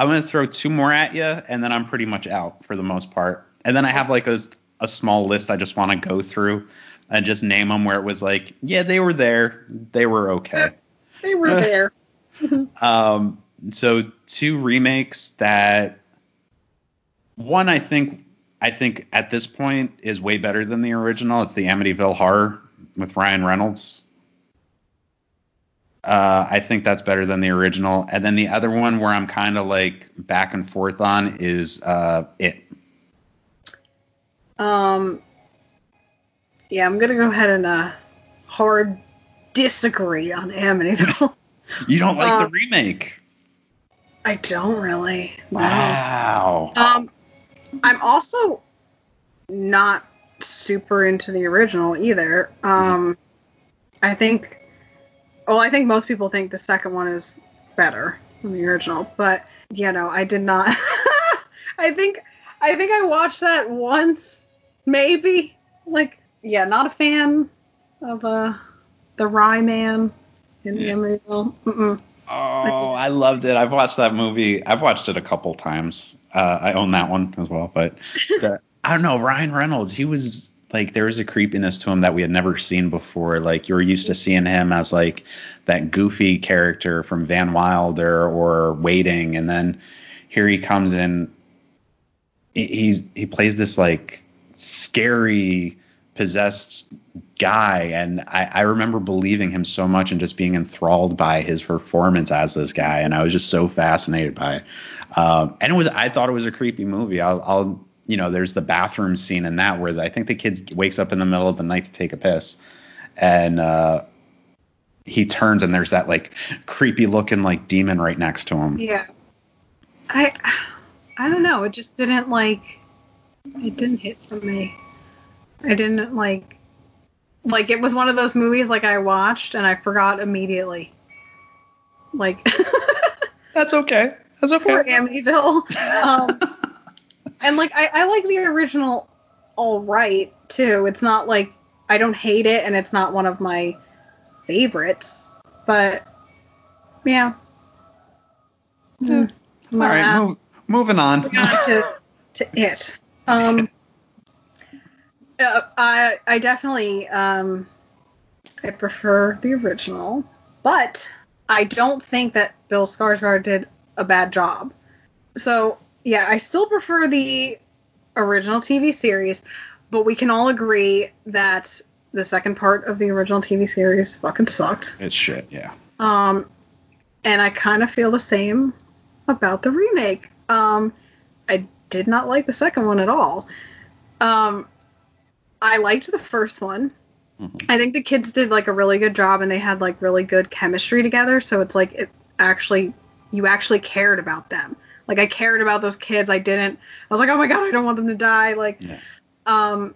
I'm gonna throw two more at you, and then I'm pretty much out for the most part. And then I have like a a small list I just want to go through. and just name them where it was like, yeah, they were there, they were okay. They were there. Um, so two remakes that one I think I think at this point is way better than the original. It's the Amityville Horror with Ryan Reynolds. Uh, I think that's better than the original. And then the other one where I'm kind of like back and forth on is uh, it. Um, yeah, I'm gonna go ahead and uh, hard disagree on Amityville. You don't like the Um, remake? I don't really. no. Wow. Um, I'm also not super into the original either. Um, I think, well, I think most people think the second one is better than the original, but you know, I did not. I think, I think I watched that once, maybe. Like, yeah, not a fan of uh the Rye Man in the Yeah. Amityville. Mm-mm. Oh, I loved it. I've watched that movie. I've watched it a couple times. Uh, I own that one as well. But the, I don't know. Ryan Reynolds, he was like, there was a creepiness to him that we had never seen before. Like, you were used to seeing him as like that goofy character from Van Wilder or Waiting. And then here he comes in. he- He's, he plays this like scary, possessed guy and I, I remember believing him so much and just being enthralled by his performance as this guy and i was just so fascinated by it um, and it was i thought it was a creepy movie I'll, I'll you know there's the bathroom scene in that where i think the kid wakes up in the middle of the night to take a piss and uh, he turns and there's that like creepy looking like demon right next to him Yeah. I I don't know. It just didn't like it didn't hit for me. I didn't like like it was one of those movies like I watched and I forgot immediately. Like that's okay that's poor Amityville. Um and like I, I like the original all right too. It's not like I don't hate it and it's not one of my favorites. But yeah. Yeah. all right move, moving on Moving on to to it. Um, uh, I I definitely um, I prefer the original, but I don't think that Bill Skarsgård did a bad job. So yeah, I still prefer the original TV series, but we can all agree that the second part of the original TV series fucking sucked. it's shit yeah Um, and I kind of feel the same about the remake. Um, I did not like the second one at all. Um, I liked the first one. Mhm. I think the kids did like a really good job and they had like really good chemistry together. So it's like it actually, you actually cared about them. Like I cared about those kids. I didn't, I was like, oh my God, I don't want them to die. Like, yeah um,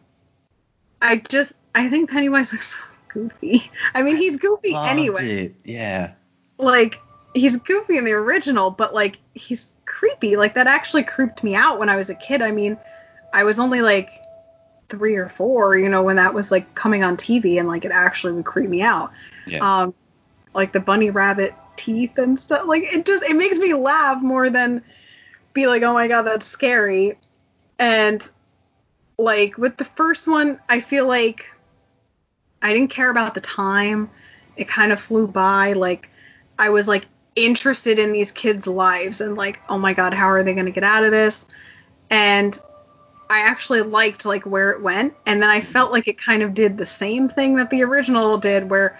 I just, I think Pennywise looks so goofy. I mean, he's goofy Loved anyway it. yeah like he's goofy in the original, but like he's creepy. Like that actually creeped me out when I was a kid. I mean, I was only like three or four, you know, when that was like coming on TV and like it actually would creep me out. yeah Um like the bunny rabbit teeth and stuff. Like it just it makes me laugh more than be like, oh my god, that's scary. And like with the first one, I feel like I didn't care about the time. It kind of flew by. Like I was like interested in these kids' lives and like, oh my god, how are they gonna get out of this? And I actually liked like where it went, and then I felt like it kind of did the same thing that the original did, where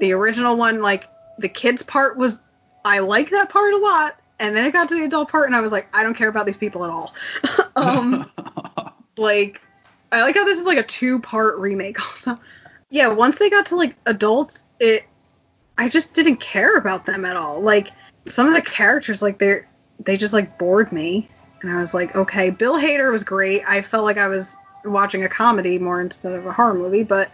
the original one, like the kids part was, I like that part a lot, and then it got to the adult part, and I was like, I don't care about these people at all. um, like, I like how this is like a two part remake. Also, yeah, once they got to like adults, it, I just didn't care about them at all. Like some of the characters, like they're they just like bored me, and I was like, okay, Bill Hader was great. I felt like I was watching a comedy more instead of a horror movie, but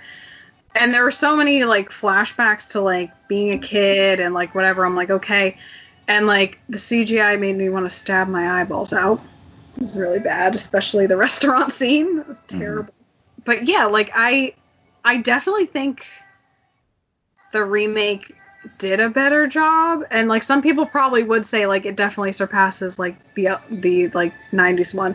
and there were so many like flashbacks to like being a kid and like whatever. I'm like, okay. And like the CGI made me want to stab my eyeballs out. It was really bad, especially the restaurant scene. It was terrible. But yeah, like I I definitely think the remake did a better job and like some people probably would say like it definitely surpasses like the the like 90s one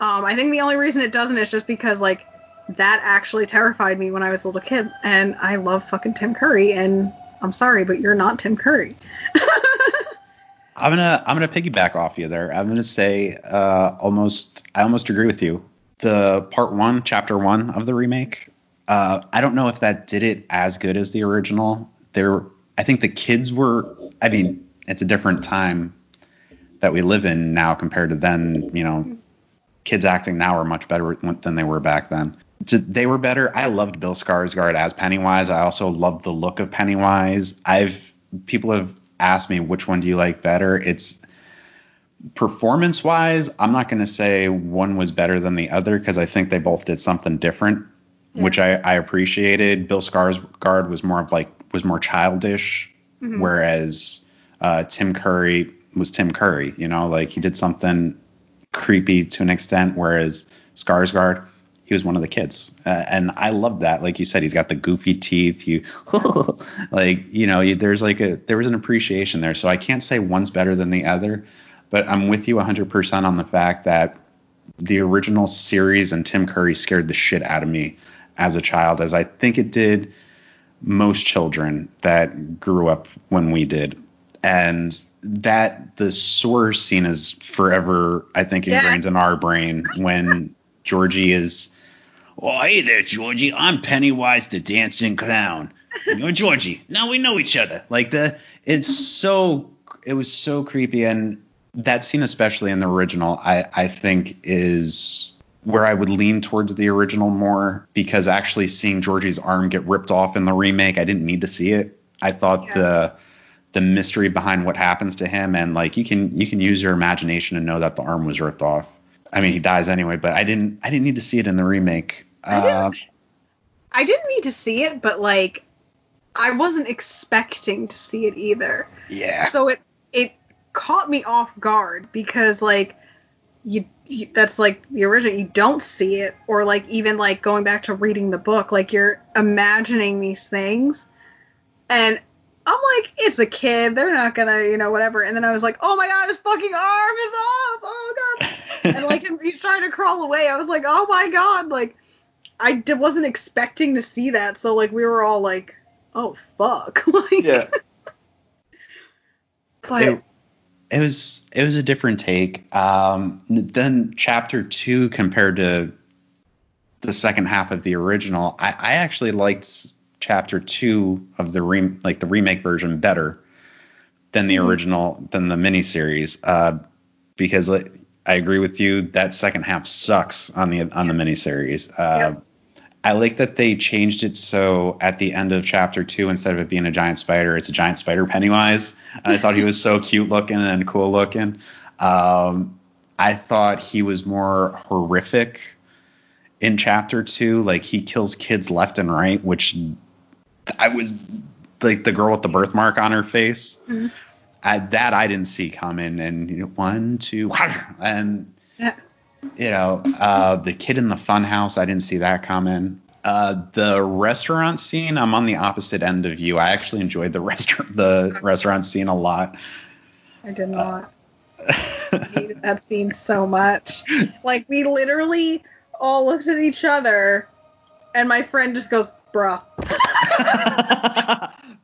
um i think the only reason it doesn't is just because like that actually terrified me when I was a little kid. And I love fucking Tim Curry, and I'm sorry, but you're not Tim Curry. I'm gonna I'm gonna piggyback off you there. I'm gonna say uh, almost I almost agree with you. The part one, chapter one of the remake. Uh, I don't know if that did it as good as the original. There, I think the kids were. I mean, it's a different time that we live in now compared to then. You know, kids acting now are much better than they were back then. So they were better. I loved Bill Skarsgård as Pennywise. I also loved the look of Pennywise. I've people have asked me which one do you like better. It's performance wise, I'm not going to say one was better than the other because I think they both did something different, yeah. which I, I appreciated. Bill Skarsgård was more of like was more childish, mm-hmm. whereas uh, Tim Curry was Tim Curry. You know, like he did something creepy to an extent, whereas Skarsgård he was one of the kids, uh, and I love that. Like you said, he's got the goofy teeth. You like, you know, you, there's like a there was an appreciation there. So I can't say one's better than the other, but I'm with you 100% on the fact that the original series and Tim Curry scared the shit out of me as a child, as I think it did most children that grew up when we did, and that the source scene is forever, I think, ingrained yes. in our brain when Georgie is Oh, hey there, Georgie. I'm Pennywise the Dancing Clown. And you're Georgie. Now we know each other. Like the, it's so, it was so creepy, and that scene, especially in the original, I I think is where I would lean towards the original more because actually seeing Georgie's arm get ripped off in the remake, I didn't need to see it. I thought yeah. the the mystery behind what happens to him and like you can you can use your imagination and know that the arm was ripped off. I mean, he dies anyway, but I didn't I didn't need to see it in the remake. I didn't, uh, I didn't need to see it, but like I wasn't expecting to see it either. Yeah. So it it caught me off guard because like you, you, that's like the original you don't see it or like even like going back to reading the book like you're imagining these things and I'm like, it's a kid. They're not gonna, you know, whatever. And then I was like, oh my god, his fucking arm is off. Oh god. And like he's trying to crawl away. I was like, oh my god. Like I d- wasn't expecting to see that. So like we were all like, oh fuck. like, yeah. but it, it, was it was a different take. Um, then chapter two compared to the second half of the original, I, I actually liked chapter two of the re- like the remake version better than the mm-hmm. original than the miniseries uh, because like, I agree with you that second half sucks on the on the miniseries. Uh, yep. I like that they changed it so at the end of chapter two, instead of it being a giant spider, it's a giant spider Pennywise. I thought he was so cute looking and cool looking. Um, I thought he was more horrific in chapter two. Like he kills kids left and right, which I was like the girl with the birthmark on her face. Mm-hmm. I, that I didn't see coming. And you know, one, two, and yeah. you know, uh, the kid in the funhouse, I didn't see that coming. Uh, the restaurant scene, I'm on the opposite end of you. I actually enjoyed the restaurant the restaurant scene a lot. I did not. Uh, hated that scene so much. Like we literally all looked at each other, and my friend just goes, "Bruh."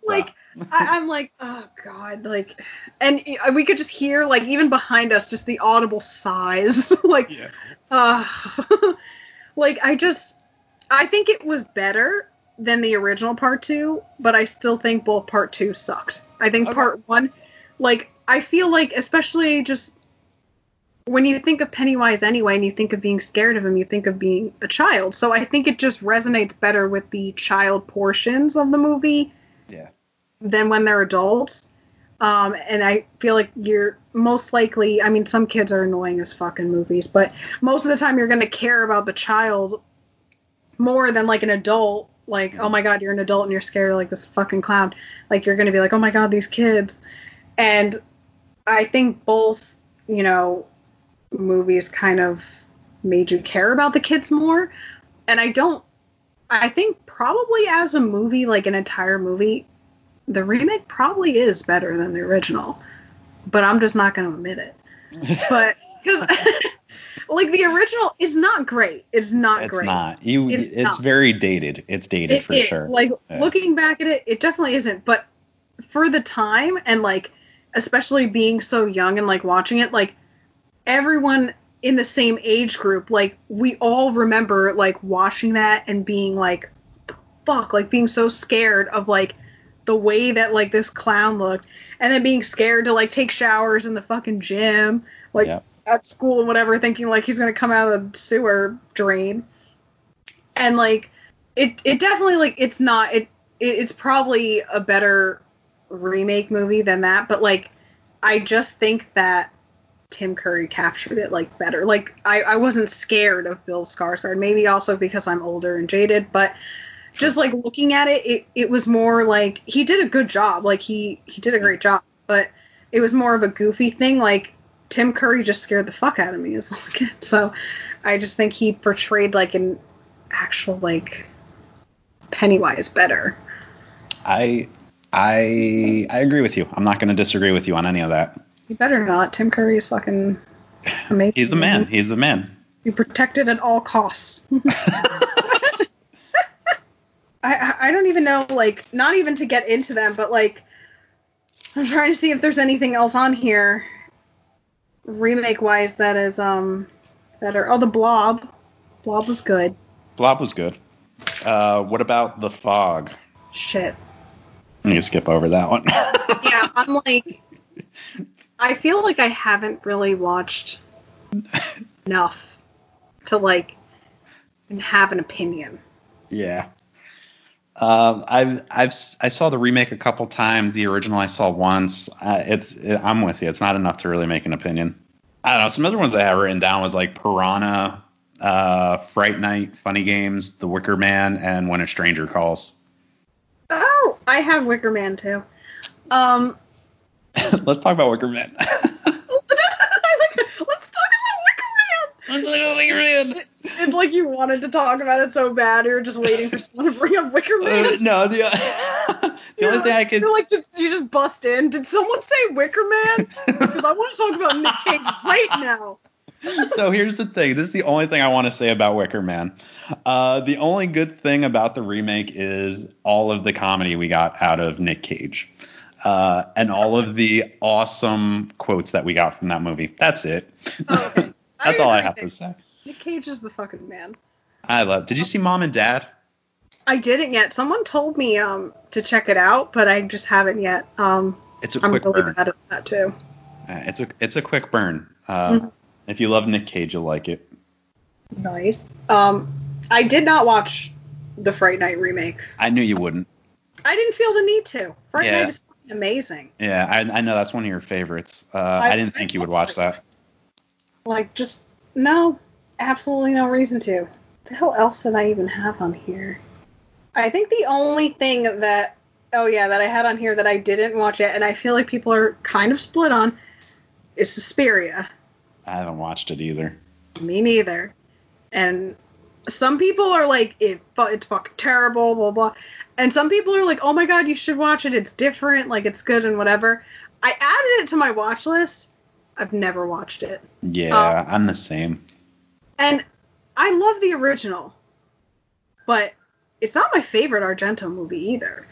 like I, am like, oh god, like, and we could just hear like even behind us just the audible sighs, like, yeah. uh, like I just, I think it was better than the original part two, but I still think both part two sucked. I think okay. part one, like, I feel like especially just when you think of Pennywise anyway, and you think of being scared of him, you think of being a child. So I think it just resonates better with the child portions of the movie. Than when they're adults. Um, and I feel like you're most likely, I mean, some kids are annoying as fucking movies, but most of the time you're going to care about the child more than like an adult. Like, oh my god, you're an adult and you're scared of like this fucking clown. Like, you're going to be like, oh my god, these kids. And I think both, you know, movies kind of made you care about the kids more. And I don't I think probably as a movie, like an entire movie, the remake probably is better than the original. But I'm just not going to admit it. but cause, like the original is not great. It's not great. It's great. not. You. It's It's, not. very dated. It's dated It for is. sure. Like Yeah. looking back at it, it definitely isn't. But for the time and like especially being so young and like watching it, like everyone in the same age group, like we all remember like watching that and being like, fuck, like being so scared of like the way that like this clown looked, and then being scared to like take showers in the fucking gym, like Yep. at school and whatever, thinking like he's gonna come out of the sewer drain, and like it it definitely like it's not it, it it's probably a better remake movie than that, but like I just think that Tim Curry captured it like better. Like I, I wasn't scared of Bill Skarsgård, maybe also because I'm older and jaded, but just like looking at it, it, it was more like he did a good job. Like he he did a great job, but it was more of a goofy thing. Like Tim Curry just scared the fuck out of me as a little kid. So I just think he portrayed like an actual like Pennywise better. I. I. I agree with you. I'm not going to disagree with you on any of that. You better not. Tim Curry is fucking amazing. He's the man. He's the man. Be protected at all costs. I- I don't even know like not even to get into them, but like I'm trying to see if there's anything else on here remake wise that is um better. Oh, the Blob. Blob was good. Blob was good. Uh, what about the fog? Shit. I'm gonna skip over that one. Yeah, I'm like I feel like I haven't really watched enough to like have an opinion. Yeah. Um, I've I've I saw the remake a couple times. The original I saw once. Uh, it's it, I'm with you. It's not enough to really make an opinion. I don't know. Some other ones I have written down was like Piranha, uh, Fright Night, Funny Games, The Wicker Man, and When a Stranger Calls. Oh, I have Wicker Man too. Um Let's talk about Wicker Man. Let's talk about Wicker Let's talk about Wicker. It's like you wanted to talk about it so bad, you were just waiting for someone to bring up Wicker Uh, Man. no, the the only thing I could You're like, did you just bust in? Did someone say Wicker Man? Because I want to talk about Nick Cage right now. so here's the thing. This is the only thing I want to say about Wicker Man. Uh, the only good thing about the remake is all of the comedy we got out of Nick Cage. Uh, and all of the awesome quotes that we got from that movie. That's it. Oh, okay. That's all I have to say. Nick Cage is the fucking man. I love. Did you see Mom and Dad? I didn't yet. Someone told me um to check it out, but I just haven't yet. Um, It's a I'm quick really burn. bad at that too. Uh, It's a it's a quick burn. Uh, Mhm. If you love Nick Cage, you'll like it. Nice. Um, I did not watch the Fright Night remake. I knew you wouldn't. I didn't feel the need to. Fright Yeah. Night is amazing. Yeah, I, I know that's one of your favorites. Uh, I, I- didn't think you would watch that. Like, just no, absolutely no reason to. The hell else did I even have on here? I think the only thing that, oh yeah, that I had on here that I didn't watch yet, and I feel like people are kind of split on, is Suspiria. I haven't watched it either. Me neither. And some people are like, it, it's fucking terrible, blah blah. And some people are like, oh my god, you should watch it. It's different, like it's good and whatever. I added it to my watch list. I've never watched it. Yeah, I'm the same. And I love the original, but it's not my favorite Argento movie either.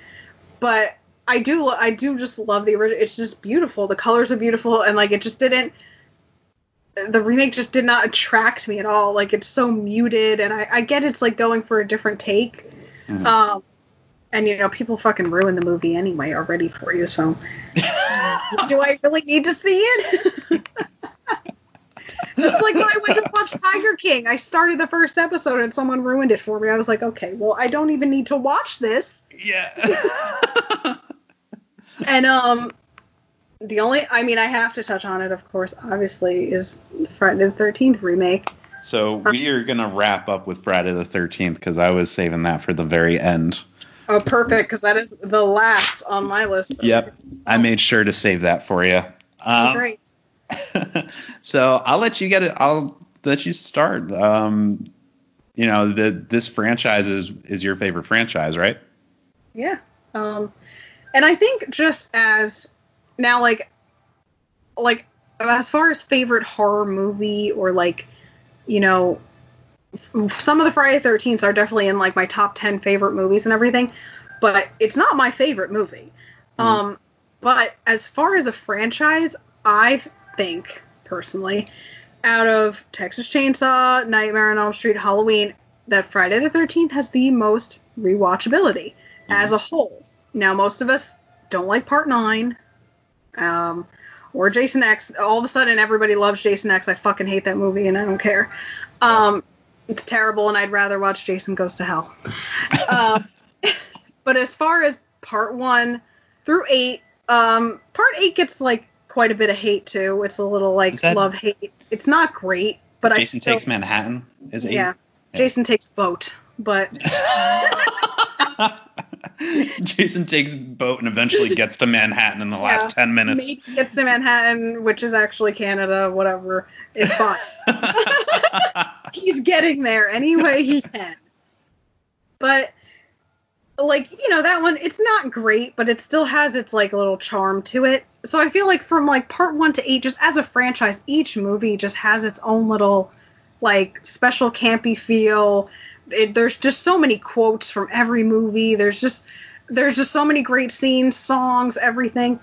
But I do, I do just love the original. It's just beautiful. The colors are beautiful, and like it just didn't. The remake just did not attract me at all. Like it's so muted, and I, I get it's like going for a different take. Mhm. Um, and you know, people fucking ruin the movie anyway already for you. So, do I really need to see it? It's like when I went to watch Tiger King. I started the first episode and someone ruined it for me. I was like, okay, well, I don't even need to watch this. yeah. And um, the only, I mean, I have to touch on it, of course. Obviously, is Friday the Thirteenth remake. so we are gonna wrap up with Friday the Thirteenth because I was saving that for the very end. Oh, perfect, because that is the last on my list. Yep, I made sure to save that for you. Oh, Um, great. so I'll let you get it. I'll let you start. Um, you know, the this franchise is is your favorite franchise, right? Yeah. Um, and I think just as now, like, like as far as favorite horror movie or like you know, some of the Friday Thirteenth are definitely in like my top ten favorite movies and everything, but it's not my favorite movie. Um, but as far as a franchise, I think personally, out of Texas Chainsaw, Nightmare on Elm Street, Halloween, that Friday the Thirteenth has the most rewatchability as a whole. Now, most of us don't like Part Nine, um, or Jason X. All of a sudden, everybody loves Jason X. I fucking hate that movie, and I don't care. Um, it's terrible, and I'd rather watch Jason Goes to Hell. Um, but as far as Part One through eight, um, Part Eight gets like quite a bit of hate too. It's a little like that- love hate. It's not great, but I Jason still, Takes Manhattan is eight. yeah. Jason takes boat, but Jason takes boat and eventually gets to Manhattan in the last ten minutes. maybe gets to Manhattan, which is actually Canada. Whatever, it's fine. He's getting there any way he can. But like you know that one, it's not great, but it still has its like little charm to it. So I feel like from like part one to eight, just as a franchise, each movie just has its own little like special campy feel. It, there's just so many quotes from every movie. There's just there's just so many great scenes, songs, everything.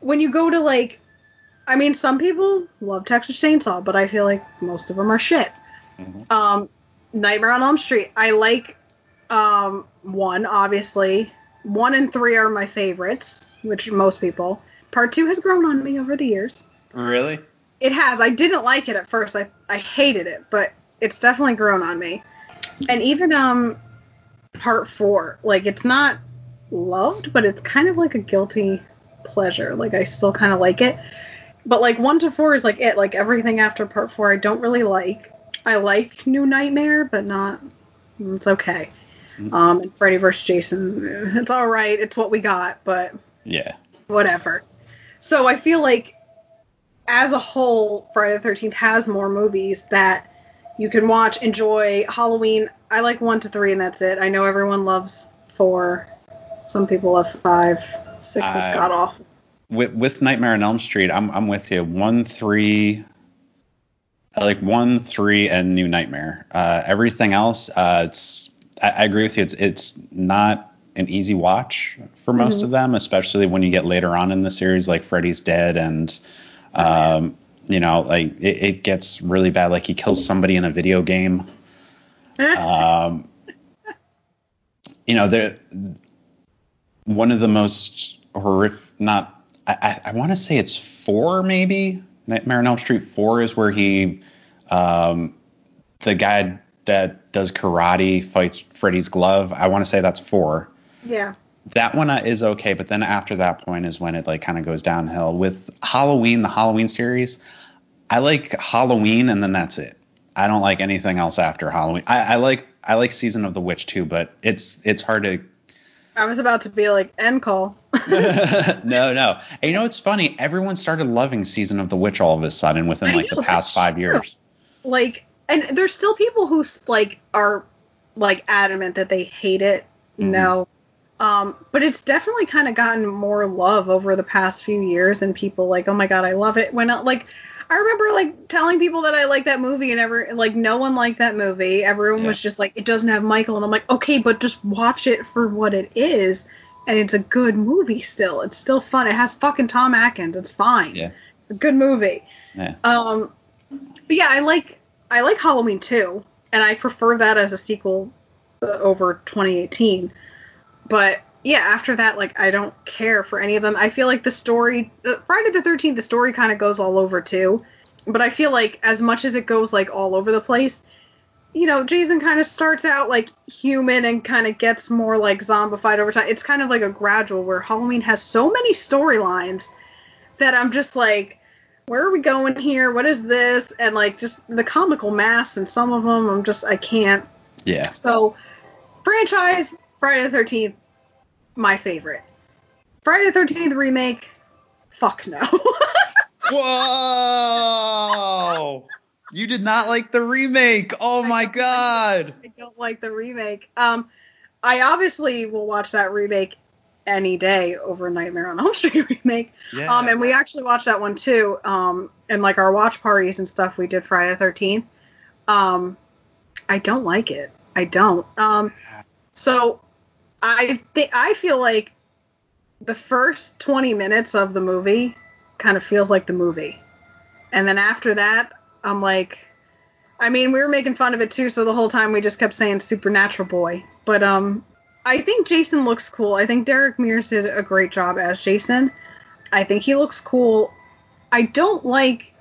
When you go to like, I mean, some people love Texas Chainsaw, but I feel like most of them are shit. Mhm. Um, Nightmare on Elm Street. I like um, one, obviously. One and three are my favorites, which most people. Part two has grown on me over the years. Really? It has. I didn't like it at first. I I hated it, but it's definitely grown on me. And even um part 4, like it's not loved, but it's kind of like a guilty pleasure. Like I still kind of like it. But like 1 to 4 is like it. Like everything after part 4 I don't really like. I like New Nightmare, but not it's okay. Mhm. Um and Freddy vs. Jason, it's all right. It's what we got, but Yeah. whatever. So I feel like as a whole, Friday the 13th has more movies that you can watch, enjoy. Halloween, I like one to three, and that's it. I know everyone loves four. Some people love five. Six is I- god awful. With with Nightmare on Elm Street, I'm I'm with you. One, three, I like one, three, and New Nightmare. Uh, everything else, uh, it's I, I agree with you. It's it's not an easy watch for most Mhm. of them, especially when you get later on in the series, like Freddy's dead, and um, you know, like it, it gets really bad. Like he kills somebody in a video game. um, you know, there one of the most horrific. Not, I, I, I want to say it's four, maybe Nightmare on Elm Street. Four is where he, um, the guy that does karate fights Freddy's glove. I want to say that's four. yeah. That one uh, is okay, but then after that point is when it like kind of goes downhill. With Halloween, the Halloween series, I like Halloween, and then that's it. I don't like anything else after Halloween. I, I like I like Season of the Witch too, but it's it's hard to. I was about to be like, end call. no, no. And you know it's funny? Everyone started loving Season of the Witch all of a sudden within like know, the past five true. years. like and there's still people who like are like adamant that they hate it Mhm. no um but it's definitely kind of gotten more love over the past few years and people like oh my god i love it. When I, like i remember like telling people that i like that movie and ever like no one liked that movie. Everyone Yeah. was just like it doesn't have michael. And i'm like okay but just watch it for what it is. And it's a good movie still. It's still fun. It has fucking tom atkins. It's fine. Yeah. it's a good movie. Yeah. um, but yeah, I like I like Halloween too, and I prefer that as a sequel uh, over 2018. But yeah, after that, like I don't care for any of them. I feel like the story, uh, Friday the 13th, the story kind of goes all over too. But I feel like as much as it goes like all over the place, you know, Jason kind of starts out like human and kind of gets more like zombified over time. It's kind of like a gradual where Halloween has so many storylines that I'm just like, where are we going here? What is this? And like just the comical mass and some of them, I'm just I can't. Yeah. So, franchise Friday the 13th, my favorite. Friday the 13th remake, fuck no. Whoa! you did not like the remake. Oh my god. I don't like the remake. Um, I obviously will watch that remake any day over Nightmare on Elm Street remake. Yeah. Um, and we actually watched that one too. Um, and like our watch parties and stuff we did Friday the 13th. Um, I don't like it. I don't. Um, so I I feel like the first 20 minutes of the movie kind of feels like the movie. And then after that, I'm like I mean, we were making fun of it too, so the whole time we just kept saying supernatural boy. But um I think Jason looks cool. I think Derek Mears did a great job as Jason. I think he looks cool. I don't like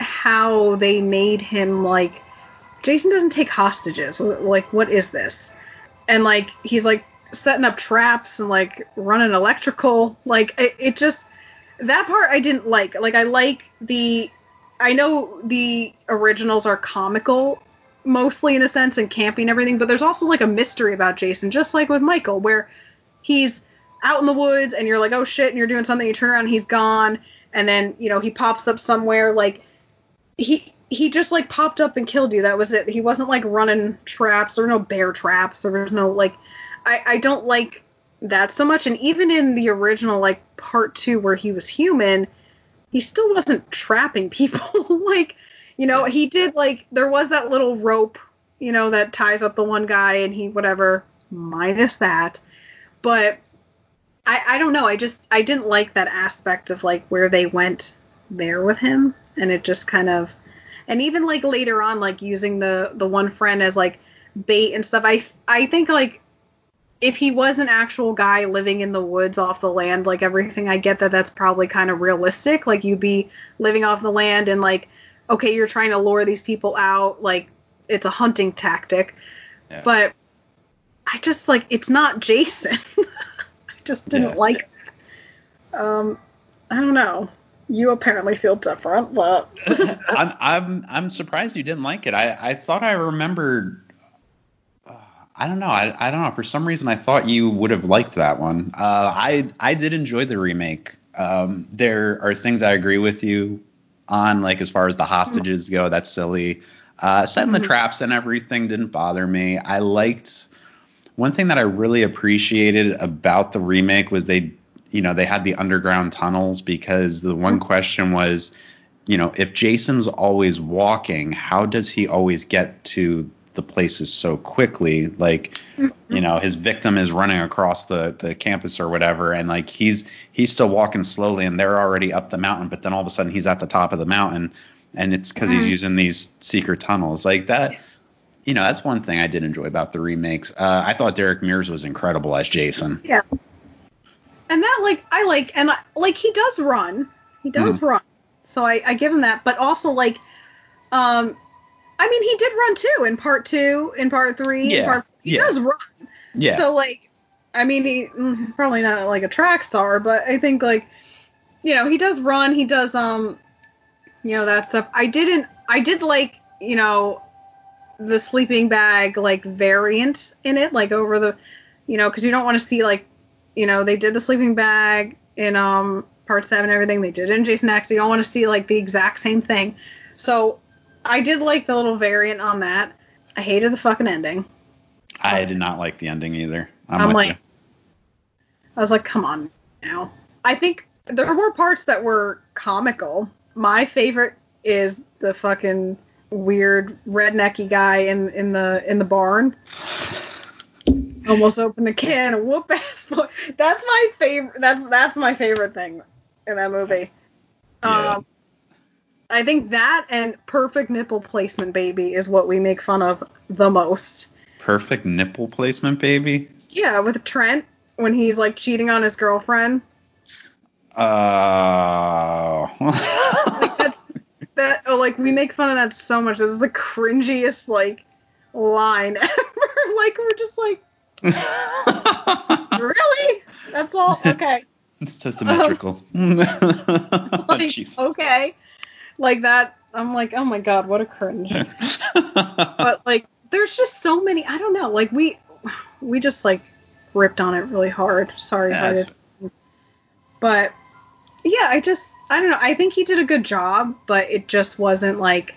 how they made him like Jason doesn't take hostages. Like what is this? And like he's like setting up traps and like running electrical. Like it, it just that part I didn't like. Like I like the I know the originals are comical mostly in a sense and campy and everything, but there's also like a mystery about Jason, just like with Michael, where he's out in the woods and you're like, oh shit, and you're doing something, you turn around, he's gone, and then you know he pops up somewhere. Like he he just like popped up and killed you. That was it. He wasn't like running traps. Were no bear traps. There was no like. I I don't like that so much. And even in the original like part two where he was human, he still wasn't trapping people. like you know he did like there was that little rope you know that ties up the one guy and he whatever minus that but I, I don't know. I just I didn't like that aspect of like where they went there with him, and it just kind of, and even like later on, like using the the one friend as like bait and stuff. I I think like if he was an actual guy living in the woods off the land, like everything, I get that that's probably kind of realistic. Like you'd be living off the land and like okay, you're trying to lure these people out, like it's a hunting tactic, yeah. but I just like it's not Jason. I just didn't yeah. like Um, I don't know. You apparently feel different, but I'm I'm I'm surprised you didn't like it. I I thought I remembered. I don't know. I, I don't know. For some reason, I thought you would have liked that one. Uh, I I did enjoy the remake. Um, there are things I agree with you on, like as far as the hostages go. That's silly. Uh, setting the mm-hmm. traps and everything didn't bother me. I liked one thing that I really appreciated about the remake was they, you know, they had the underground tunnels because the one question was, you know, if Jason's always walking, how does he always get to the places so quickly? Like, mm-hmm. you know, his victim is running across the the campus or whatever, and like he's he's still walking slowly, and they're already up the mountain, but then all of a sudden he's at the top of the mountain, and it's because mm-hmm. he's using these secret tunnels like that you know, that's one thing I did enjoy about the remakes. Uh, I thought Derek Mears was incredible as Jason. Yeah. And that, like, I like, and like, he does run. He does mm-hmm. run. So I, I give him that. But also, like, um, I mean, he did run too in part two, in part three, yeah. part he yeah. does run. Yeah. So like, I mean, he mm, probably not like a track star, but I think like, you know, he does run. He does um, you know, that stuff. I didn't. I did like, you know, the sleeping bag like variant in it, like over the, you know, because you don't want to see like, you know, they did the sleeping bag in um part seven, everything they did in Jason X. You don't want to see like the exact same thing. So I did like the little variant on that. I hated the fucking ending. I did not like the ending either. I'm, I'm like, you. I was like, come on now. I think there were parts that were comical. My favorite is the fucking weird rednecky guy in in the in the barn. Almost opened a can of whoop ass boy. That's my favorite. That's that's my favorite thing in that movie. Yeah. Um, I think that and perfect nipple placement baby is what we make fun of the most. Perfect nipple placement baby. Yeah, with Trent when he's like cheating on his girlfriend. Uh. like that's that oh, like we make fun of that so much. This is the cringiest like line ever. like we're just like really? That's all okay. It's so symmetrical. Um, like, okay. Like that I'm like, oh my god, what a cringe. but like there's just so many I don't know, like we we just like ripped on it really hard. Sorry, yeah, but yeah, I just I don't know. I think he did a good job, but it just wasn't like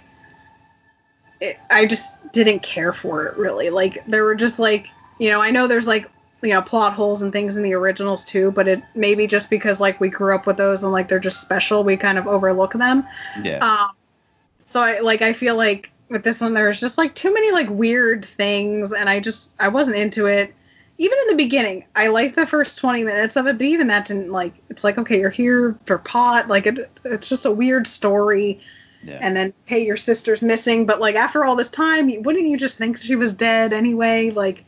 it, I just didn't care for it really. Like there were just like you know I know there's like you know plot holes and things in the originals too, but it maybe just because like we grew up with those and like they're just special, we kind of overlook them. Yeah. Um, so I like I feel like with this one. there's just like too many like weird things, and I just I wasn't into it. Even in the beginning, I liked the first twenty minutes of it, but even that didn't like. It's like okay, you're here for pot. Like it, it's just a weird story. Yeah. And then hey, your sister's missing, but like after all this time, wouldn't you just think she was dead anyway? Like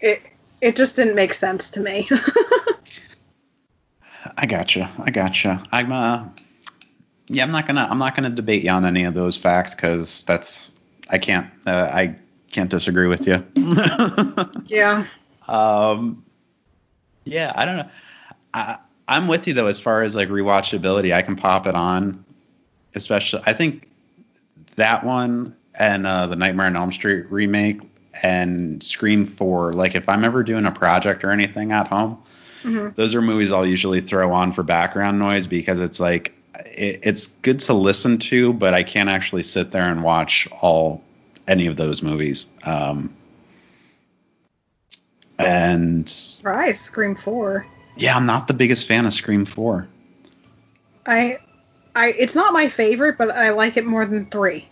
it, it just didn't make sense to me. I gotcha. I gotcha. I'm uh yeah, I'm not gonna I'm not gonna debate you on any of those facts because that's I can't uh, I can't disagree with you. yeah. um, yeah, I don't know. I I'm with you though as far as like rewatchability. I can pop it on, especially I think that one and uh, the Nightmare on Elm Street remake and Scream Four. Like if I'm ever doing a project or anything at home Mhm. those are movies I'll usually throw on for background noise because it's like it, it's good to listen to, but I can't actually sit there and watch all any of those movies. Um, and Right, Scream Four. yeah, I'm not the biggest fan of Scream Four. I, I, it's not my favorite, but I like it more than three.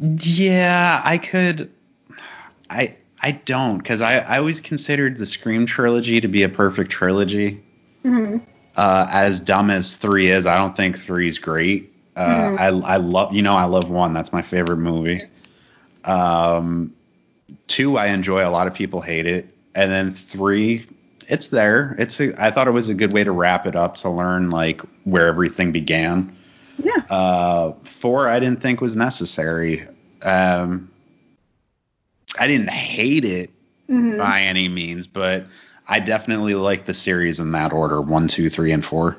Yeah, I could. I I don't because I I always considered the Scream trilogy to be a perfect trilogy. hmm uh, as dumb as three is, I don't think three is great. Uh, I I love you know I love one. That's my favorite movie. Um, two I enjoy. A lot of people hate it, and then three, it's there. It's a, I thought it was a good way to wrap it up to learn like where everything began. Yeah. Uh, four I didn't think was necessary. Um, I didn't hate it hmm by any means, but I definitely like the series in that order: one, two, three, and four.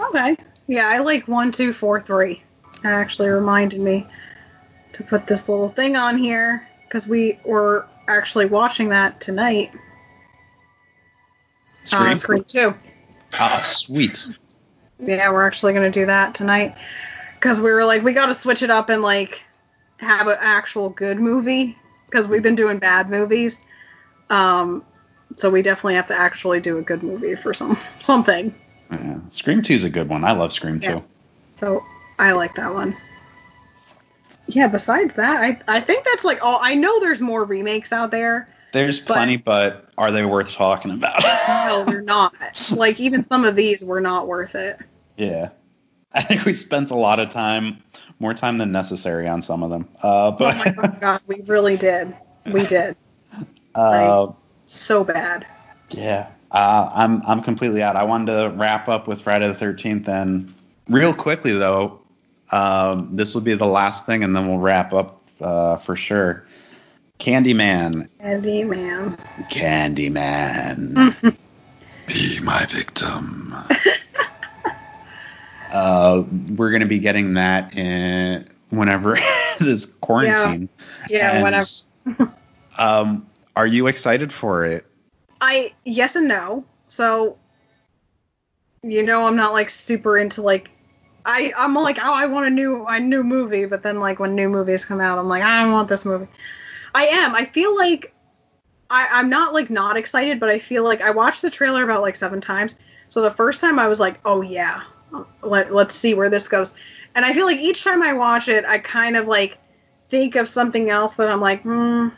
Okay. Yeah, I like one, two, four, three. That actually reminded me to put this little thing on here because we were actually watching that tonight. Scream. Uh, Scream Two. Oh, sweet. Yeah, we're actually gonna do that tonight because we were like, we got to switch it up and like have an actual good movie because we've been doing bad movies. Um, so we definitely have to actually do a good movie for some something. Yeah. Scream Two is a good one. I love Scream Two. Yeah. So I like that one. Yeah. Besides that, I I think that's like all. I know there's more remakes out there. There's But- plenty, but are they worth talking about? No, they're not. like even some of these were not worth it. yeah. I think we spent a lot of time, more time than necessary, on some of them. Uh, Oh my god, we really did. We did. uh, So bad. yeah, uh, I'm I'm completely out. I wanted to wrap up with Friday the Thirteenth, and real quickly though, um, this will be the last thing, and then we'll wrap up uh, for sure. Candyman, Andy, man. Candyman. Be my victim. uh, we're going to be getting that in whenever this quarantine. Yeah, whatever. ends. um, are you excited for it? I yes and no. So you know I'm not like super into like I I'm like oh I want a new a new movie, but then like when new movies come out, I'm like I don't want this movie. I am. I feel like I I'm not like not excited, but I feel like I watched the trailer about like seven times. So the first time I was like, oh yeah, let let's see where this goes. And I feel like each time I watch it, I kind of like think of something else that I'm like, hmm,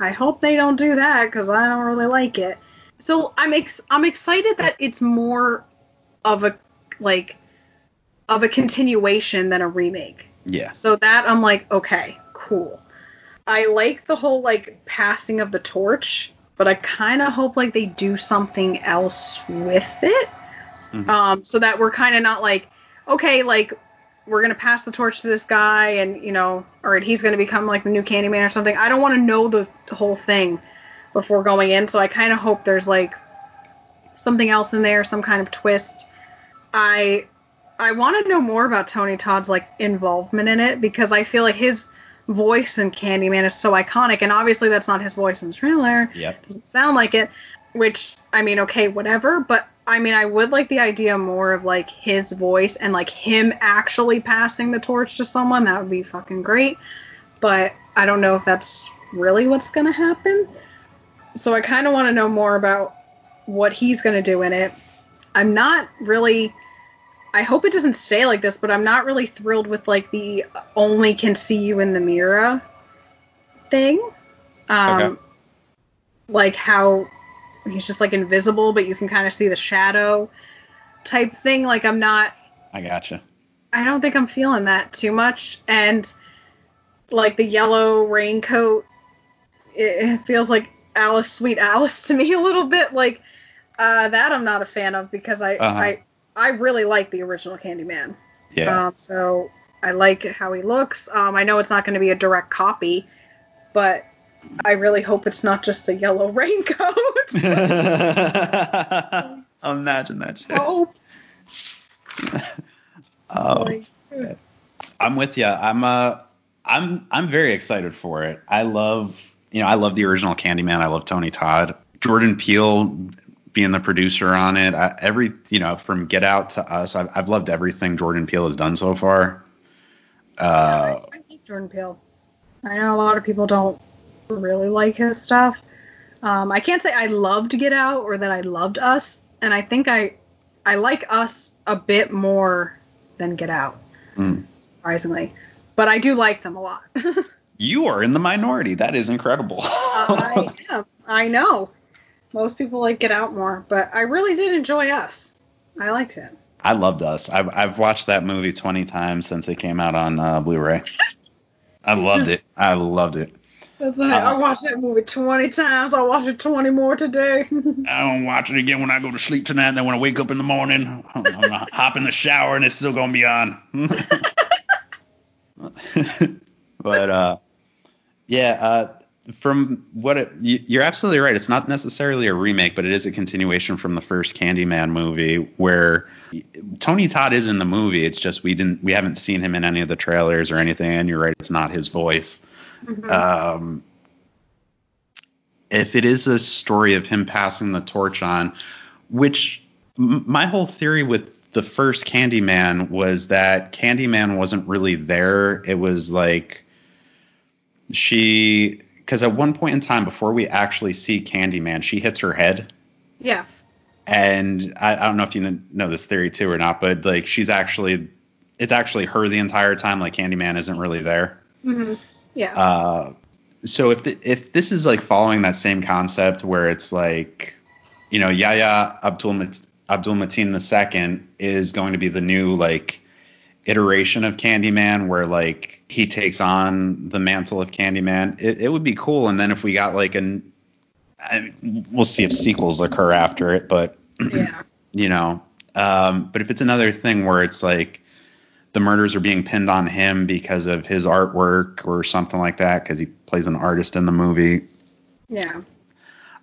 I hope they don't do that because I don't really like it. So I'm ex- I'm excited that it's more of a like of a continuation than a remake. Yeah. So that I'm like, okay, cool. I like the whole like passing of the torch, but I kind of hope like they do something else with it. Mhm. Um, so that we're kind of not like, okay, like we're gonna pass the torch to this guy, and you know, or he's gonna become like the new Candyman or something. I don't want to know the whole thing before going in, so I kind of hope there's like something else in there, some kind of twist. I I want to know more about Tony Todd's like involvement in it because I feel like his voice in Candyman is so iconic, and obviously that's not his voice in the trailer. Yep. Doesn't sound like it. Which I mean, okay, whatever. But I mean, I would like the idea more of like his voice and like him actually passing the torch to someone. That would be fucking great. But I don't know if that's really what's gonna happen. So I kind of want to know more about what he's gonna do in it. I'm not really I hope it doesn't stay like this, but I'm not really thrilled with like the only can see you in the mirror thing. Um, Okay. Like how he's just like invisible, but you can kind of see the shadow type thing. Like I'm not. I gotcha. I don't think I'm feeling that too much. And like the yellow raincoat, it, it feels like Alice, sweet Alice to me a little bit. Like uh, that, I'm not a fan of because I Uh-huh. I I really like the original Candyman. Yeah. Um, so I like how he looks. Um, I know it's not going to be a direct copy, but I really hope it's not just a yellow raincoat. Imagine that shit. hope. Um, I'm with you. I'm uh, I'm I'm very excited for it. I love you know I love the original Candyman. I love Tony Todd, Jordan Peele being the producer on it. I, every you know from Get Out to Us, I've, I've loved everything Jordan Peele has done so far. Uh, I like Jordan Peele. I know a lot of people don't really like his stuff. Um, I can't say I loved Get Out or that I loved Us, and I think I I like Us a bit more than Get Out, Mm. surprisingly. But I do like them a lot. you are in the minority. That is incredible. I am. I know. Most people like Get Out more, but I really did enjoy Us. I liked it. I loved Us. I've I've watched that movie twenty times since it came out on uh, Blu-ray. I loved it. I loved it. That's right. I Uh, watched that movie 20 times. I'll watch it 20 more today. I don't watch it again when I go to sleep tonight. And then when I wake up in the morning, I'm gonna hop in the shower and it's still gonna be on. but uh, yeah, uh, from what it, you, you're absolutely right. It's not necessarily a remake, but it is a continuation from the first Candyman movie, where Tony Todd is in the movie. It's just we didn't, we haven't seen him in any of the trailers or anything. And you're right, it's not his voice. Um, if it is a story of him passing the torch on, which m- my whole theory with the first Candyman was that Candyman wasn't really there. It was like she, because at one point in time, before we actually see Candyman, she hits her head. yeah. And I, I don't know if you know this theory too or not, but like she's actually, it's actually her the entire time. Like Candyman isn't really there. hmm Yeah. Uh, so if the, if this is like following that same concept where it's like, you know, Yahya Abdul Abdul Mateen II is going to be the new like iteration of Candyman, where like he takes on the mantle of Candyman, it, it would be cool. And then if we got like an, I, we'll see if sequels occur after it, but yeah. you know. Um, but if it's another thing where it's like the murders are being pinned on him because of his artwork or something like that, because he plays an artist in the movie, Yeah.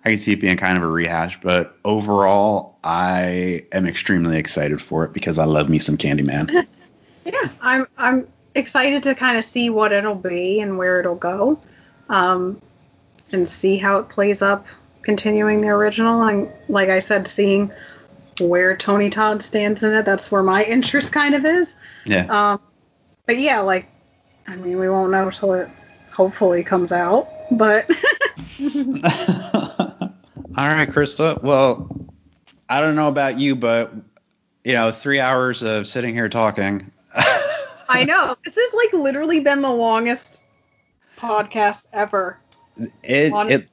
I can see it being kind of a rehash. But overall, I am extremely excited for it because I love me some Candyman. Yeah. I'm I'm excited to kind of see what it'll be and where it'll go. Um and see how it plays up continuing the original. And like I said, seeing where Tony Todd stands in it, that's where my interest kind of is. Yeah. Um but yeah, like I mean we won't know till it hopefully comes out. But All right, Krista. Well, I don't know about you, but you know, three hours of sitting here talking. I know. This has like literally been the longest podcast ever. It it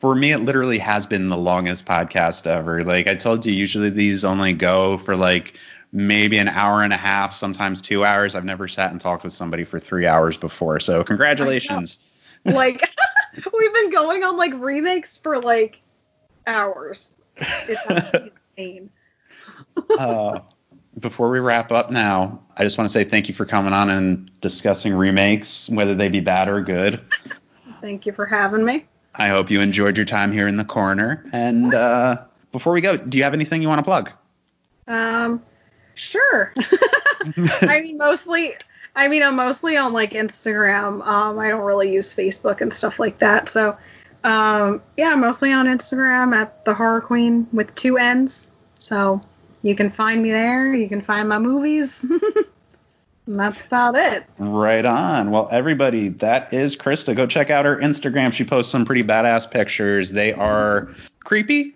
for me it literally has been the longest podcast ever. Like I told you, usually these only go for like maybe an hour and a half, sometimes two hours. I've never sat and talked with somebody for three hours before. So congratulations. Like we've been going on like remakes for like hours. It's insane. uh, before we wrap up now, I just want to say thank you for coming on and discussing remakes, whether they be bad or good. Thank you for having me. I hope you enjoyed your time here in the corner. And uh, before we go, do you have anything you want to plug? Um, sure. I mean, mostly. I mean, I'm mostly on like Instagram. Um, I don't really use Facebook and stuff like that. So, um, yeah, mostly on Instagram at the Horror Queen with two N's. So you can find me there. You can find my movies. and that's about it. Right on. Well, everybody, that is Krista. Go check out her Instagram. She posts some pretty badass pictures. They are creepy,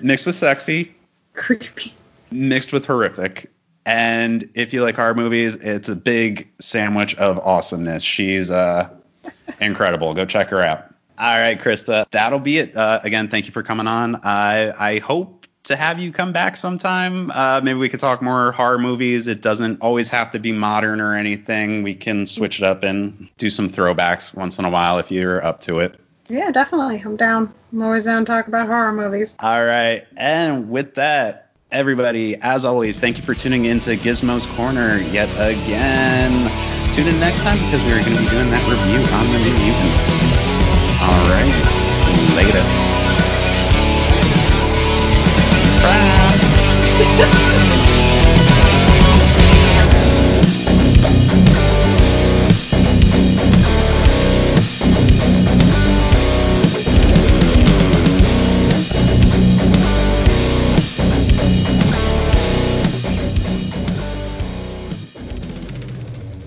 mixed with sexy. Creepy. mixed with horrific. And if you like horror movies, it's a big sandwich of awesomeness. She's uh, incredible. Go check her out. All right, Krista, that'll be it. Uh, again, thank you for coming on. I I hope to have you come back sometime. Uh, maybe we could talk more horror movies. It doesn't always have to be modern or anything. We can switch it up and do some throwbacks once in a while if you're up to it. Yeah, definitely. I'm down. I'm always down to talk about horror movies. All right. And with that, everybody, as always, thank you for tuning in to Gizmo's Corner yet again. Tune in next time because we're going to be doing that review on the New Mutants. All right. Later. Bye.